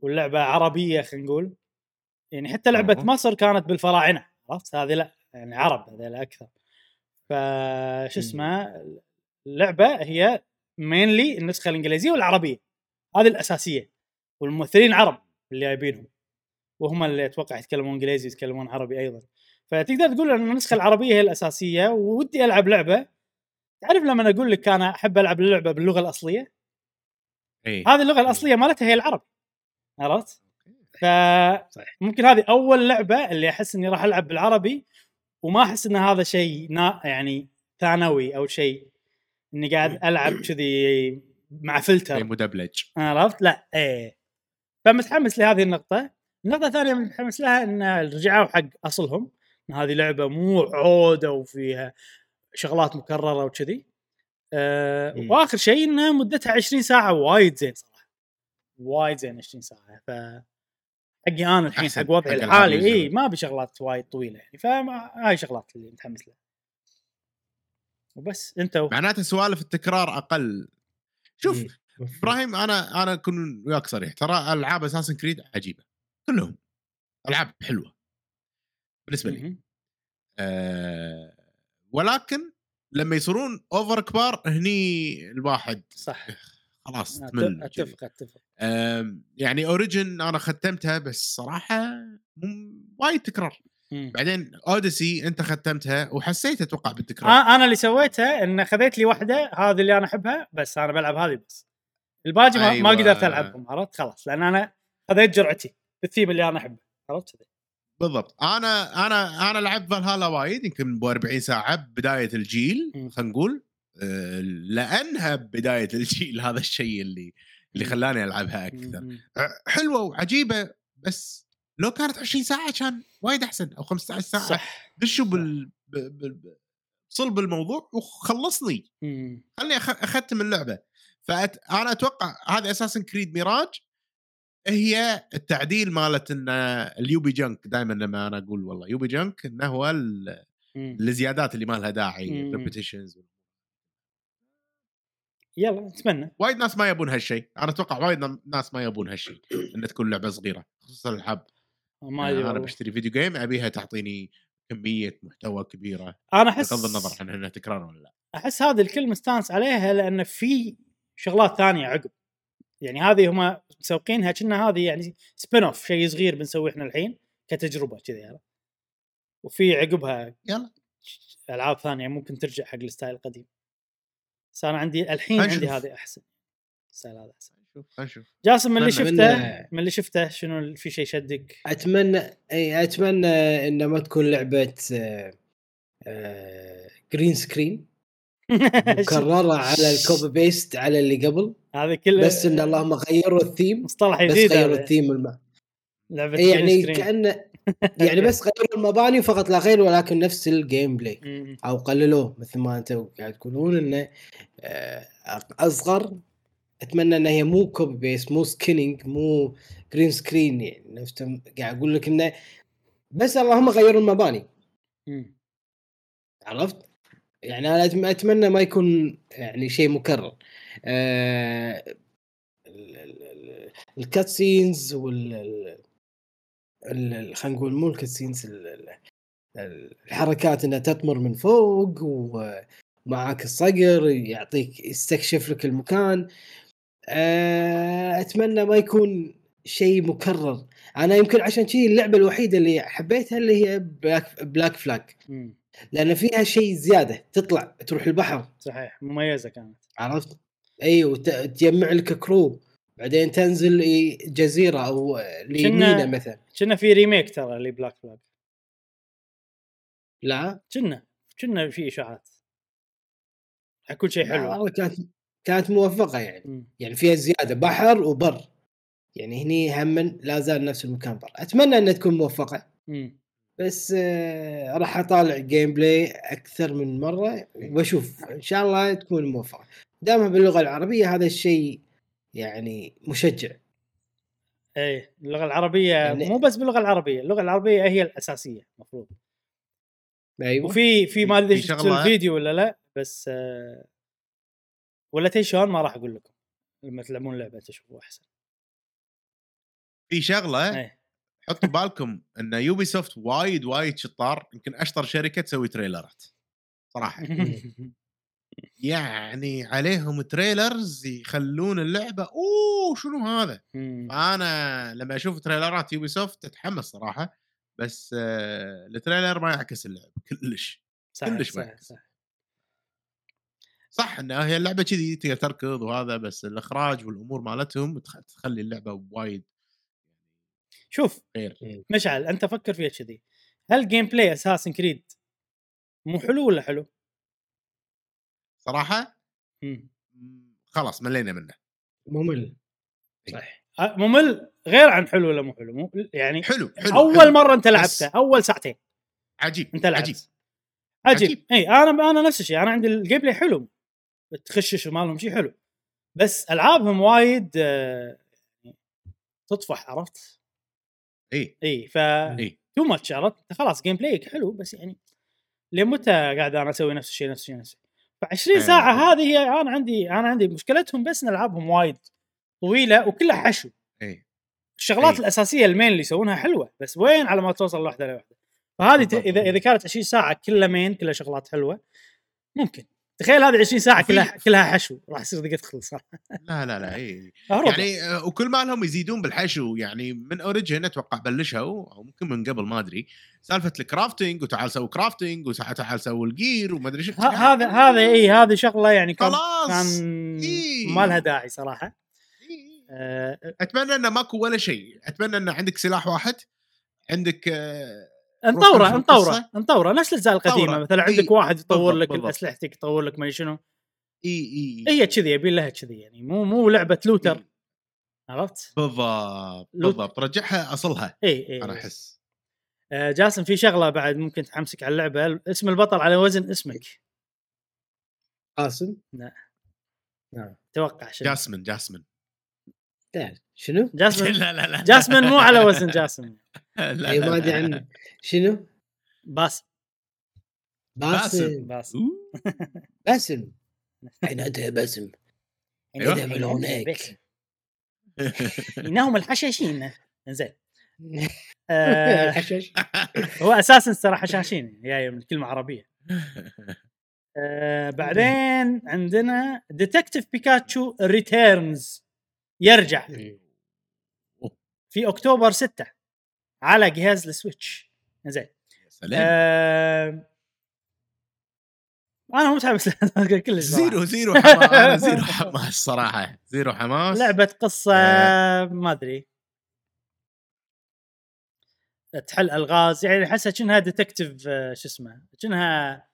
واللعبة عربية خلينا نقول. يعني حتى لعبة أوه. مصر كانت بالفراعنة. عرفت؟ هذه لا يعني عرب هذول أكثر. فشسمه اللعبة هي mainly النسخة الإنجليزية والعربية. هذه الأساسية. والممثلين عرب اللي جايبينهم وهم اللي أتوقع يتكلمون إنجليزي يتكلمون عربي أيضا. فتقدر تقول إن النسخة العربية هي الأساسية. ودي ألعب لعبة. تعرف لما أقول لك أنا أحب ألعب اللعبة باللغة الأصلية؟ إيه. هذه اللغة الأصلية مالتها هي العربي عرفت؟ فممكن هذه أول لعبة اللي أحس إني راح ألعب بالعربي وما أحس إن هذا شيء نا يعني ثانوي أو شيء. إني قاعد ألعب كذي مع فلتر. مدبلج. عرفت؟ لا إيه. فمتحمس لهذه النقطة. النقطة الثانية متحمس لها إن رجعوا حق أصلهم. إن هذه لعبة مو عودة وفيها شغلات مكررة وكذي. أه مم. وآخر شيء انها مدتها 20 ساعة وايد زين صراحة. وايد زين 20 ساعة. ف حقي أنا الحين حق وضعي الحالي. إي ما أبي شغلات وايد طويلة يعني فهاي شغلات اللي متحمس لها وبس أنت و... معناته سوالف التكرار أقل شوف. إبراهيم أنا أنا أكون وياك صريح ترى ألعاب Assassin's Creed عجيبة كلهم ألعاب حلوة بالنسبة لي. أه ولكن لما يصيرون over كبار هني الواحد صح خلاص تمل أتفق أتفق. يعني Origins أنا ختمتها بس صراحة وايد تكرار. مم. بعدين Odyssey أنت ختمتها وحسيت أتوقع بالتكرار. آه، أنا اللي سويته إن خذيت لي واحدة هذه اللي أنا أحبها بس أنا بلعب هذه بس. الباقي ما, ما أيوة. قدرت العبهم عرفت؟ خلاص لأن أنا خذيت جرعتي بالثيم اللي أنا أحبه عرفت كذي؟ بالضبط. أنا أنا أنا لعبت فالهالا وايد يمكن ب 40 ساعة بداية الجيل مم. خلينا نقول. لأنها بداية الجيل. هذا الشيء اللي اللي. خلاني ألعبها أكثر. حلوة وعجيبة بس لو كانت 20 ساعة كان وايد أحسن أو 15 ساعة. صح. دشوا بال صلب الموضوع وخلصني. خلني أختم اللعبة. فانا أتوقع هذا Assassin's Creed Mirage. هي التعديل مالت إن ال Ubi junk دائما لما أنا أقول والله Ubi junk إنه هو. الزيادات اللي ما لها داعي. repetitions يلا نتمنى. وايد ناس ما يبون هالشيء. أنا أتوقع وايد ناس ما يبون هالشيء ان تكون لعبة صغيرة خصوصا الالعاب ما ادري أنا والله. بشتري video game أبيها تعطيني كمية محتوى كبيرة. أنا أحس بغض النظر عن إنها تكرار ولا لا. أحس هذا الكل مستانس عليها لأن في شغلات ثانية عقب. يعني هذه هم مسوقينها كنا هذه يعني spin-off شيء صغير بنسويه إحنا الحين كتجربة كذي يعني. وفي عقبها يلا. ألعاب ثانية ممكن ترجع حق ال style القديم. بس أنا عندي الحين. عندي هذه أحسن ال style هذا أحسن نشوف جاسم من اللي شفته من اللي شفته شنو في شيء شدك؟ أتمنى إي أتمنى إنه ما تكون لعبة green screen مكررة على ال copy paste على اللي قبل هذا كله بس إن اللهم غيروا الثيم مصطلح بس جديد غيروا هذا. الثيم الم... لعبة يعني green screen. كانه يعني بس غيروا المباني فقط لا غير ولكن نفس ال gameplay. أو قللوه مثل ما أنتم قاعد تقولون إنه آه، أصغر أتمنى انها هي مو copy paste مو skinning مو green screen يعني نفس قاعد أقول لك إنه بس اللهم غيروا المباني. عرفت؟ يعني أنا أتمنى ما يكون يعني شيء مكرر. آه ال cutscenes وال ال- ال- خلينا نقول مو ال cutscenes الحركات إنها تطمر من فوق ومعاك الصقر يعطيك يستكشف لك المكان. آه أتمنى ما يكون شيء مكرر. أنا يمكن عشان شيء اللعبة الوحيدة اللي حبيتها اللي هي Black, Black Flag. مم. لأن فيها شيء زيادة تطلع تروح البحر صحيح مميزة كانت عرفت؟ اي وتجمع لك crew بعدين تنزل إي جزيرة أو ليمينا مثلا. كنا في remake ترى ل Black Flag. لا؟ كنا كنا في إشاعات. حيكون شيء حلو. والله كانت كانت موفقة يعني. مم. يعني فيها زيادة بحر وبر. يعني هني هم لا زال نفس المكان بر. أتمنى إنها تكون موفقة. مم. بس آه راح أطالع gameplay أكثر من مرة وأشوف. إن شاء الله تكون موفقة. دامها باللغة العربية هذا الشيء يعني مشجع. إيه اللغة العربية يعني- مو بس باللغة العربية اللغة العربية هي الأساسية المفروض أيوه. وفي في ما أدري في شفت شغلة- الفيديو ولا لا بس آه، ولا تي شلون ما راح أقول لكم. لما تلعبون اللعبه تشوفوا أحسن. في شغلة إيه. حطوا بالكم إن Ubisoft وايد وايد شطار. يمكن أشطر شركة تسوي تريلرات. صراحة. يعني عليهم trailers يخلون اللعبة أوه شنو هذا. أنا لما أشوف تريلرات Ubisoft أتحمس صراحة بس آه ال trailer ما يعكس اللعب كلش كلش صح, بعد. صح. صح انها هي اللعبة كذي تقدر تركض وهذا بس الإخراج والأمور مالتهم تخ- تخلي اللعبة وايد شوف غير مشعل أنت فكر فيها كذي هل gameplay Assassin's Creed مو حلو ولا حلو؟ صراحة مم. مم، خلاص ملينا منه. ممل. آه، ممل غير عن حلو ولا مو حلو؟ مو يعني حلو حلو أول حلو. مرة أنت لعبته أول ساعتين. عجيب أنت لعبت. عجيب. عجيب, عجيب. اي أنا أنا نفس الشيء أنا عندي ال gameplay حلو. تخشش مالهم شيء حلو. بس ألعابهم وايد آه، تطفح عرفت؟ اي اي ف too much عرفت؟ خلاص gameplay ك حلو بس يعني لمتى قاعد أنا أسوي نفس الشيء نفس الشيء نفس الشيء؟ ف 20 إيه. ساعة هذه هي أنا عندي أنا عندي مشكلتهم بس إن ألعابهم وايد طويلة وكلها حشو اي الشغلات إيه. الأساسية ال main اللي يسوونها حلوة بس وين على ما توصل لوحده لوحده فهذه ت-. إذا إذا كانت 20 ساعة كلها main كلها شغلات حلوة ممكن تخيل هذه 20 ساعة كلها كلها حشو. راح يصير دقيقه تخلص. لا لا لا إي. يعني آه، وكل ما لهم يزيدون بالحشو. يعني من Origins أتوقع بلشوا أو ممكن من قبل ما أدري. سالفة ال crafting وتعال سوي crafting وتعال سوي ال gear وما أدري شو. هذا هذا إي هذه شغلة يعني كان خلاص. كان إيه. ما لها داعي صراحة. إي. آه، أتمنى إنه ماكو ولا شيء. أتمنى إن عندك سلاح واحد عندك آه، نطوره في نطوره القصة. نطوره نفس الاجزاء القديمة. مثلا. عندك واحد يطور لك بالضبط. اسلحتك يطور لك ما شنو. إي إي هي كذي يبي لها كذي يعني مو مو لعبة looter. عرفت؟ بالضبط بالضبط. رجعها أصلها إي إي أنا أحس. آه، جاسم في شغلة بعد ممكن تحمسك على اللعبة. اسم البطل على وزن اسمك. قاسم؟ توقع شنو؟ جاسمن جاسمن. لا شنو؟ جاسمين لا لا لا. جاسمين مو على وزن جاسم لا اي لا ما أدري لا. عنه. شنو؟ باس. باسم باس. باسم. اين انت يا باسم؟ اذهب إلى هناك. إنهم الحشاشين. زين آه الحشاش. هو أساسا ترى حشاشين جاية من كلمة عربية. آه بعدين عندنا Detective Pikachu Returns يرجع. في أكتوبر 6 على جهاز ال Switch. زين سلام. آه أنا متحمس. كلش. zero zero حماس zero حماس صراحة. zero حماس. لعبة قصة آه. ما أدري. تحل ألغاز يعني أحسها كأنها detective آه، شو اسمه كأنها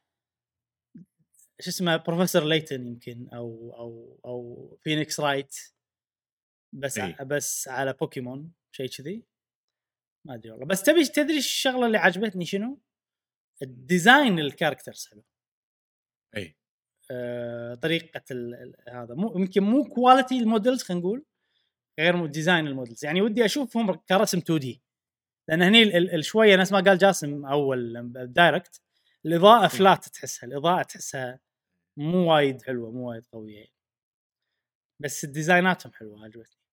شو اسمه Professor Layton يمكن أو أو أو Phoenix Wright بس إي. بس على بوكيمون شيء كذي. ما أدري والله. بس تبي تدري الشغلة اللي عجبتني شنو؟ ال design ال characters حلو. اي آه، طريقة ال- ال- هذا. مو يمكن مو quality ال models خلينا نقول غير design ال models يعني ودي أشوفهم كرسم 2D لأن هني ال- شوية نفس ما قال جاسم أول بال Direct الإضاءة flat تحسها. الإضاءة تحسها مو وايد حلوة مو وايد قوية. يعني. بس الديزايناتهم حلوة عجبتني.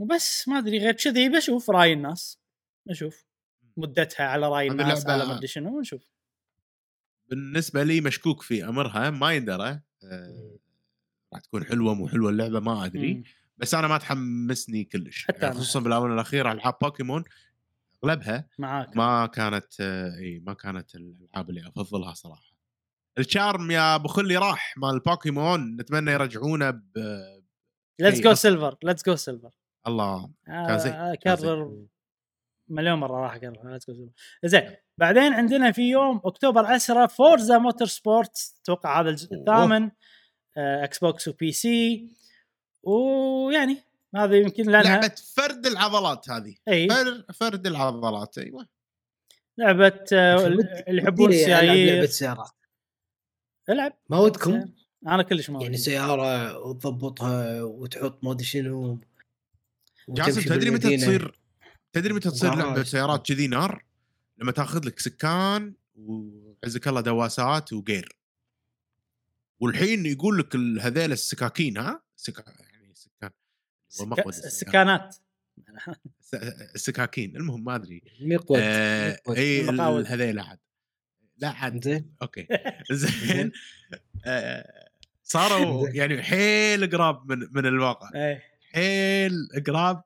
وبس ما أدري غير كذي بشوف راي الناس. بشوف مدتها على راي الناس على ما أدري شنو ونشوف. بالنسبة لي مشكوك في أمرها ما يندرى آه، راح تكون حلوة مو حلوة اللعبة ما أدري. مم. بس أنا ما تحمسني كلش حتى يعني. خصوصا بالاونه الاخيره العاب بوكيمون أغلبها معاك. ما كانت آه، إي ما كانت الألعاب اللي أفضلها صراحة. الشارم يا أبو خلي راح مال بوكيمون نتمنى يرجعونه ب ليتس جو. سيلفر ليتس جو سيلفر الله كان زين، آه،. اكرر مليون مرة راح اكرر جو سيلفر زين. بعدين عندنا في يوم أكتوبر 10 فورزا موتور سبورت أتوقع هذا الجزء. الثامن آه، إكس بوكس وبي سي ويعني هذا يمكن لأنها لعبة فرد العضلات هذه. إي. فر- فرد العضلات أيوه. لعبة آه، اللي يحبون ألعب لعبة سيارات. ألعب ما ودكم؟ أنا كلش ما يعني. سيارة وتضبطها وتحط ما أدري شنو جاسم تدري متى. تصير تدري متى تصير. لعبة سيارات كذي نار؟ لما تاخذ لك سكان وعزك الله دواسات وجير والحين يقول لك هذيل السكاكين ها؟ سكا يعني سكان. السكانات س- السكاكين المهم ما أدري مقود آه. اي المقاود. ال- هذيل عاد لا عاد زين أوكي زين آه، صاروا يعني حيل قراب من من الواقع إيه حيل قراب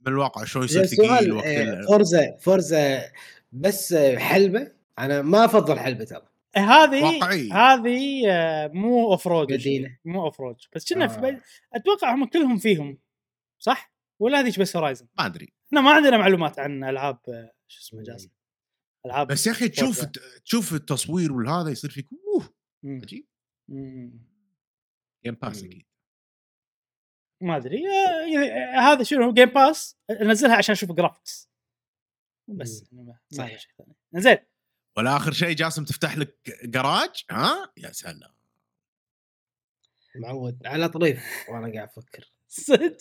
من الواقع شلون يصير ثقيل وقت ال- فورزا فورزا بس حلبة أنا ما أفضل حلبة ترى هذه واقعي. هذه آه، مو off-road مدينة. مو off-road بس كنا في آه. بي... أتوقع هم كلهم فيهم صح؟ ولا هذيك بس Horizon؟ ما أدري إحنا ما عندنا معلومات عن ألعاب آه، شو اسمه جاسم ألعاب بس يا أخي تشوف. تشوف التصوير والهذا يصير فيك أوه. عجيب. Game Pass. أكيد ما أدري آه، يعني آه، هذا شنو Game Pass أنزلها عشان أشوف graphics بس يعني ما صحيح. شيء ثاني. زين ولا اخر شيء جاسم تفتح لك جراج ها؟ يا سلام. معود. على طريف. وأنا قاعد أفكر. صدق؟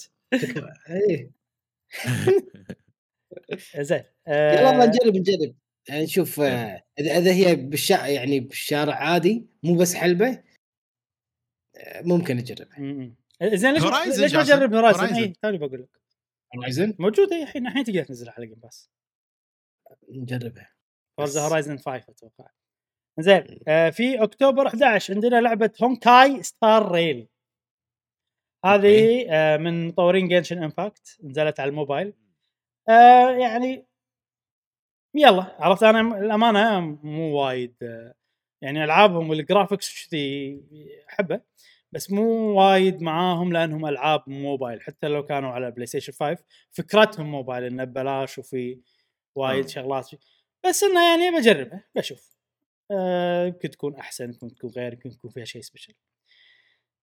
إيه. زين يلا آه، نجرب نجرب. يعني نشوف آه، إذا إذا هي بالشارع يعني بالشارع عادي مو بس حلبة ممكن اجربها مم. زين ليش Horizon ليش ما. تجرب هورايزن؟ Horizon. اي توني بقول لك. Horizon موجوده الحين الحين تقدر تنزلها على Game Pass نجربها. Forza بس. Horizon 5 أتوقع. زين آه في أكتوبر 11 عندنا لعبة Honkai Star Rail هذه آه من مطورين Genshin Impact نزلت على الموبايل. آه يعني يلا عرفت أنا الأمانة مو وايد آه يعني ألعابهم وال graphics كذي أحبه. بس مو وايد معاهم لأنهم ألعاب موبايل حتى لو كانوا على PlayStation 5 فكرتهم موبايل إنه ببلاش وفي وايد آه. شغلات. بس إنه يعني بجربها بشوف. آه، يمكن تكون أحسن يمكن تكون غير يمكن يكون فيها شيء special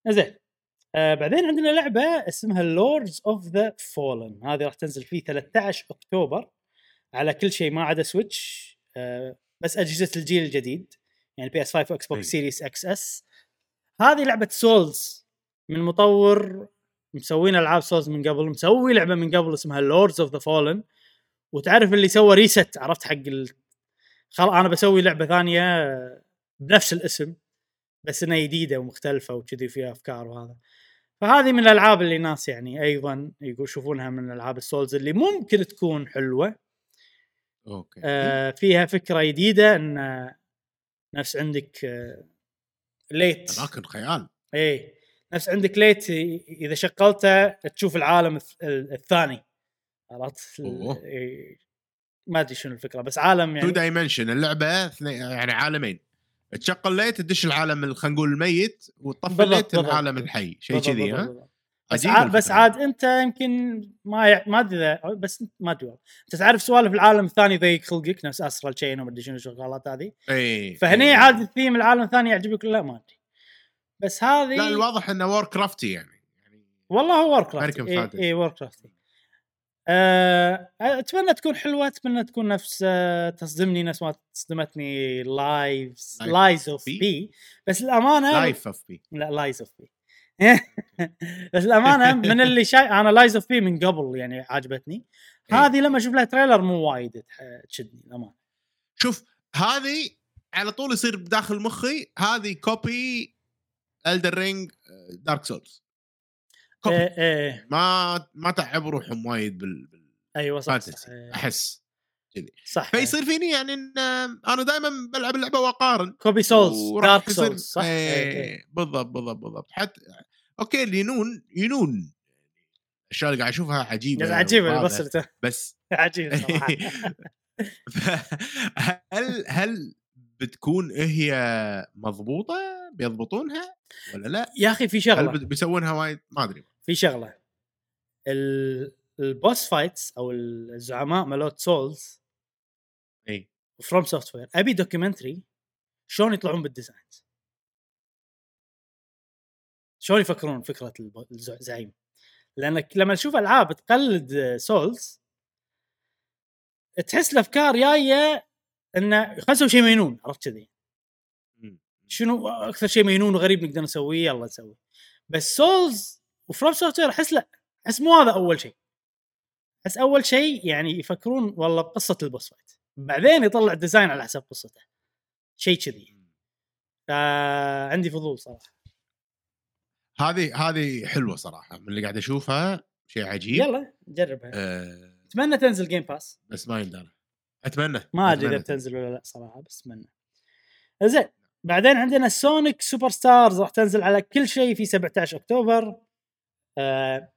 زين. آه بعدين عندنا لعبة اسمها Lords of the Fallen هذه راح تنزل في 13 أكتوبر على كل شيء ما عدا Switch آه بس أجهزة الجيل الجديد يعني PS5 و X. box Series X S هذه لعبة Souls من مطور مسوين ألعاب Souls من قبل مسوي لعبة من قبل اسمها Lords of the Fallen وتعرف اللي سوى reset عرفت حق ال... خلاص أنا بسوي لعبة ثانية بنفس الاسم بس إنها جديدة ومختلفة وكذي فيها أفكار وهذا. فهذه من الألعاب اللي الناس يعني أيضا يقول يشوفونها من ألعاب ال Souls اللي ممكن تكون حلوة. okay. آه فيها فكرة جديدة إن نفس عندك آه light. اماكن خيال. إيه نفس عندك light إذا شغلته تشوف العالم الث- الثاني. عرفت؟ ما أدري شنو الفكرة بس عالم two يعني dimension اللعبة يعني عالمين. تشغل light تدش العالم ال- خلينا نقول الميت وتطفي light. العالم الحي شيء كذي ها؟ بالضبط. بس عاد بس. عاد انت يمكن ما يع... ما ادري بس ما ادري. انت تعرف سوالف العالم الثاني ضيق خلقك نفس اسرى تشين وما أدري شنو الشغلات هذه؟ إي فهني إي. عاد الثيم العالم الثاني يعجبك لا ما أدري. بس هذه لا الواضح إنه وور كرافتي يعني. والله هو وور كرافت American إي, وور كرافت أه أتمنى تكون حلوة أتمنى تكون نفس أه تصدمني نفس ما تصدمتني لايفز لايز اوف. بي بس الامانه لايف اوف بي لا لايز اوف بي بس الأمانة من اللي شاي أنا لايز اوف بي من قبل يعني عجبتني. إي. هذه لما أشوف لها trailer مو وايد تشدني الأمانة. شوف هذه على طول يصير بداخل مخي هذه copy Elden Ring Dark Souls copy إيه إيه ما ما تعب روحهم وايد بال أيوه صح صح, إيه. أحس صح فيصير فيني يعني إن أنا دائما بلعب اللعبة وأقارن. copy Souls Dark Souls صح. إيه، إيه. إيه. بالضبط بالضبط بالضبط. حتى okay الينون ينون. الاشياء اللي قاعد أشوفها عجيبة بس عجيبة وهذا، بس بس عجيبة صراحة. هل هل بتكون هي مضبوطة؟ بيضبطونها ولا لا؟ يا أخي في هل شغله بت- بيسوونها وايد؟ ما أدري. في شغلة. ال- ال boss fights أو الزعماء مالت Souls اي و FromSoftware أبي documentary شلون يطلعون بال designs شلون يفكرون فكرة الزعيم؟ لانك لما تشوف ألعاب تقلد Souls تحس الأفكار جاية إنه خلينا نسوي شيء مجنون عرفت كذي؟ شنو أكثر شيء مجنون وغريب نقدر نسويه؟ يلا نسوي. بس Souls و FromSoftware أحس لا أحس مو هذا أول شيء. أحس أول شيء يعني يفكرون والله بقصة ال boss fight. بعدين يطلع ال design على حسب قصته. شيء كذي. فعندي فضول صراحة. هذه هذه حلوة صراحة من اللي قاعد أشوفها شيء عجيب. يلا نجربها آه. أتمنى تنزل Game Pass بس ما يندرى. أتمنى. ما أدري إذا بتنزل ولا لا صراحة بس أتمنى. زين بعدين عندنا Sonic Superstars راح تنزل على كل شيء في 17 أكتوبر. آه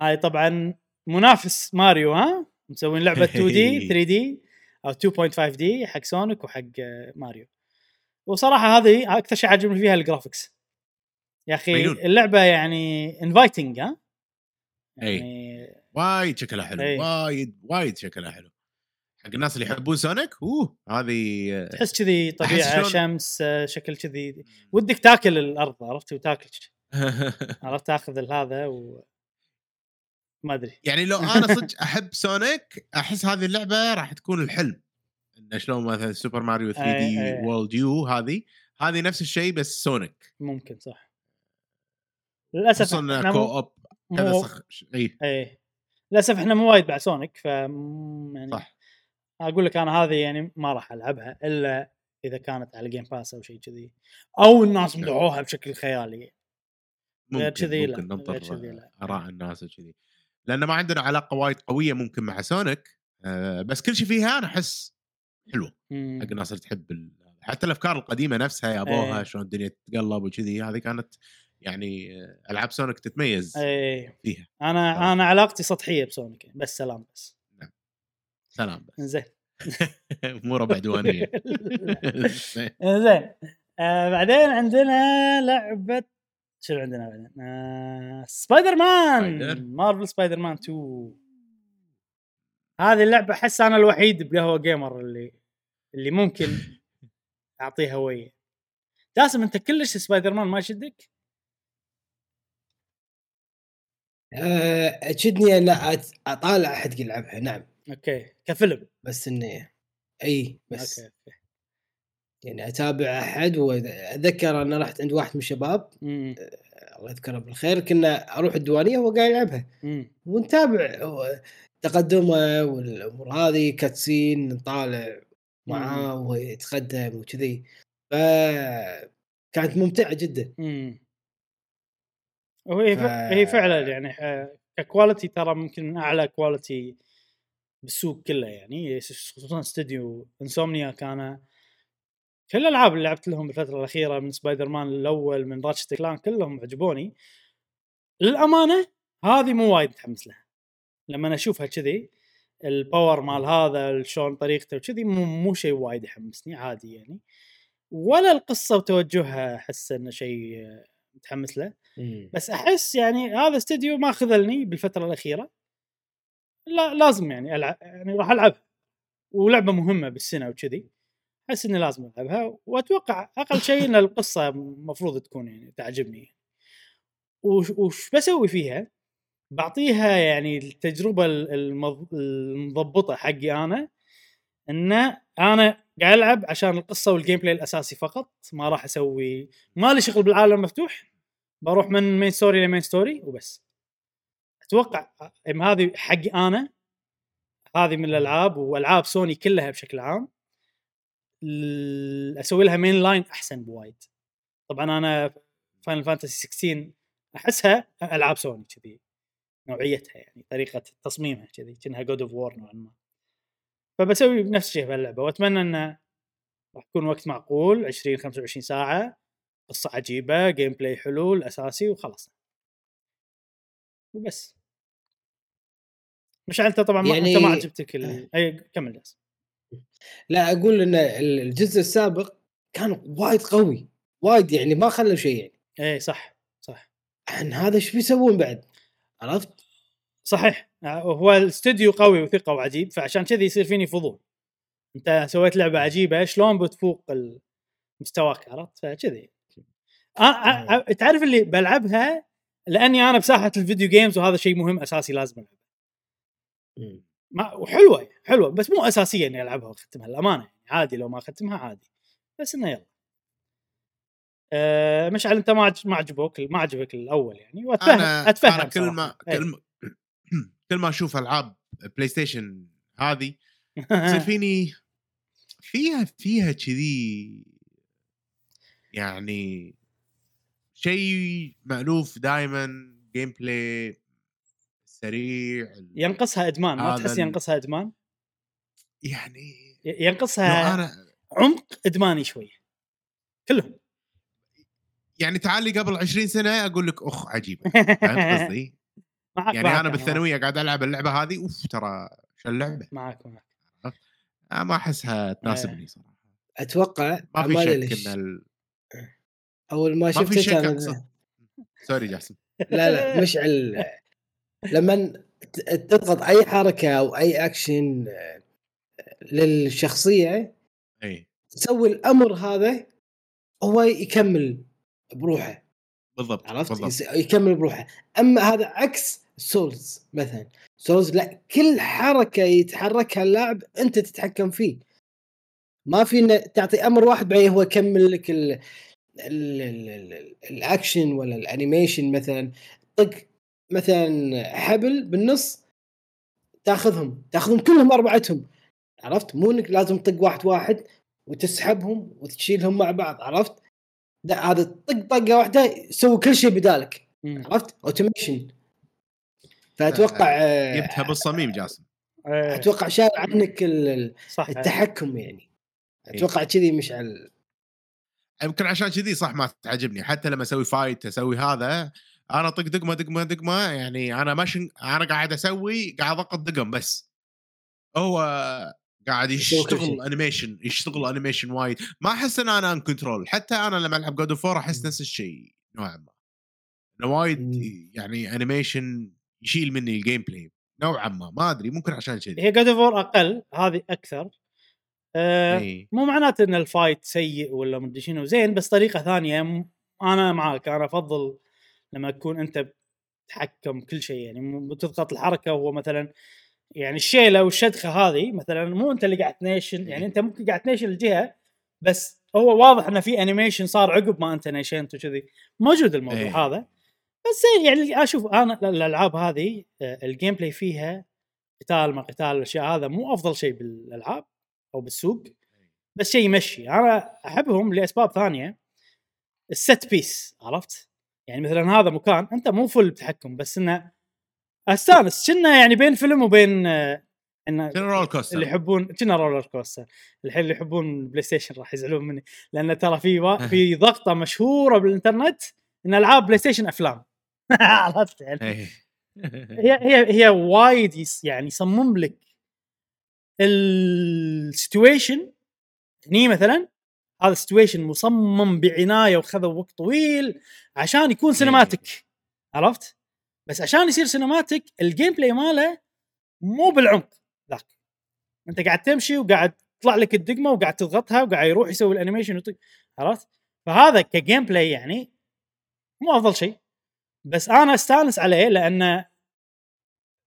هاي طبعا منافس ماريو ها؟ مسوين لعبة 2 D 3 D أو 2.5 D حق سونيك وحق آه، ماريو. وصراحة هذه أكثر شيء عجبني فيها ال graphics يا أخي مجنون. اللعبة يعني inviting ها؟ أي. يعني وايد شكلها حلو إي. وايد وايد شكلها حلو. حق الناس اللي يحبون سونيك أوه هذه تحس كذي طبيعة شمس شكل كذي. ودك تاكل الأرض عرفت؟ وتاكل. عرفت؟ تاخذ هذا و ما أدري. يعني لو أنا صدق أحب سونيك أحس هذه اللعبة راح تكون الحلم. إنه شلون مثلا Super Mario 3 D أي- أي. World يو هذه هذه نفس الشيء بس سونيك. ممكن صح. للأسف إحنا كو مو... اوب كذا مو... إي. إيه للأسف إحنا مو وايد بعد سونيك ف يعني صح. أقول لك أنا هذه يعني ما راح ألعبها إلا إذا كانت على Game Pass أو شيء كذي أو الناس مدحوها بشكل خيالي. ممكن كذي لا، ممكن ننطر. آراء الناس وكذي. لأن ما عندنا علاقة وايد قوية ممكن مع سونيك آه، بس كل شيء فيها أنا أحس حلوة. حق الناس اللي تحب ال... حتى الأفكار القديمة نفسها يابوها إيه. شلون الدنيا تتقلب وكذي هذه كانت يعني ألعاب سونيك تتميز إيه. فيها. أنا آه. أنا علاقتي سطحية بسونيك بس سلام بس. سلام بس. زين مو ربع ديوانية. زين آه بعدين عندنا لعبة شنو عندنا بعدين؟ آه Spider-Man Spider. Marvel Spider-Man 2 هذه اللعبة أحس أنا الوحيد بقهوة وقيمر اللي اللي ممكن اعطيه هوية. جاسم أنت كلش سبايدر مان ما يشدك؟ آه، تشدني أن أت- أطالع أحد يلعبها نعم. okay. كفيلم. بس انه إي بس. okay okay. يعني أتابع أحد واتذكر أنا رحت عند واحد من الشباب مم. الله يذكره بالخير كنا أروح الديوانية وهو قاعد يلعبها. مم. ونتابع تقدمه والأمور هذه cutscene نطالع معاه وهو يتقدم وكذي. ف كانت ممتعة جدا. مم. وهي ف... هي فعلا يعني آه، ك quality ترى ممكن من أعلى quality بالسوق كله يعني. خصوصا استوديو Insomniac كان كل الألعاب اللي لعبت لهم بالفترة الأخيرة من سبايدر مان الأول من Ratchet Clank كلهم عجبوني للأمانة هذه مو وايد متحمس لها. لما أنا أشوفها كذي ال power مال هذا شلون طريقته وكذي مو, مو شيء وايد يحمسني عادي يعني. ولا القصة وتوجهها أحس إنه شيء متحمس له. مم. بس أحس يعني هذا استديو ما خذلني بالفترة الأخيرة. لا لازم يعني العب يعني راح ألعبها. ولعبة مهمة بالسنة وكذي. أحس إني لازم ألعبها. وأتوقع أقل شيء إن القصة المفروض تكون يعني تعجبني. وش, بسوي فيها؟ بعطيها يعني التجربة المض- المضبطة حقي أنا. إن أنا قاعد ألعب عشان القصة وال gameplay الأساسي فقط. ما راح أسوي ما لي شغل بالعالم المفتوح بروح من main story ل main story وبس. أتوقع هذه حقي أنا هذه من الألعاب وألعاب سوني كلها بشكل عام أسوي لها main line أحسن بوايد. طبعا أنا فاينل فانتسي 16 أحسها ألعاب سوني كذي نوعيتها يعني طريقة تصميمها كذي كأنها God of War نوعا ما. فبسوي نفس الشيء في اللعبة وأتمنى انه راح يكون وقت معقول 20 25 ساعة. قصة عجيبة gameplay حلو الأساسي وخلاص. وبس. مشعل أنت طبعا يعني- أنت ما عجبتك ال... أي كمل جالس لا أقول إن الجزء السابق كان وايد قوي وايد يعني ما خلوا شيء يعني. اي صح صح. عن هذا إيش بيسوون بعد؟ عرفت؟ صحيح. هو الاستوديو قوي وثقة وعجيب فعشان كذي يصير فيني فضول. أنت سويت لعبة عجيبة شلون بتفوق مستواك؟ عرفت؟ فكذي. آه آه آه. تعرف اللي بلعبها؟ لأني أنا بساحه ال video games وهذا شيء مهم أساسي لازم ألعبه. ما وحلوة حلوة بس مو أساسية إني ألعبها وأختمها الامانه يعني عادي لو ما أختمها عادي. بس إنه يلا. أه مشعل أنت ما ما عجبوك ما عجبك الأول يعني؟ وأتفهم أنا أتفهم أنا كل. ما إيه. كل ما كل ما أشوف ألعاب بلاي ستيشن هذه يصير فيني فيها فيها كذي يعني شيء مألوف دائما gameplay سريع ينقصها إدمان ما تحس ينقصها إدمان يعني ينقصها أنا عمق إدماني شوية كلهم يعني تعال لي قبل 20 سنة أقول لك أخ عجيبة فهمت قصدي؟ معك يعني أنا بالثانوية قاعد ألعب اللعبة هذه أوف ترى شو اللعبة؟ معك معك آه، ما أحسها تناسبني صراحة أتوقع ما في شك. إن. أول ما ما شفت في شك أنا- أقصد. sorry جاسم لا لا مشعل لما تضغط أي حركة أو أي اكشن آه، للشخصية إي. تسوي الأمر هذا هو يكمل بروحه. بالضبط عرفت؟ بالضبط. يكمل بروحه. أما هذا عكس Souls مثلا. Souls لا كل حركة يتحركها اللاعب أنت تتحكم فيه. ما في تعطي أمر واحد بعدين هو يكمل لك الاكشن ولا ال animation مثلا طق مثلا حبل بالنص تاخذهم تاخذهم كلهم أربعتهم. عرفت؟ مو إنك لازم تطق واحد واحد وتسحبهم وتشيلهم مع بعض عرفت؟ لا هذا طق طقة واحدة يسوي كل شيء بدالك. عرفت؟ automation فأتوقع آه، جبتها بالصميم جاسم. إيه، أتوقع شال عنك التحكم يعني. أتوقع كذي مشعل يمكن عشان كذي صح ما تعجبني. حتى لما أسوي fight أسوي هذا أنا طق دقمة دقمة دقمة يعني أنا ماشي أنا قاعد أسوي قاعد اضغط دقم بس. هو قاعد يشتغل. animation يشتغل animation وايد. ما أحس إن أنا in control حتى أنا لما ألعب God of أحس نفس الشيء نوعا ما. إنه وايد. يعني animation يشيل مني ال gameplay نوعا ما. ما أدري ممكن عشان كذي. هي جود اوف أقل هذه أكثر. إي. مو معناته إن ال fight سيء ولا مدري شنو. زين بس طريقة ثانية م- أنا معاك. أنا أفضل لما تكون أنت تحكم كل شيء يعني تضغط الحركة. وهو مثلا يعني الشيلة والشدخة هذه مثلا مو أنت اللي قاعد تنيشن يعني أنت ممكن قاعد تنيشن الجهة بس هو واضح انه في animation صار عقب ما أنت نيشنت وكذي. موجود الموضوع إيه. هذا. بس زين يعني أشوف أنا الألعاب هذه آه، ال gameplay فيها قتال ما قتال الأشياء هذا مو أفضل شيء بالألعاب. أو بالسوق بس شيء يمشي. أنا أحبهم لأسباب ثانية. الست بيس عرفت؟ يعني مثلا هذا مكان أنت مو فل بتحكم بس إنه أستانس. كنا يعني بين فيلم وبين آه، انه كان رول كوستر اللي يحبون كنا رولر كوستر الحين اللي يحبون بلاي ستيشن راح يزعلون مني لأن ترى في وا... في ضغطة مشهورة بالإنترنت إن ألعاب بلاي ستيشن أفلام. عرفت يعني؟ إيه. هي هي هي وايد يعني يصمم لك السيتويشن هني مثلا هذا situation مصمم بعناية وخذوا وقت طويل عشان يكون cinematic عرفت؟ بس عشان يصير cinematic ال gameplay ماله مو بالعمق ذاك. أنت قاعد تمشي وقاعد تطلع لك الدقمة وقاعد تضغطها وقاعد يروح يسوي ال animation ويطق عرفت؟ فهذا ك gameplay يعني مو أفضل شيء. بس أنا أستانس عليه لأنه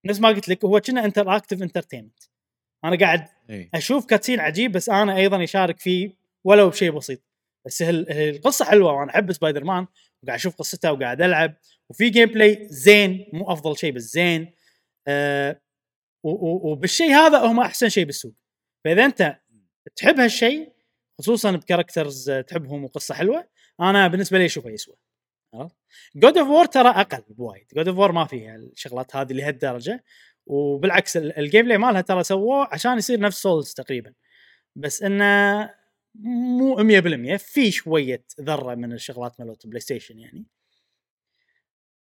نفس ما قلت لك هو كأنه interactive entertainment أنا قاعد إيه. أشوف cutscene عجيب بس أنا أيضا يشارك فيه ولو بشيء بسيط. بس القصة حلوة وأنا أحب سبايدر مان وقاعد أشوف قصته وقاعد ألعب وفي gameplay زين مو أفضل شيء بس زين. آه وبالشيء هذا هم أحسن شيء بالسوق. فإذا أنت تحب هالشيء خصوصا ب characters تحبهم وقصة حلوة أنا بالنسبة لي اشوفه يسوى God of War ترى أقل بوايد. God of War ما فيها الشغلات هذه لهالدرجة. وبالعكس ال- ال gameplay مالها ترى سووه عشان يصير نفس Souls تقريبا. بس إنه مو 100% في شوية ذرة من الشغلات مالت PlayStation يعني.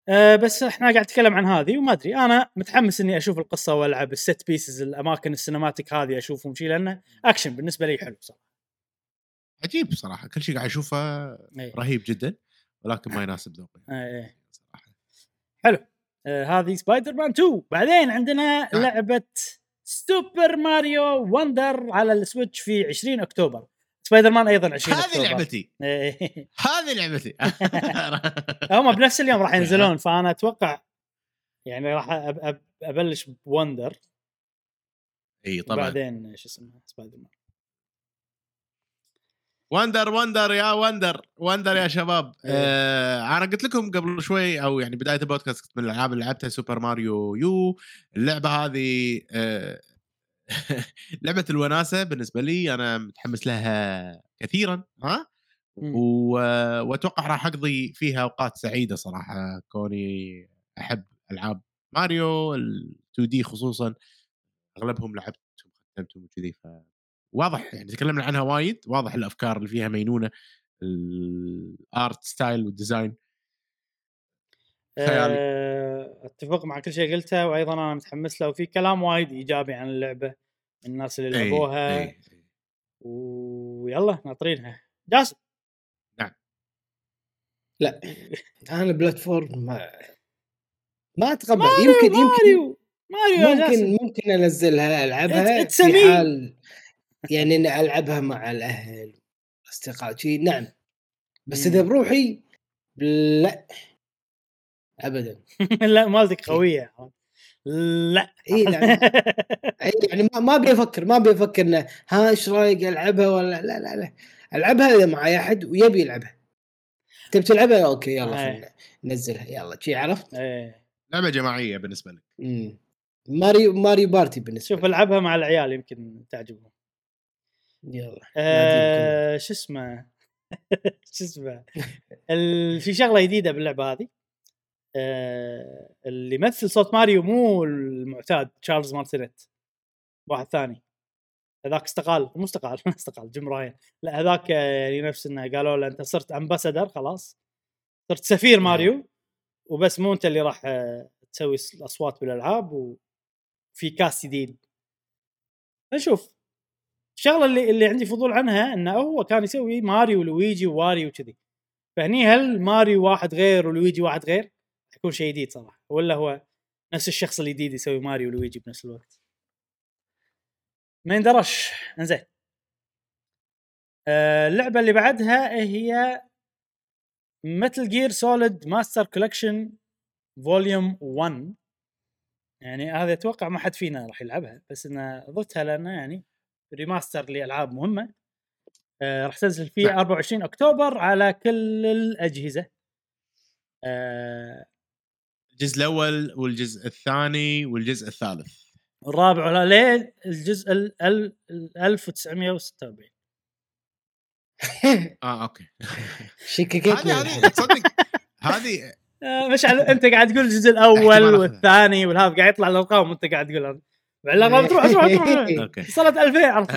أه بس إحنا قاعد نتكلم عن هذه وما أدري. أنا متحمس إني أشوف القصة وألعب ال set pieces الأماكن ال cinematic هذه أشوفهم شيء لأنه اكشن بالنسبة لي حلو صراحة. عجيب بصراحه كل شيء قاعد أشوفه إيه. رهيب جدا ولكن ما يناسب ذوقي. إيه. صراحة. حلو. هذه سبايدر مان 2 بعدين عندنا نعم. لعبة Super Mario Wonder على ال Switch في 20 أكتوبر. سبايدر مان أيضا 20 هذه أكتوبر. لعبتي. إيه. هذه لعبتي. هم بنفس اليوم راح ينزلون فأنا أتوقع يعني راح أب أب أبلش ب Wonder. إي طبعا. وبعدين شو اسمه؟ سبايدر مان Wonder Wonder يا Wonder Wonder يا شباب. إيه. آه أنا قلت لكم قبل شوي أو يعني بداية البودكاست من الألعاب اللي لعبتها Super Mario يو اللعبة هذه آه لعبة الوناسة بالنسبة لي. أنا متحمس لها كثيرا ها. وأتوقع راح أقضي فيها أوقات سعيدة صراحة. كوني أحب ألعاب ماريو ال 2D خصوصا. أغلبهم لعبتهم ختمتهم وكذي ف واضح يعني تكلمنا عنها وايد واضح الأفكار اللي فيها مينونة ال art style وال design خيالي. أتفق مع كل شيء قلته وأيضا أنا متحمس له وفي كلام وايد إيجابي عن اللعبة من الناس اللي لعبوها. إي. ويلا ناطرينها. جاسم. أنا platform ما ما أتقبل. ماريو يمكن يمكن ماريو ماريو يا جاسم. ممكن ممكن أنزلها ألعبها في. حال يعني إني ألعبها مع الأهل اصدقاء شي نعم بس. إذا بروحي لا ابدا لا مالتك قوية لا اي يعني أي يعني ما ما أبي أفكر ما أبي أفكر إنه ها إيش رأيك ألعبها ولا لا لا لا ألعبها إذا معي أحد ويبي يلعبها تبي تلعبها أوكي يلا أي. خلنا ننزلها يلا شي عرفت؟ إيه. لعبة جماعية بالنسبة لك مم. Mario Mario Party بالنسبة شوف. ألعبها مع العيال يمكن تعجبهم يلا. آه شو اسمه؟ شو اسمه. في شغلة جديدة باللعبة هذه. آه اللي يمثل صوت ماريو مو المعتاد Charles Martinet. واحد ثاني. هذاك استقال. مو استقال استقال Jim Ryan. لا هذاك يعني نفس إنه قالوا له أنت صرت امباسادر خلاص. صرت سفير ماريو. وبس مو أنت اللي راح آه، تسوي الأصوات بالألعاب وفي كاس جديد. نشوف. الشغلة اللي اللي عندي فضول عنها إنه هو كان يسوي ماريو ولويجي وواري وكذي. فهني هل ماريو واحد غير ولويجي واحد غير؟ يكون شيء جديد صراحة. ولا هو نفس الشخص الجديد يسوي ماريو ولويجي بنفس الوقت؟ ما يندرش. إنزين. آه، اللعبة اللي بعدها هي Metal Gear Solid Master Collection Volume 1 يعني هذا أتوقع ما حد فينا راح يلعبها بس انه ضفتها لأنه يعني remaster لألعاب مهمة. آه راح تنزل في نعم. 24 أكتوبر على كل الأجهزة. آه. الجزء الأول والجزء الثاني والجزء الثالث. الرابع ولا ليه الجزء ال ال- ال 1946 آه أوكي. شككت هذه هذه تصدق هذه آه مشعل أنت قاعد تقول الجزء الأول. والثاني والهذا قاعد يطلع الأرقام وأنت قاعد تقول الارقام تروح تروح تروح أوكي. وصلت 2000 عرفت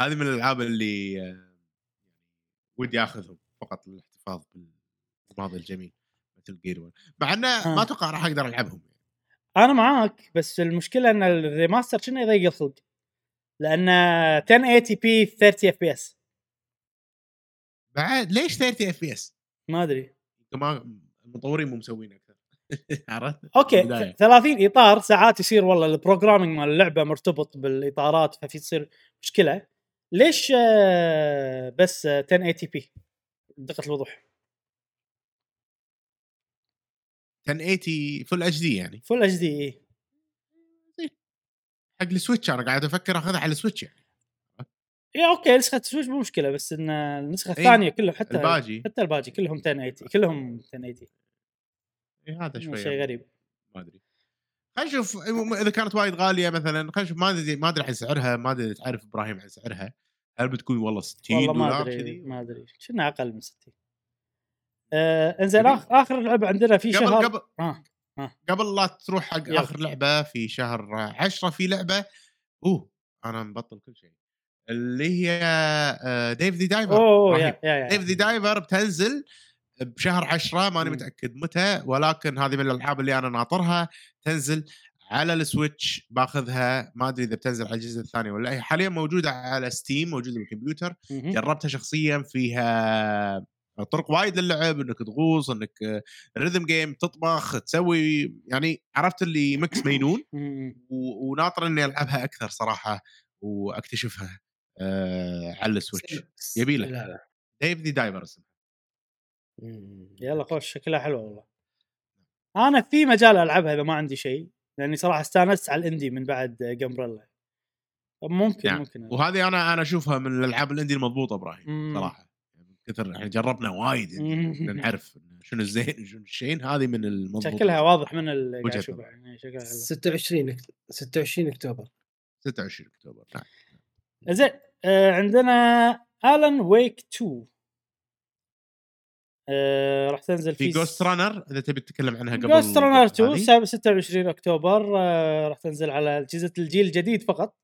هذه من الألعاب اللي آه، ودي آخذهم فقط للاحتفاظ بالماضي الجميل Metal Gear مع إنه. ما أتوقع راح أقدر ألعبهم. أنا معاك بس المشكلة إن ال remaster كنا يضيق الخلق؟ لأن 1080p 30 FPS بعد ليش 30 FPS؟ ما أدري. ما المطورين مو مسوين أكثر عرفت؟ أوكي بداية. 30 إطار ساعات يصير والله ال programming مال اللعبة مرتبط بالإطارات ففي تصير مشكلة. ليش آه، بس آه، 1080p؟ دقة الوضوح. 1080 full HD يعني؟ full HD حق ال Switch أنا قاعد أفكر أخذها على ال Switch يعني. يا أوكي نسخة Switch مو مشكلة بس إن النسخة إيه، الثانية كلهم حتى الباجي. حتى الباجي كلهم 1080 كلهم 1080 إيه هذا شوي شيء غريب ما أدري خلينا نشوف إذا كانت وايد غالية مثلا خلينا نشوف ما أدري ما أدري عن سعرها ما أدري تعرف إبراهيم عن سعرها هل بتكون والله 60 والله ما أدري ما أدري شنو أقل من 60 آه إنزين. آخ آخر لعبة عندنا في قبل شهر قبل آه. قبل لا تروح حق يلا. آخر لعبة في شهر 10 في لعبة أوه أنا مبطل كل شيء اللي هي آه، Dave the Diver أوه. يا يا, يا. Dave the Diver بتنزل بشهر 10 ماني. متأكد متى ولكن هذه من الألعاب اللي أنا ناطرها تنزل على ال Switch باخذها ما أدري إذا بتنزل على الجزء الثاني ولا هي حاليا موجودة على Steam موجودة بالكمبيوتر. جربتها شخصيا فيها طرق وايد للعب إنك تغوص إنك rhythm game تطبخ تسوي يعني عرفت اللي mix مينون وناطر إني ألعبها أكثر صراحة وأكتشفها آه على ال Switch يبي له. لا لا Dave the Diver اسمها مم. يلا خوش شكلها حلوة والله. أنا في مجال ألعبها إذا ما عندي شيء لأني صراحة استأنست على ال indie من بعد Gunbrella ممكن نعم. ممكن وهذه أنا أنا أشوفها من الألعاب ال indie المضبوطة إبراهيم. صراحة. من كثر يعني جربنا وايد. نعرف شنو الزين وشنو الشين هذه من المضبوطة. شكلها واضح من اللي قاعد وجهة اشوفها نظر. يعني شكلها حلو. 26 أكت- 26 أكتوبر. 26 أكتوبر نعم. زين آه عندنا الان ويك 2 آه راح تنزل في جوست رانر إذا تبي تتكلم عنها قبل جوست رانر 2 هذه. ساب- 26 أكتوبر آه راح تنزل على اجهزه الجيل الجديد فقط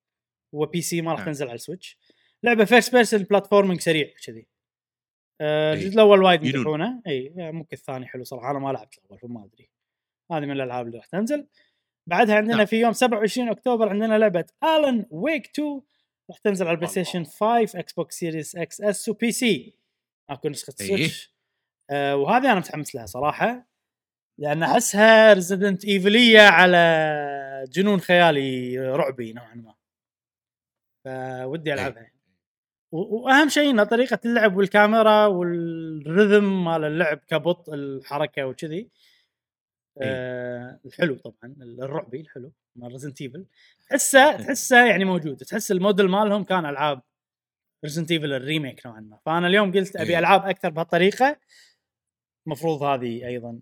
وبي سي ما راح نعم. تنزل على السويتش لعبة first person platforming سريع كذي آه، إي. الجزء الأول وايد ينون. يمدحونه اي ممكن الثاني حلو صراحة أنا ما لعبت الأول فما أدري هذه من الألعاب اللي راح تنزل بعدها عندنا نعم. في يوم 27 أكتوبر عندنا لعبة ألان ويك 2 راح تنزل على البلاي ستيشن 5 إكس بوكس سيريس إكس اس وبي سي أكو نسخة إيه. سويتش آه وهذه أنا متحمس لها صراحة لأن أحسها ريزدنت ايفل على جنون خيالي رعبي نوعا ما. فودي ألعبها. يعني. و- وأهم شيء ان طريقة اللعب والكاميرا وال rhythm مال اللعب كبطء الحركة وكذي. آه الحلو طبعا الرعبي الحلو مال ريزدنت ايفل تحسه تحسه يعني موجود. تحس الموديل مالهم كان ألعاب ريزدنت ايفل ال remake نوعا ما. فأنا اليوم قلت أبي إيه. ألعاب أكثر بهالطريقة. المفروض هذه أيضا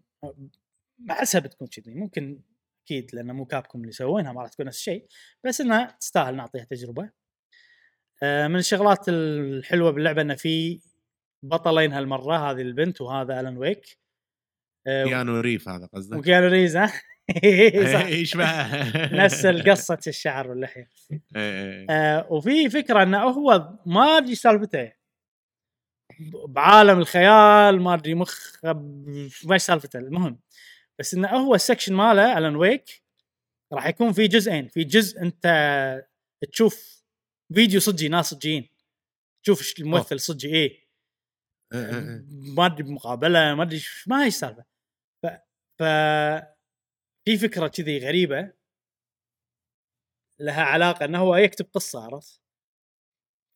احسها بتكون كذي. ممكن أكيد لأن مو كابكم اللي يسوونها ما راح تكون نفس الشيء بس إنها تستاهل نعطيها تجربة. آه، من الشغلات الحلوة باللعبة إنه في بطلين هالمرة هذه البنت وهذا ألان ويك. آه، كيانو ريف هذا قصدك؟ وكيانو ريز ها. يشبه نفس القصة الشعر واللحية. إيه. آه وفي فكرة إنه هو ما أدري سالفته. بعالم الخيال ما أدري مخ ما سالفته المهم. بس إنه هو ال section ماله ألان ويك راح يكون في جزئين. في جزء أنت تشوف فيديو صجي ناس صجيين. تشوف الممثل صجي إيه. إيه، إيه، إيه. ما أدري بمقابلة ما أدري ما هي السالفه ف, ف في فكرة كذي غريبة. لها علاقة إنه هو يكتب قصة عرفت؟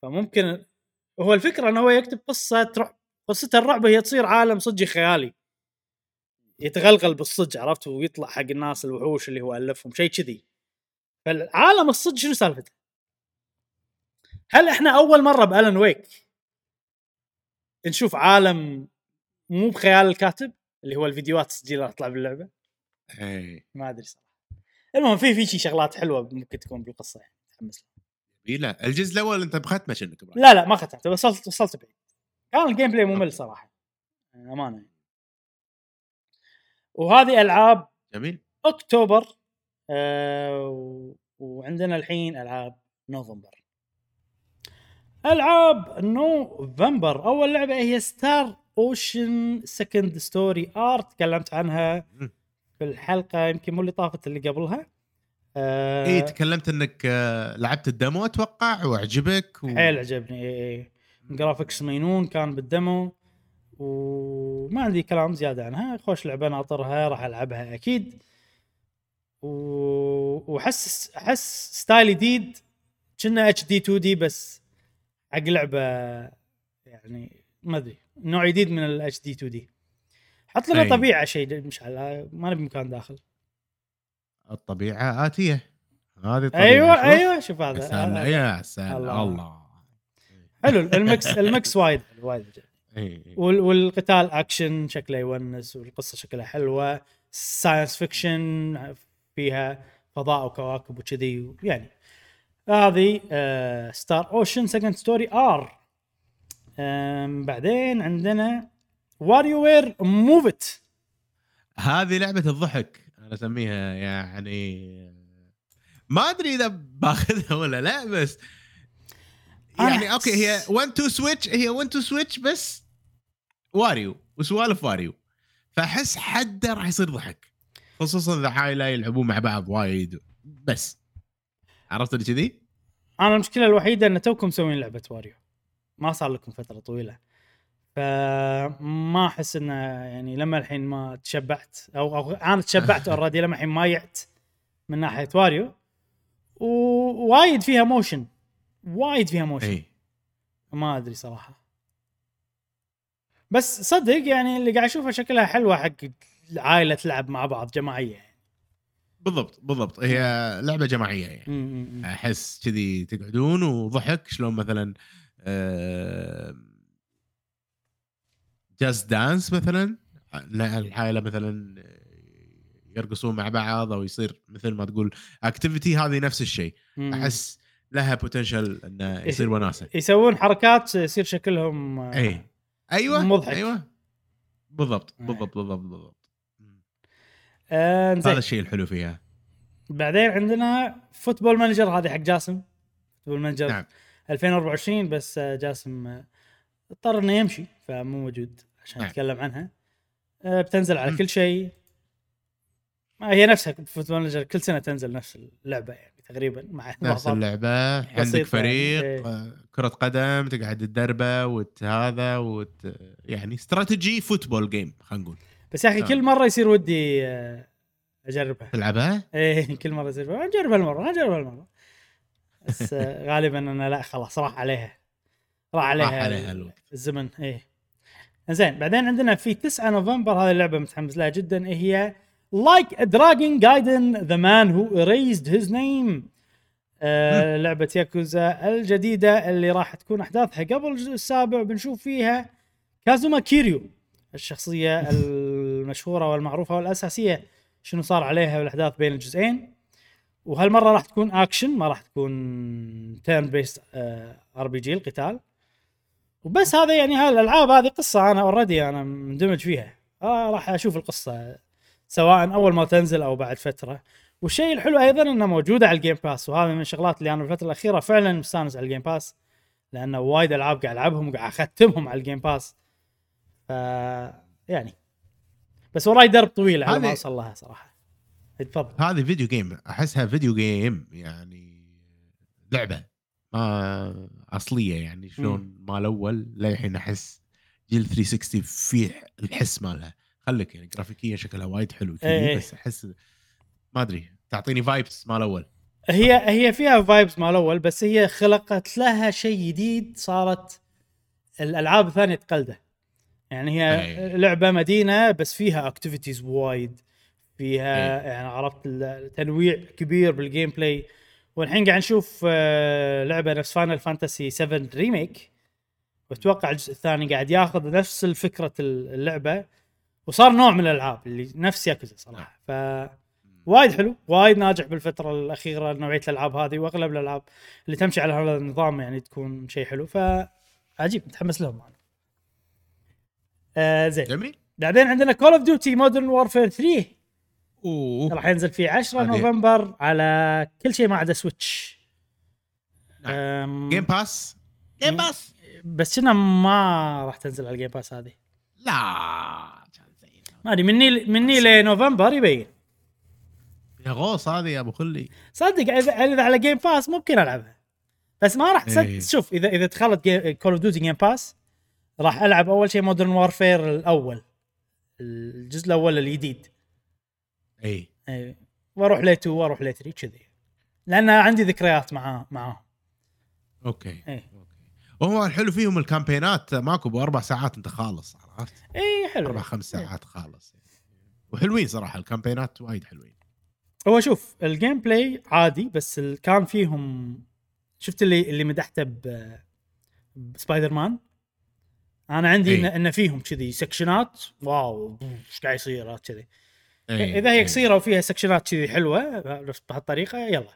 فممكن هو الفكرة انه هو يكتب قصة تروح قصته الرعب هي تصير عالم صجي خيالي. يتغلغل بالصج عرفت؟ ويطلع حق الناس الوحوش اللي هو ألفهم شيء كذي. فالعالم الصج شنو سالفته؟ هل إحنا أول مرة بالن ويك نشوف عالم مو بخيال الكاتب؟ اللي هو الفيديوهات التسجيل اللي تطلع باللعبة؟ إيه. ما أدري صراحة. المهم في في شي شغلات حلوة ممكن تكون بالقصة يعني متحمس إيه، لا. الجزء الأول أنت مختمه شنك. لا لا ما ختمت بس وصلت وصلت بعيد. كان ال gameplay ممل صراحة. أمانة. يعني. وهذه ألعاب جميل. أكتوبر آه و- وعندنا الحين ألعاب نوفمبر. ألعاب نوفمبر. أول لعبة هي ستار اوشن سكند ستوري ار تكلمت عنها. في الحلقة يمكن مو اللي طافت اللي قبلها. آه اي تكلمت إنك آه، لعبت ال demo أتوقع وعجبك و... حيل عجبني اي اي graphics مينون كان بال demo وما عندي كلام زيادة عنها. خوش لعبة ناطرها راح ألعبها أكيد. و... وأحس أحس style جديد كنا HD 2D بس حق لعبة يعني ما أدري نوع جديد من ال HD 2D حط لنا. طبيعة شيء مشعل ما نبي مكان داخل. الطبيعة آتية. هذه الطبيعة أيوه شوف. أيوه شوف هذا. يا سلام الله. الله. حلو ال mix ال mix وايد وايد عجبني. إي. وال- والقتال أكشن شكله يونس والقصة شكلها حلوة. science fiction فيها فضاء وكواكب وكذي يعني. هذه آه ستار اوشن سكند ستوري ار بعدين عندنا واريو وير موف ات هذه لعبة الضحك. أنا أسميها يعني ما أدري إذا باخذها ولا لا بس يعني okay هي أحس- 1 تو سويتش هي 1 تو سويتش بس واريو وسوالف واريو فأحس حده راح يصير ضحك خصوصا إذا عائله يلعبون مع بعض وايد. بس عرفت اللي كذي؟ أنا المشكلة الوحيدة إن توكم مسوين لعبة واريو ما صار لكم فترة طويلة. فما أحس انه يعني لما الحين ما تشبعت أو, أو أنا تشبعت already لما الحين ما يعت من ناحية واريو ووايد فيها motion وايد فيها motion. اي ما أدري صراحة. بس صدق يعني اللي قاعد اشوفها شكلها حلوة حق عائلة تلعب مع بعض جماعية يعني. بالضبط بالضبط. هي لعبة جماعية يعني. م- م- م. أحس كذي تقعدون وضحك شلون مثلا جاست دانس مثلا العائله مثلا يرقصون مع بعض أو يصير مثل ما تقول activity هذه نفس الشيء. أحس لها potential إنه يصير وناسة. يسوون حركات يصير شكلهم آه، اي أيوه مضحك. أيوه. بالضبط إيه. بالضبط بالضبط بالضبط. آه هذا الشيء الحلو فيها. بعدين عندنا فوتبول مانجر هذه حق جاسم. فوتبول مانجر نعم. 2024 بس آه، جاسم آه، اضطر إنه يمشي فمو موجود عشان نعم. نتكلم عنها آه، بتنزل على. كل شيء ما هي نفسها فوتبول مانجر كل سنة تنزل نفس اللعبة يعني تقريبا مع نفس. اللعبة عندك بسيطة فريق يعني. كرة قدم تقعد تدربه وت هذا وت يعني strategy football game خلينا نقول بس يا أخي نعم. كل مرة يصير ودي آه، أجربها تلعبها؟ إيه كل مرة يصير نجرب هالمره نجرب هالمره بس آه، غالبا أنا لا خلاص راح عليها راح عليها, راح عليها الوقت. الزمن إيه. زين بعدين عندنا في 9 نوفمبر هذه اللعبة متحمس لها جدا إيه هي Like a Dragon Gaiden The Man Who Erased His Name لعبة ياكوزا الجديدة اللي راح تكون أحداثها قبل الجزء السابع بنشوف فيها كازوما كيريو الشخصية المشهورة والمعروفة والأساسية شنو صار عليها بالاحداث بين الجزئين. وهالمرة راح تكون اكشن ما راح تكون turn-based RPG القتال. وبس هذا يعني هالالعاب هذه قصة أنا already أنا مندمج فيها. آه راح أشوف القصة سواء أول ما تنزل أو بعد فترة. والشيء الحلو أيضا إنها موجودة على ال Game Pass وهذا من الشغلات اللي أنا الفترة الأخيرة فعلا مستانس على ال Game Pass لأنه وايد ألعاب قاعد ألعبهم وقاعد أختمهم على ال Game Pass ف يعني. بس وراي درب طويل على ما أوصل لها صراحة. تفضل. هذه video game أحسها video game يعني لعبة. ما أصلية يعني شلون مال الأول للحين أحس جيل 360 فيه الحس مالها خليك يعني جرافيكيا شكلها وايد حلو كذي إيه. بس أحس ما أدري تعطيني vibes مال الأول هي هي فيها vibes مال الأول بس هي خلقت لها شيء جديد صارت الألعاب الثانية تقلده يعني هي أي. لعبة مدينة بس فيها activities وايد فيها أي. يعني عرفت التنويع كبير بال gameplay والحين قاعد نشوف آه، لعبة نفس Final Fantasy 7 Remake وأتوقع الجزء الثاني قاعد ياخذ نفس الفكرة اللعبة. وصار نوع من الألعاب اللي نفس ياكوزا صراحة. ف وايد حلو. وايد ناجح بالفترة الأخيرة نوعية الألعاب هذه وأغلب الألعاب اللي تمشي على هذا النظام يعني تكون شيء حلو. فعجيب متحمس لهم أنا آه زين. جميل. بعدين عندنا Call of Duty Modern Warfare 3 أوه. راح ينزل في 10 هذه- نوفمبر على كل شيء ما عدا Switch نعم. Game Pass Game Pass بس كنا ما راح تنزل على ال Game Pass هذه. لا. ما أدري مني مني لنوفمبر يبين. يا غوص هذه يا أبو خلي. صدق اذا على Game Pass ممكن ألعبها. بس ما راح تصد... إيه. شوف اذا إذا دخلت Call of Duty Game Pass راح ألعب أول شيء Modern Warfare الأول. الجزء الأول الجديد. اي اي وأروح ل 2 وأروح ل 3 كذي. لأن عندي ذكريات معاه معاهم. okay. إيه. okay. وهو الحلو فيهم الكامبينات ماكو باربع ساعات أنت خالص عرفت؟ اي حلو. أربع خمس إيه. ساعات خالص. وحلوين صراحة الكامبينات وايد حلوين. هو شوف ال gameplay عادي بس كان فيهم شفت اللي اللي مدحته ب بسبايدر مان أنا عندي إي. إن, إن فيهم كذي سكشنات wow إيش قاعد يصير كذي. إيه، إذا هي إيه. قصيرة وفيها سكشنات كذي حلوة بهالطريقة يلا.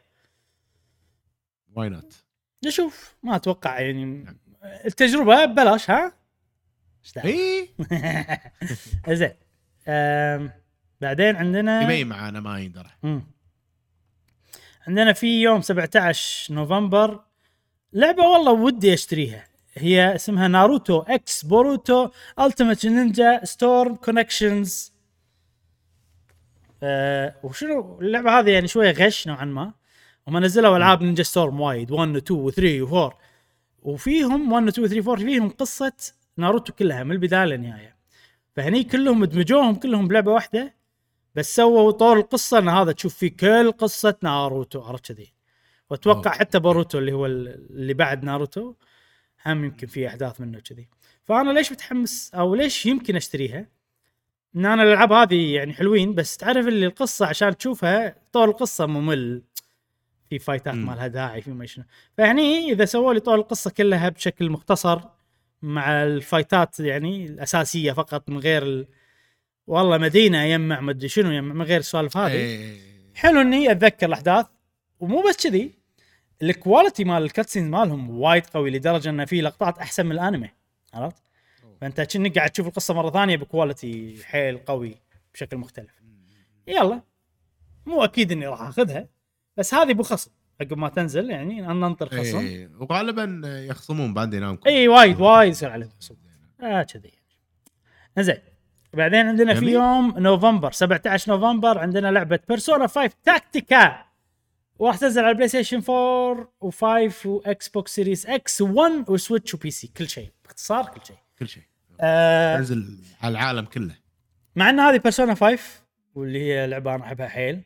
why not نشوف ما أتوقع يعني التجربة ببلاش ها؟ اي زين أم، بعدين عندنا يبين معانا ما يندرى. عندنا في يوم 17 نوفمبر لعبة والله ودي أشتريها. هي اسمها Naruto x Boruto Ultimate Ninja Storm Connections. أه وشنو اللعبة هذه يعني شوية غش نوعا ما. هم نزلوا ألعاب Ninja Storm وايد 1 و 2 و 3 و 4 وفيهم 1 و 2 و 3 و 4 فيهم قصة ناروتو كلها من البداية للنهاية. فهني كلهم دمجوهم كلهم بلعبة واحدة بس سووا طور القصة إن هذا تشوف فيه كل قصة ناروتو عرفت كذي؟ وأتوقع. حتى بوروتو اللي هو ال- اللي بعد ناروتو هم يمكن فيه أحداث منه كذي. فأنا ليش متحمس أو ليش يمكن أشتريها؟ إن أنا الألعاب هذه يعني حلوين بس تعرف اللي القصة عشان تشوفها طور القصة ممل في فايتات. ما لها داعي في ما شنو فهني إذا سووا لي طور القصة كلها بشكل مختصر مع الفايتات يعني الأساسية فقط من غير ال... والله مدينة يجمع مدري شنو يجمع من غير السوالف هذه إيه. حلو إني أتذكر الأحداث ومو بس كذي ال quality مال ال cutscene مالهم وايد قوي لدرجة ان في لقطات أحسن من الأنمي عرفت؟ فأنت كأنك قاعد تشوف القصة مرة ثانية ب quality حيل قوي بشكل مختلف. يلا. مو أكيد إني راح أخذها بس هذه بخصم عقب ما تنزل يعني ننطر خصم. اي, إيه. وغالبا يخصمون Bandai Namco أي وايد وايد يصير عليهم خصم. آه كذي. زين بعدين عندنا في. يوم نوفمبر 17 نوفمبر عندنا لعبة Persona 5 Tactica وراح تنزل على ال PlayStation 4 و5 و Xbox Series X 1 و Switch و PC كل شيء. باختصار كل شيء. كل شيء. آه على العالم كله. مع إن هذه Persona 5 واللي هي لعبة أنا أحبها حيل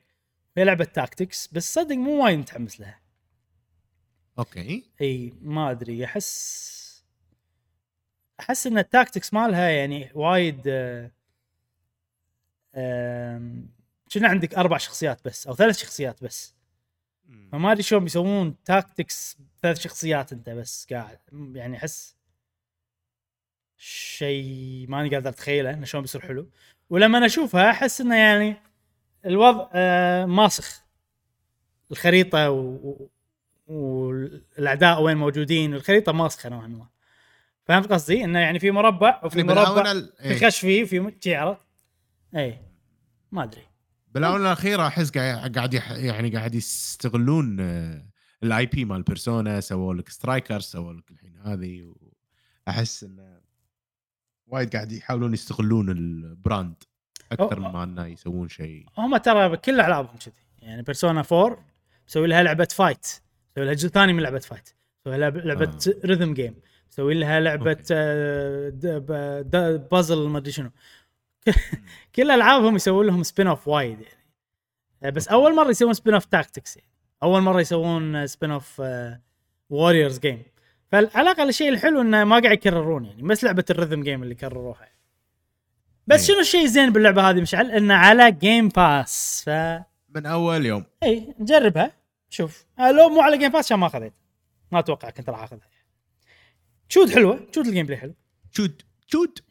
هي لعبة tactics بس صدق مو وايد متحمس لها. okay. إي ما أدري أحس أحس إن ال tactics مالها يعني وايد آه، كنا عندك؟ أربع شخصيات بس أو ثلاث شخصيات بس. فما أدري شلون بيسوون tactics ثلاث شخصيات أنت بس قاعد يعني أحس شيء ماني قادر أتخيله إنه شلون بيصير حلو. ولما أنا أشوفها أحس إنه يعني الوضع آه ماسخ. الخريطة و... و... والأعداء وين موجودين الخريطة ماسخة نوعا ما. فهمت قصدي؟ إنه يعني في مربع وفي مربع بالآونة في خشفي وفي م- شي عرفت؟ اي ما أدري. بالآونة الأخيرة أحس قاعد يعني قاعد يستغلون ال IP مال Persona سووا لك Strikers سووا لك الحين هذه أحس إنه وايد قاعد يحاولون يستغلون ال brand أكثر ما أنه يسوون شيء. هم ترى كل ألعابهم كذي. يعني بيرسونا 4 مسوي لها لعبة fight مسوي لها جزء ثاني من لعبة fight مسوي لها لعبة آه. rhythm game مسوي لها لعبة. آه، بازل ما أدري شنو. كل ألعابهم يسوون لهم spin-off وايد يعني. آه، بس أول مرة يسوون spin-off tactics يعني. أول مرة يسوون spin-off warriors game فعلى الاقل الشيء الحلو إنه ما قاعد يكررون يعني بس لعبة ال rhythm game اللي كرروها. بس إيه. شنو الشيء الزين باللعبة هذه مشعل؟ إنه على Game Pass ف من أول يوم. اي نجربها. شوف آه، لو مو على Game Pass عشان ما أخذت. ما أتوقع كنت راح أخذها. شوت حلوة شوت ال gameplay حلو. شوت شوت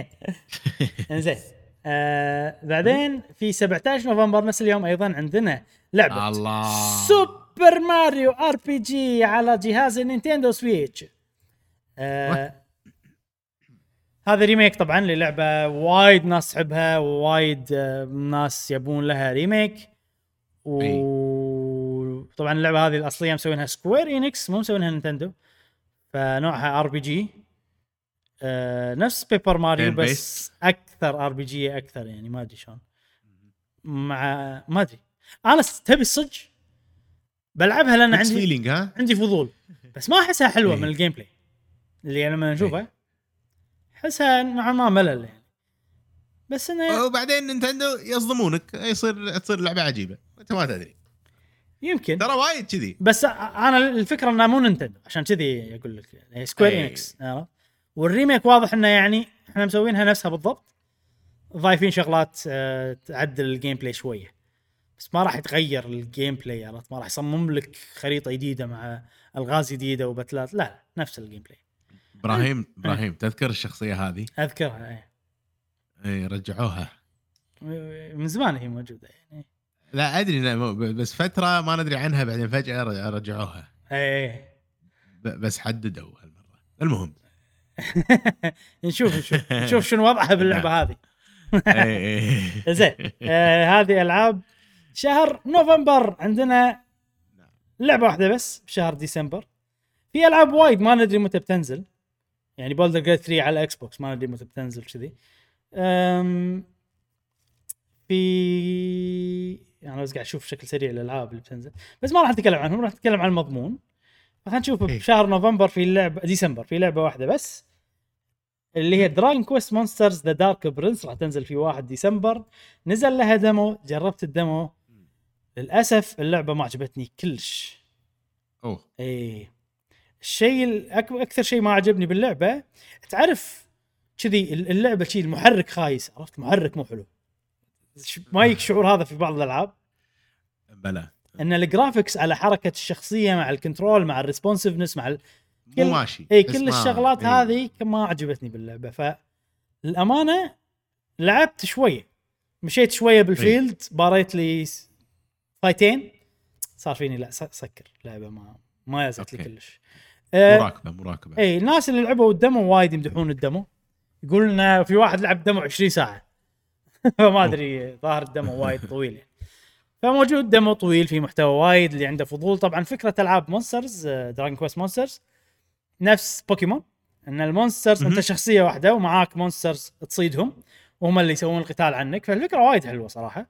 إنزين آه بعدين في 17 نوفمبر نفس اليوم أيضا عندنا لعبة الله. Super Mario RPG على جهاز ال Nintendo Switch. آه هذا remake طبعا للعبة. وايد ناس تحبها ووايد آه ناس يبون لها remake وطبعا اللعبة هذه الأصلية مسوينها Square Enix مو مسوينها Nintendo. فنوعها RPG نفس Paper Mario بس أكثر RPG أكثر يعني ما أدري شلون. مع ما أدري. أنا تبي الصج بلعبها لأن عندي feeling ها؟ عندي فضول. بس ما أحسها حلوة إيه. من ال gameplay اللي أنا لما أشوفها. أحسها نوعا ما ملل يعني. بس إنه وبعدين Nintendo يصدمونك. يصير تصير لعبة عجيبة. أنت ما تدري. يمكن. ترى وايد كذي. بس أنا الفكرة إنها مو Nintendo. عشان كذي أقول لك يعني Square. Enix عرفت؟ وال remake واضح إنه يعني إحنا مسوينها نفسها بالضبط. ضايفين شغلات آه، تعدل ال gameplay شوية. بس ما راح يتغير ال gameplay عرفت؟ ما راح يصمم لك خريطة جديدة مع ألغاز جديدة و battle ات. لا لا نفس ال gameplay إبراهيم إبراهيم تذكر الشخصية هذه؟ أذكرها إيه. اي رجعوها. من زمان هي موجودة يعني. لا أدري لا بس فترة ما ندري عنها بعدين فجأة رجع- رجعوها. ب- بس حددوا هالمرة. المهم. نشوف نشوف. نشوف شنو وضعها باللعبة هذه. اي اي زين آه هذه ألعاب شهر نوفمبر. عندنا لعبة واحدة بس بشهر ديسمبر. في ألعاب وايد ما ندري متى بتنزل. يعني Baldur's Gate 3 على ال Xbox ما ندري متى بتنزل كذي. في يعني بس قاعد أشوف بشكل سريع الألعاب اللي بتنزل. بس ما راح نتكلم عنهم راح نتكلم عن المضمون. فخلينا نشوف إيه. بشهر نوفمبر في لعبة ديسمبر في لعبة واحدة بس. اللي هي Dragon Quest Monsters The Dark Prince راح تنزل في 1 ديسمبر. نزل لها demo جربت ال demo للأسف اللعبة ما عجبتني كلش. أوه. إيه. الشيء أكثر شيء ما عجبني باللعبة تعرف كذي اللعبة شيء المحرك خايس عرفت؟ المحرك مو حلو. ما يجيك شعور هذا في بعض الألعاب؟ بلا إن ال graphics على حركة الشخصية مع ال control مع ال responsiveness مع ال... كل- مو ماشي اي كل ما- الشغلات إي. هذه ما عجبتني باللعبة. فالامانه لعبت شوية. مشيت شوية بال field باريت لي fight ين؟ صار فيني لا سكر لعبة ما ما يزت لي. كلش. آه، مراقبه مراقبه إي الناس اللي لعبوا ال demo وايد يمدحون ال demo. يقول لنا في واحد لعب demo 20 ساعة. فما أدري ظاهر ال demo وايد طويل. يعني فموجود demo طويل في محتوى وايد اللي عنده فضول. طبعا فكرة ألعاب Monsters Dragon Quest Monsters نفس بوكيمون إن ال monsters أنت. شخصية واحدة ومعاك monsters تصيدهم. وهم اللي يسوون القتال عنك. فالفكرة وايد حلوة صراحة.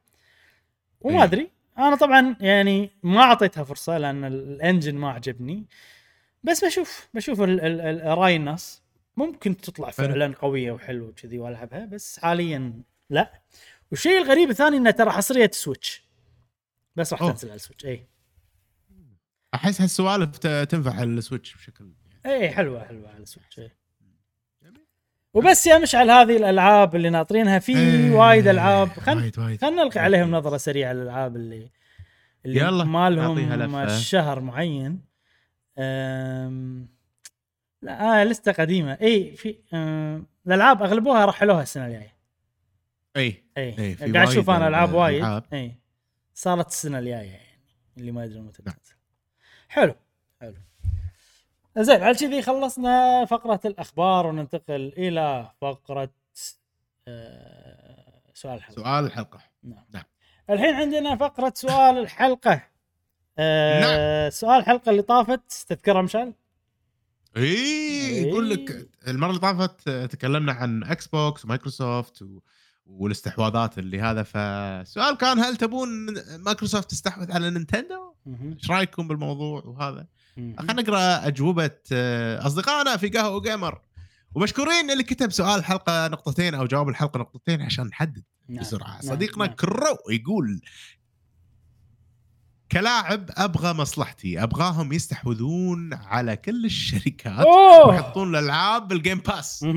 وما. أدري. أنا طبعا يعني ما أعطيتها فرصة لأن ال engine ما عجبني بس بشوف بشوف رأي الناس ممكن تطلع. فعلا قوية وحلوة وكذي والعبها بس حاليا لا والشيء الغريب الثاني إنه ترى حصرية Switch بس راح. تنزل على ال Switch اي أحس هالسوالف تنفع على ال Switch بشكل اي حلوة حلوة على ال Switch اي وبس يا مشعل هذه الألعاب اللي ناطرينها في إيه، وايد ألعاب. خل وايد وايد. خلينا نلقي عليهم نظرة سريعة الالعاب اللي اللي يلا، ما لهم. شهر معين. أم... لا آه لستة قديمة. اي في أم... الألعاب أغلبوها رحلوها السنة الجاية. اي اي في قاعد أشوف أنا ألعاب وايد. اي صارت السنة الجاية يعني اللي ما يدري متى نعم. حلو حلو. زين على كذي خلصنا فقرة الأخبار وننتقل إلى فقرة آه سؤال الحلقة سؤال الحلقة نعم. نعم. الحين عندنا فقرة سؤال الحلقة آه سؤال الحلقة اللي طافت تذكرها مشعل؟ إي. يقول لك المرة اللي طافت تكلمنا عن Xbox ومايكروسوفت و... والاستحواذات اللي هذا فالسؤال كان هل تبون مايكروسوفت تستحوذ على Nintendo؟ إيش رأيكم بالموضوع وهذا؟ خلينا نقرأ أجوبة آه، أصدقائنا في قهوة و قيمر ومشكورين اللي كتب سؤال الحلقة نقطتين أو جواب الحلقة نقطتين عشان نحدد نعم. بسرعة نعم. صديقنا نعم. Crow يقول كلاعب أبغى مصلحتي أبغاهم يستحوذون على كل الشركات ويحطون الألعاب بال Game Pass.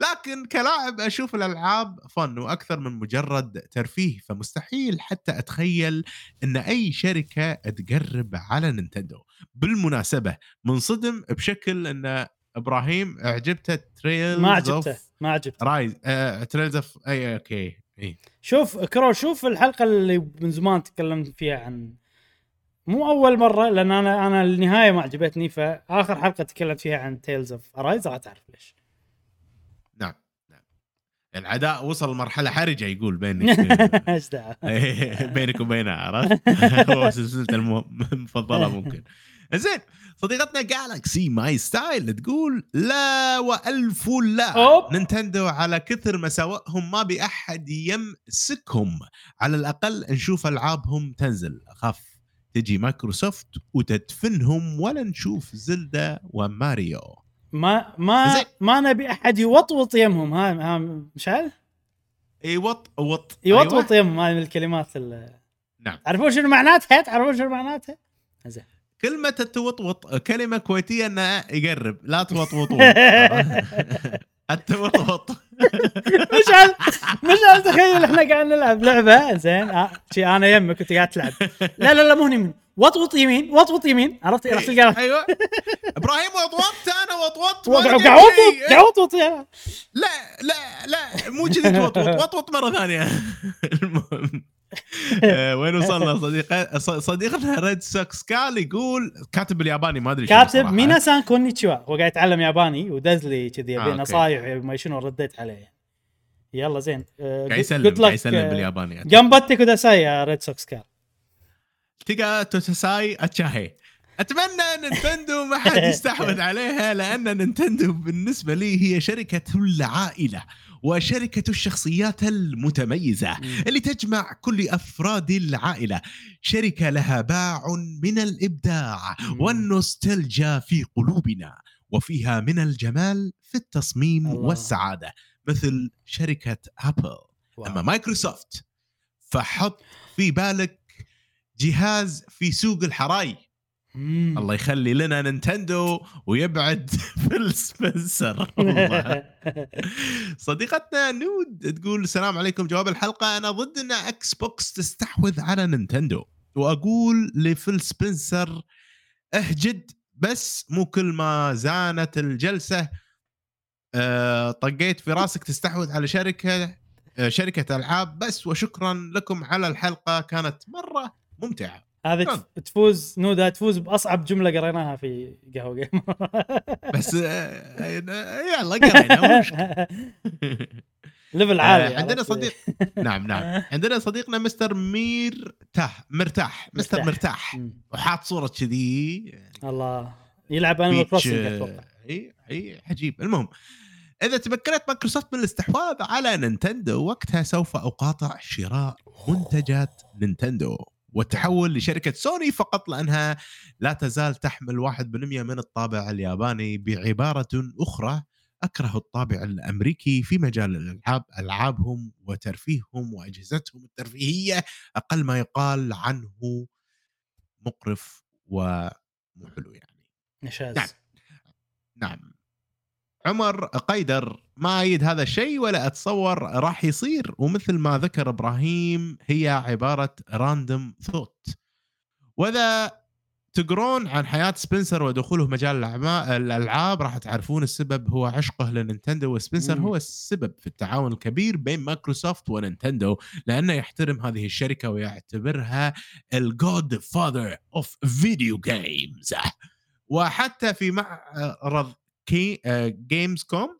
لكن كلاعب أشوف الألعاب فن وأكثر من مجرد ترفيه فمستحيل حتى أتخيل إن أي شركة تقرب على Nintendo بالمناسبة منصدم بشكل إن إبراهيم اعجبته Tales ما عجبته ما عجبته. Arise آه، Tales of Arise أوكي إي. شوف كرو شوف الحلقة اللي من زمان تكلمت فيها عن مو أول مرة لأن أنا أنا النهاية ما عجبتني فآخر حلقة تكلمت فيها عن Tales of Arise راح تعرف ليش. العداء وصل لمرحلة حرجة يقول بينك إيش دعوه بينك وبينه عرفت؟ هو سلسلته الم- المفضلة ممكن. زين صديقتنا Galaxy My Style تقول لا وألف لا. أوب. نينتندو على كثر مساوئهم ما بي احد يمسكهم. على الأقل نشوف ألعابهم تنزل. أخاف تجي مايكروسوفت وتدفنهم ولا نشوف زلدا وماريو. ما ما زين. ما نبي أحد يوطوط يمهم. ها ها مش عارف إي وط وط. يوطوط أيوة. يمهم. هاي من الكلمات ال- نعم. تعرفون شنو معناتها؟ تعرفون شنو معناتها؟ زين. كلمة التوطوط كلمة كويتية انه يقرب. لا توطوطون. التوطوط. مش عارف مش عارف تخيل إحنا قاعد نلعب لعبة. زين. آه، شي أنا يمك وأنت قاعد تلعب. لا لا لا مو يمين وطوط يمين وطوط يمين. عرفت؟ راح تلقى أيوه. إبراهيم وطوطت أنا وطوطت قاعد. وطوط قاعد وطوط يا. لا لا لا مو كذي توطوط وطوط مرة ثانية. المهم. آه، وين وصلنا؟ صديق صديقنا ريد سوكس كال يقول كاتب بالياباني ما أدري كاتب. مينا سان كونيتشوا. هو قاعد يتعلم ياباني ودز لي كذي آه، يبي. نصايح ما شنو رديت عليه. يلا زين. آه، قاعد يسلم قاعد يسلم بالياباني جامباتي كوداساي يا ريد سوكس كار تيجا توتساي أتشاهي. أتمنى نينتندو ما حد يستحوذ عليها لأن نينتندو بالنسبة لي هي شركة العائلة وشركة الشخصيات المتميزة اللي تجمع كل أفراد العائلة. شركة لها باع من الإبداع مم. والنوستالجيا في قلوبنا وفيها من الجمال في التصميم الله. والسعادة مثل شركة ابل أما مايكروسوفت فحط في بالك جهاز في سوق الحراج مم. الله يخلي لنا نينتندو ويبعد فيل سبنسر. صديقتنا نود تقول السلام عليكم جواب الحلقة. أنا ضد إن إكس بوكس تستحوذ على نينتندو. وأقول لفيل سبنسر اهجد. بس مو كل ما زانت الجلسة آه، طقيت في راسك تستحوذ على شركة آه، شركة ألعاب. بس وشكرا لكم على الحلقة. كانت مرة ممتعة. هذه شلون؟ تف- تفوز نودا تفوز بأصعب جملة قريناها في قهوة و قيمر بس آه، آه، يلا قرينا. level عالي آه، عندنا؟ صديق نعم نعم. عندنا صديقنا مستر ميرتاح مرتاح مستر مرتاح. وحاط صورة كذي. الله. يلعب Animal بيتش، Crossing آه، أتوقع. إي إي عجيب. المهم إذا تمكنت مايكروسوفت من الاستحواذ على نينتندو وقتها سوف أقاطع شراء منتجات نينتندو. والتحول لشركة سوني فقط لأنها لا تزال تحمل 1% من الطابع الياباني بعبارة أخرى أكره الطابع الأمريكي في مجال الألعاب ألعابهم وترفيههم وأجهزتهم الترفيهية أقل ما يقال عنه مقرف ومو حلو يعني. نشاز. نعم. نعم. عمر قيدر ما أيد هذا الشيء ولا أتصور راح يصير ومثل ما ذكر إبراهيم هي عبارة random thought وإذا تقرون عن حياة سبنسر ودخوله مجال الألعاب راح تعرفون السبب هو عشقه لنينتندو وسبنسر. هو السبب في التعاون الكبير بين مايكروسوفت ونينتندو لأنه يحترم هذه الشركة ويعتبرها ال godfather of video games وحتى في معرض Gamescom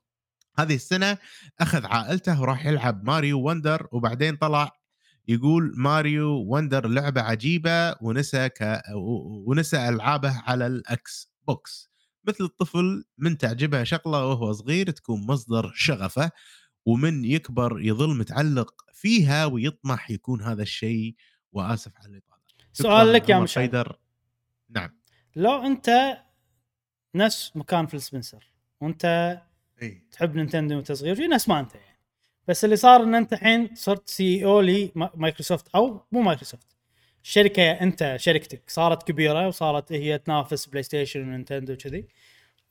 هذه السنة أخذ عائلته وراح يلعب Mario Wonder وبعدين طلع يقول Mario Wonder لعبة عجيبة ونسى ك... ونسى ألعابه على الإكس بوكس. مثل الطفل من تعجبه شغلة وهو صغير تكون مصدر شغفه ومن يكبر يظل متعلق فيها ويطمح يكون هذا الشيء وآسف على الإطالة. سؤال لك يا مشعل نعم. لو أنت نفس مكان فيل سبنسر. وانت إي. تحب نينتندو وانت صغير في ناس ما أنت يعني. بس اللي صار إن أنت الحين صرت CEO لمايكروسوفت أو مو مايكروسوفت. الشركة أنت شركتك صارت كبيرة وصارت هي تنافس بلاي ستيشن ونينتندو وكذي.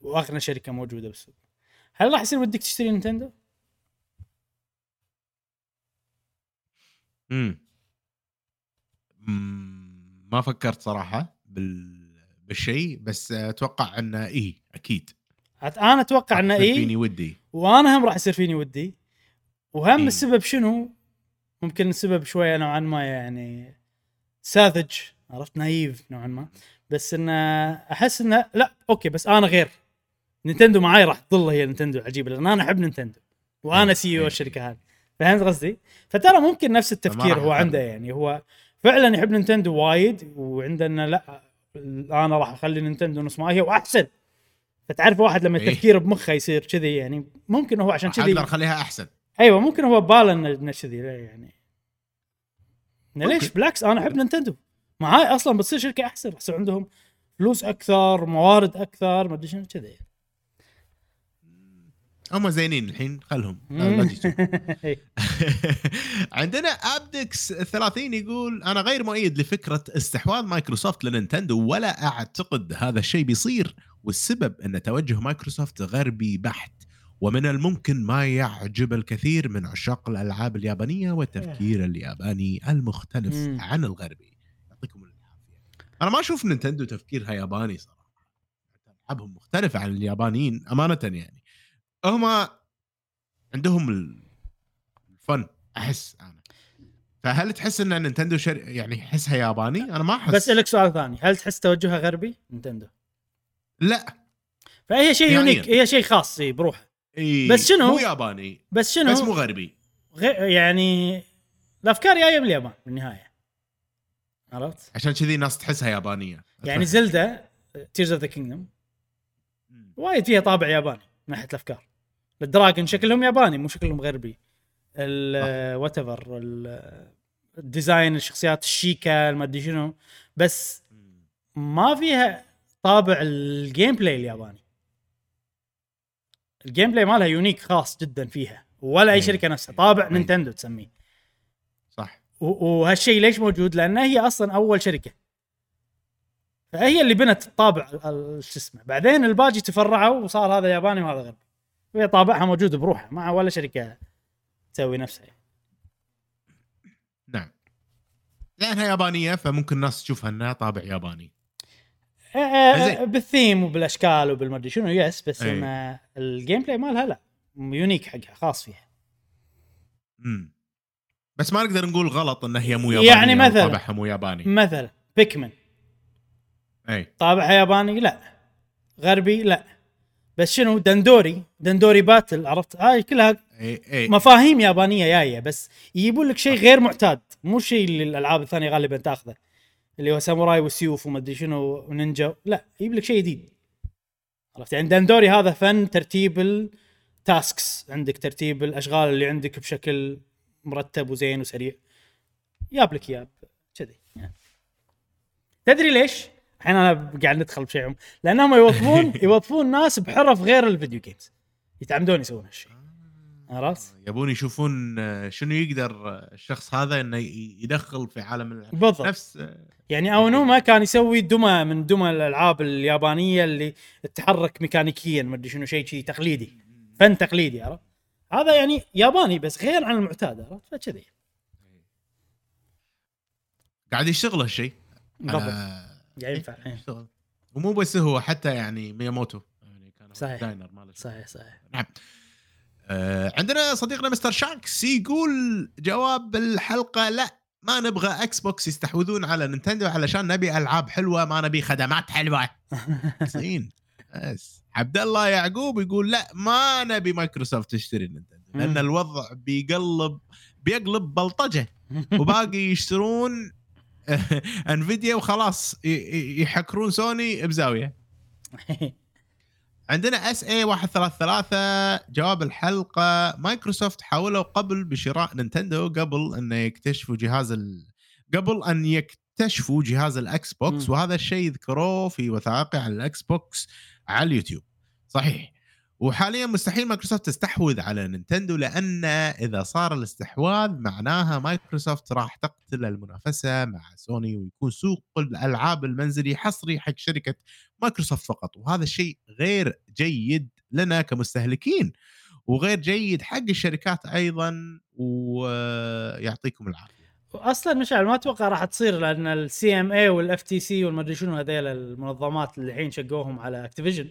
واغنى شركة موجودة بالسوق. هل راح يصير ودك تشتري نينتندو؟ امم مم، ما فكرت صراحة بال بالشيء بس أتوقع انه اي أكيد أنا أتوقع انه اي فيني ودي وأنا هم راح يصير فيني ودي وهم إيه. السبب شنو؟ ممكن السبب شوية نوعا ما يعني ساذج عرفت نايف نوعا ما بس انه أحس انه لا أوكي بس أنا غير نينتندو معاي راح تظل هي نينتندو عجيبة لأن أنا أحب نينتندو وأنا إيه، CEO إيه. الشركة هذه فهمت قصدي؟ فترى ممكن نفس التفكير هو. عنده يعني هو فعلا يحب نينتندو وايد وعنده انه لا أنا راح اخلي نينتندو نفس ما هي واحسن. فتعرف واحد لما إيه. التفكير بمخه يصير كذي يعني ممكن هو عشان كذي. أقدر اخليها احسن. أيوه ممكن هو بباله إنه كذي يعني. ليش. بالعكس أنا أحب نينتندو. مع هاي أصلا بتصير شركة أحسن يصير عندهم فلوس أكثر موارد أكثر ما أدري شنو كذي. هم زينين الحين خلهم. تجي. عندنا ابدكس 30 يقول أنا غير مؤيد لفكرة استحواذ مايكروسوفت لنينتندو ولا أعتقد هذا الشيء بيصير والسبب أن توجه مايكروسوفت غربي بحت ومن الممكن ما يعجب الكثير من عشاق الألعاب اليابانية والتفكير الياباني المختلف. عن الغربي. يعطيكم العافية. أنا ما أشوف نينتندو تفكيرها ياباني صراحة. ألعابهم مختلفة عن اليابانيين أمانة يعني. هم عندهم الفن أحس أنا. فهل تحس إن نينتندو شر... يعني احسها ياباني؟ أنا ما أحس. بس لك سؤال ثاني هل تحس توجهها غربي؟ نينتندو. لا. فهي شيء يعني- unique هي شيء خاص بروحه. إيه بس شنو؟ مو ياباني بس شنو؟ بس مو غربي. غي... يعني الأفكار جاية من اليابان بالنهاية. عرفت؟ عشان كذي الناس تحسها يابانية. يعني زلدا Tears of the Kingdom. وايد فيها طابع ياباني من ناحية الأفكار. ال dragon شكلهم ياباني مو شكلهم غربي. ال whatever ال design الشخصيات الشيكا ما أدري شنو. بس ما فيها طابع ال gameplay الياباني. ال gameplay مالها unique خاص جدا فيها. ولا أي. شركة نفسها طابع. نينتندو تسميه. صح. وهالشيء ليش موجود؟ لأن هي أصلا أول شركة. فهي اللي بنت الطابع ال- ال- شو اسمه. بعدين الباقي تفرعوا وصار هذا ياباني وهذا غربي. وهي طابعها موجود بروحها ما ولا شركة تسوي نفسها. نعم. لأنها يابانية فممكن الناس تشوفها إنها طابع ياباني. آه، آه،. بالثيم وبالأشكال وبالمدري شنو yes بس أي. إن ال gameplay مالها لا. unique حقها خاص فيها. امم بس ما نقدر نقول غلط إن هي مو يابانية يعني مثلاً. طابعها مو ياباني. مثلا Pikmin اي طابعها ياباني لا. غربي لا. بس شنو dandori dandori battle عرفت؟ هاي كلها إي إي. مفاهيم يابانية جاية بس يجيبون لك شيء غير معتاد مو شيء اللي الألعاب الثانية غالبا تأخذه. اللي هو ساموراي وسيوف وما أدري شنو ونينجا لا يجيب لك شيء جديد. عرفت؟ يعني dandori هذا فن ترتيب ال tasks عندك ترتيب الأشغال اللي عندك بشكل مرتب وزين وسريع. جاب لك إياه كذي. يعني. تدري ليش؟ الحين أنا قاعد ندخل بشيء لأنهم يوظفون يوظفون ناس بحرف غير ال video games يتعمدون يسوون هالشيء. عرفت؟ يبون يشوفون آه، شنو يقدر آه، الشخص هذا إنه يدخل في عالم الالعاب بالضبط. نفس آه، يعني اونوما كان يسوي دمى من دمى الألعاب اليابانية اللي تتحرك ميكانيكيا ما أدري شنو شيء شيء تقليدي. فن تقليدي عرفت؟ هذا يعني ياباني بس غير عن المعتاد عرفت؟ فكذي قاعد يشتغل هالشيء. بالضبط. قاعد ينفع. إيه. يشتغل ومو بس هو حتى يعني مياموتو. يعني كان صحيح. ال designer مال الشيء. صحيح صحيح. نعم. آه عندنا صديقنا مستر شانكس يقول جواب الحلقة لا ما نبغى Xbox يستحوذون على نينتندو علشان نبي ألعاب حلوة ما نبي خدمات حلوة. زين. بس. عبد الله يعقوب يقول لا ما نبي مايكروسوفت تشتري نينتندو لأن. الوضع بيقلب بيقلب بلطجة. وباقي يشترون Nvidia وخلاص يحكرون سوني بزاوية. عندنا SA 133 جواب الحلقة. مايكروسوفت حاولوا قبل بشراء نينتندو قبل أن يكتشفوا جهاز ال... قبل أن يكتشفوا جهاز ال Xbox. وهذا الشيء يذكروه في وثائقي عن ال Xbox على اليوتيوب. صحيح. وحاليا مستحيل مايكروسوفت تستحوذ على نينتندو لأن إذا صار الاستحواذ معناها مايكروسوفت راح تقتل المنافسة مع سوني ويكون سوق الألعاب المنزلي حصري حق شركة مايكروسوفت فقط. وهذا الشيء غير جيد لنا كمستهلكين وغير جيد حق الشركات أيضا ويعطيكم العافية. أصلا مشعل ما أتوقع راح تصير لأن ال CMA وال FTC والمدري شنو هذيل المنظمات اللي الحين شقوهم على Activision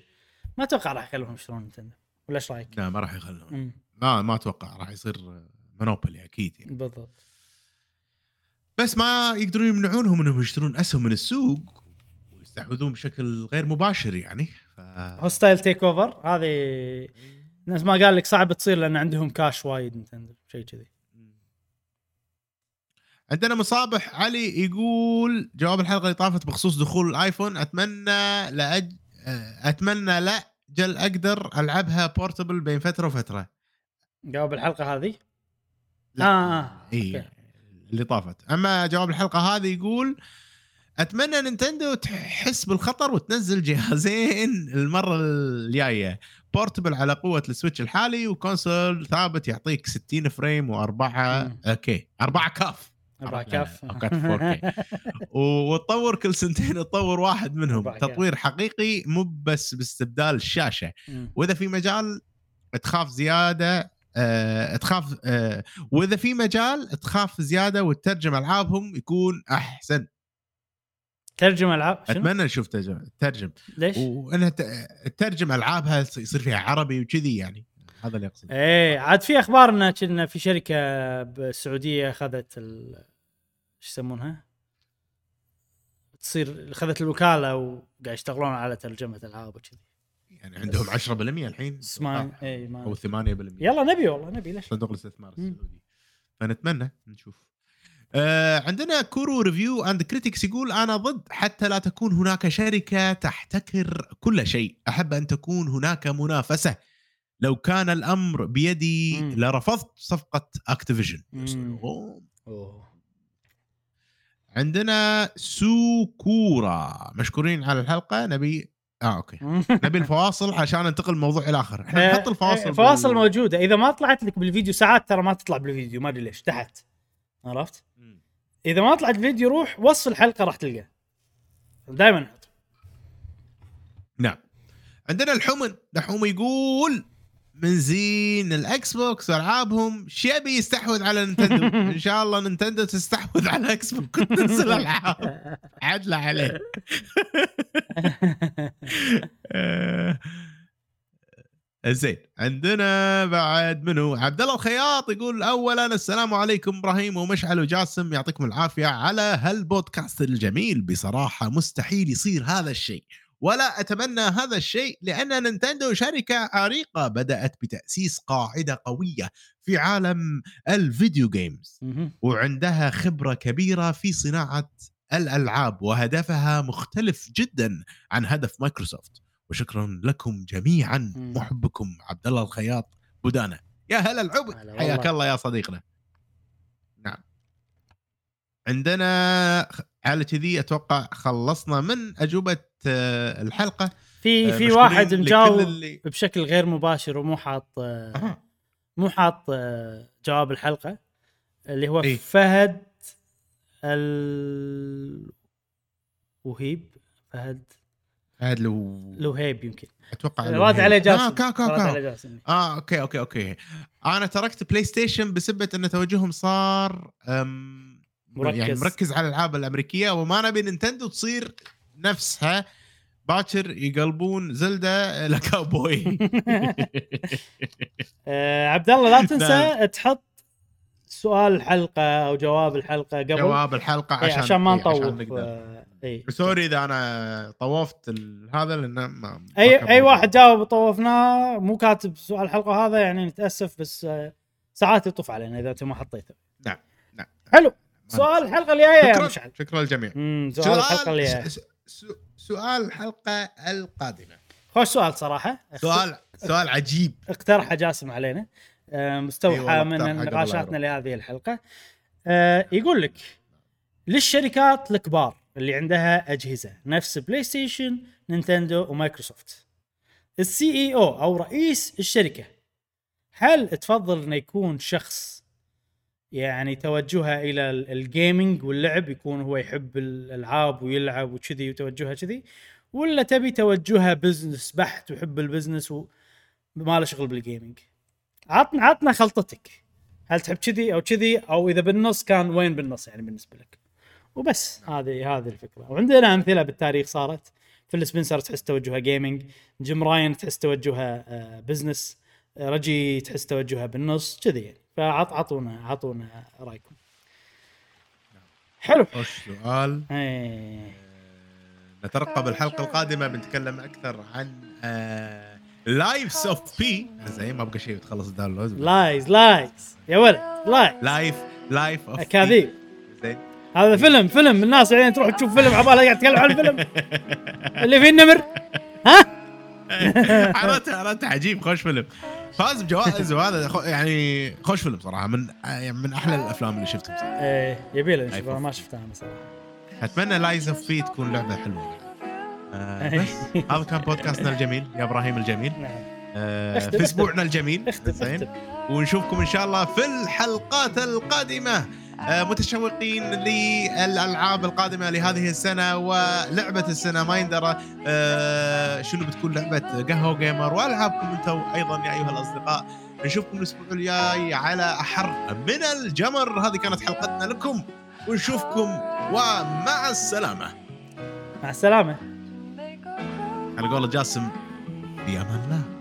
ما أتوقع راح يخلوهم يشترون نينتندو ولا إيش رأيك؟ لا ما راح يخلون. ما ما أتوقع راح يصير monopoly أكيد يعني. بالضبط. بس ما يقدرون يمنعونهم إنهم يشترون أسهم من السوق ويستحوذون بشكل غير مباشر يعني. ف... hostile takeover هذه نفس ما قال لك صعب تصير لأن عندهم كاش وايد نينتندو شيء كذي. عندنا مصابح علي يقول جواب الحلقة اللي طافت بخصوص دخول الآيفون أتمنى لأج... أتمنى لأجل أقدر ألعبها portable بين فترة وفترة جواب الحلقة هذه لا. آه آه إي. اللي طافت أما جواب الحلقة هذه يقول أتمنى نينتندو تحس بالخطر وتنزل جهازين المرة الجاية portable على قوة ال Switch الحالي و console ثابت يعطيك 60 frame وأربعة. okay أربعة كاف كاف 4K. و- وتطور كل سنتين تطور واحد منهم. تطوير حقيقي مو بس باستبدال الشاشة. وإذا في مجال تخاف زيادة آه تخاف آه وإذا في مجال تخاف زيادة وتترجم ألعابهم يكون أحسن ترجم ألعاب؟ أتمنى نشوف ترجم ترجم ليش؟ وإنها تترجم ألعابها يصير فيها عربي وكذي يعني هذا اللي أقصده. إيه عاد في أخبار ان كنا في شركة بالسعودية اخذت ال إيش يسمونها؟ تصير اخذت الوكالة وقاعد يشتغلون على ترجمة العاب وكذي. يعني عندهم 10% الحين؟ اسمع اي أو ما 8% يلا نبي والله نبي ليش؟ صندوق الاستثمار. السعودي. فنتمنى نشوف. آه عندنا كورو Review and Critics يقول أنا ضد حتى لا تكون هناك شركة تحتكر كل شيء. أحب أن تكون هناك منافسة. لو كان الأمر بيدي مم. لرفضت صفقة Activision عندنا سوكورا. مشكورين على الحلقة. نبي آه okay. نبي الفواصل عشان ننتقل من موضوع إلى آخر. إحنا نحط الفواصل الفواصل بال- موجودة. إذا ما طلعت لك بالفيديو ساعات ترى ما تطلع بالفيديو. ما أدري ليش. تحت. عرفت؟ إذا ما طلعت الفيديو روح وصف الحلقة راح تلقى دائما نعم. عندنا الحمن الحوم يقول من زين الاكس بوكس والعابهم شيبي يستحوذ على نينتندو. إن شاء الله نينتندو تستحوذ على إكس بوكس وتنزل العاب عدله عليه. آه، زين. عندنا بعد منو؟ عبد الله الخياط يقول اولا السلام عليكم إبراهيم ومشعل وجاسم. يعطيكم العافية على هالبودكاست الجميل. بصراحة مستحيل يصير هذا الشيء. ولا أتمنى هذا الشيء لأن نينتندو شركة عريقة بدأت بتأسيس قاعدة قوية في عالم ال video games. وعندها خبرة كبيرة في صناعة الألعاب وهدفها مختلف جدا عن هدف مايكروسوفت وشكرا لكم جميعا. محبكم عبد الله الخياط بودانا يا هلا العبد. حياك الله يا صديقنا نعم عندنا على كذي أتوقع خلصنا من أجوبة الحلقة في آه، في واحد مجاوب اللي- بشكل غير مباشر ومو حاط آه، أها. مو حاط آه، جواب الحلقة اللي هو إيه. فهد ال وهيب فهد هذا لو لوهيب يمكن أتوقع راد الوهيب. عليه جاسم آه كا كا كا. آه okay okay okay أنا تركت بلاي ستيشن بسبه أن توجههم صار أم مركز. يعني مركز على الألعاب الأمريكية وما نبي نينتندو تصير نفسها باكر يقلبون زيلدا لكاوبوي آه، عبد الله لا نعم. تنسى تحط سؤال الحلقة أو جواب الحلقة قبل. جواب الحلقة إيه، عشان عشان ما إيه، نطوف نقدر. آه، اي سوري إذا أنا طوفت هذا لأنه ما ما اي أي موجود. واحد جاوب طوفناه مو كاتب سؤال الحلقة هذا يعني نتأسف بس آه، ساعات يطوف علينا إذا أنت ما حطيته. نعم نعم. حلو. ما سؤال الحلقة الجاية يا شكرا مشعل. شكرا للجميع. سؤال الحلقة الجاية. سؤال الحلقة القادمة. خوش سؤال صراحة. سؤال سؤال عجيب. اقترحه جاسم علينا. آه، مستوحى والله من نقاشاتنا لهذه الحلقة. آه، يقول لك للشركات الكبار اللي عندها أجهزة نفس بلاي ستيشن نينتندو ومايكروسوفت. ال CEO أو رئيس الشركة هل تفضل إنه يكون شخص يعني توجهه إلى ال- gaming واللعب يكون هو يحب الألعاب ويلعب وكذي وتوجهه كذي. ولا تبي توجهه business بحت ويحب ال business وما له شغل بال gaming عطنا عطنا خلطتك. هل تحب كذي أو كذي؟ أو إذا بالنص كان وين بالنص يعني بالنسبة لك. وبس. هذه هذه الفكرة. وعندنا أمثلة بالتاريخ صارت. فيل سبنسر تحس توجهها جيمنج جيم راين تحس توجهها business آه، ريجي تحس توجهها بالنص كذي يعني. فعط عطونا عطونا رأيكم. حلو. خوش سؤال؟ إيه. نترقب الحلقة القادمة بنتكلم أكثر عن Lies of P زين ما بقى شيء تخلص ال download lies lies يا ولد lies life life of أكاذيب. زين. هذا فيلم فيلم. الناس يعني تروح تشوف فيلم عبالها قاعد تتكلم عن الفيلم. اللي فيه النمر. ها؟ عرفت عرفت عجيب. خوش فيلم. فاز بجوائز وهذا يعني خوش فيلم صراحة. من يعني من أحلى الأفلام اللي شفتهم صراحة. إيه يبي له نشوفها. ما شفتها أنا صراحة. أتمنى Lies of P تكون لعبة حلوة. آه بس. هذا كان بودكاستنا الجميل. يا إبراهيم الجميل. نعم. آه في. أسبوعنا الجميل. زين. ونشوفكم إن شاء الله في الحلقات القادمة. متشوقين للألعاب القادمة لهذه السنة ولعبة السنة. ما يندرى آه، شنو بتكون لعبة قهوة وقيمر. وألعابكم أنتم أيضا يا أيها الأصدقاء. نشوفكم الأسبوع الجاي على أحر من الجمر. هذه كانت حلقتنا لكم. ونشوفكم ومع السلامة. مع السلامة. على قول جاسم في أمان الله.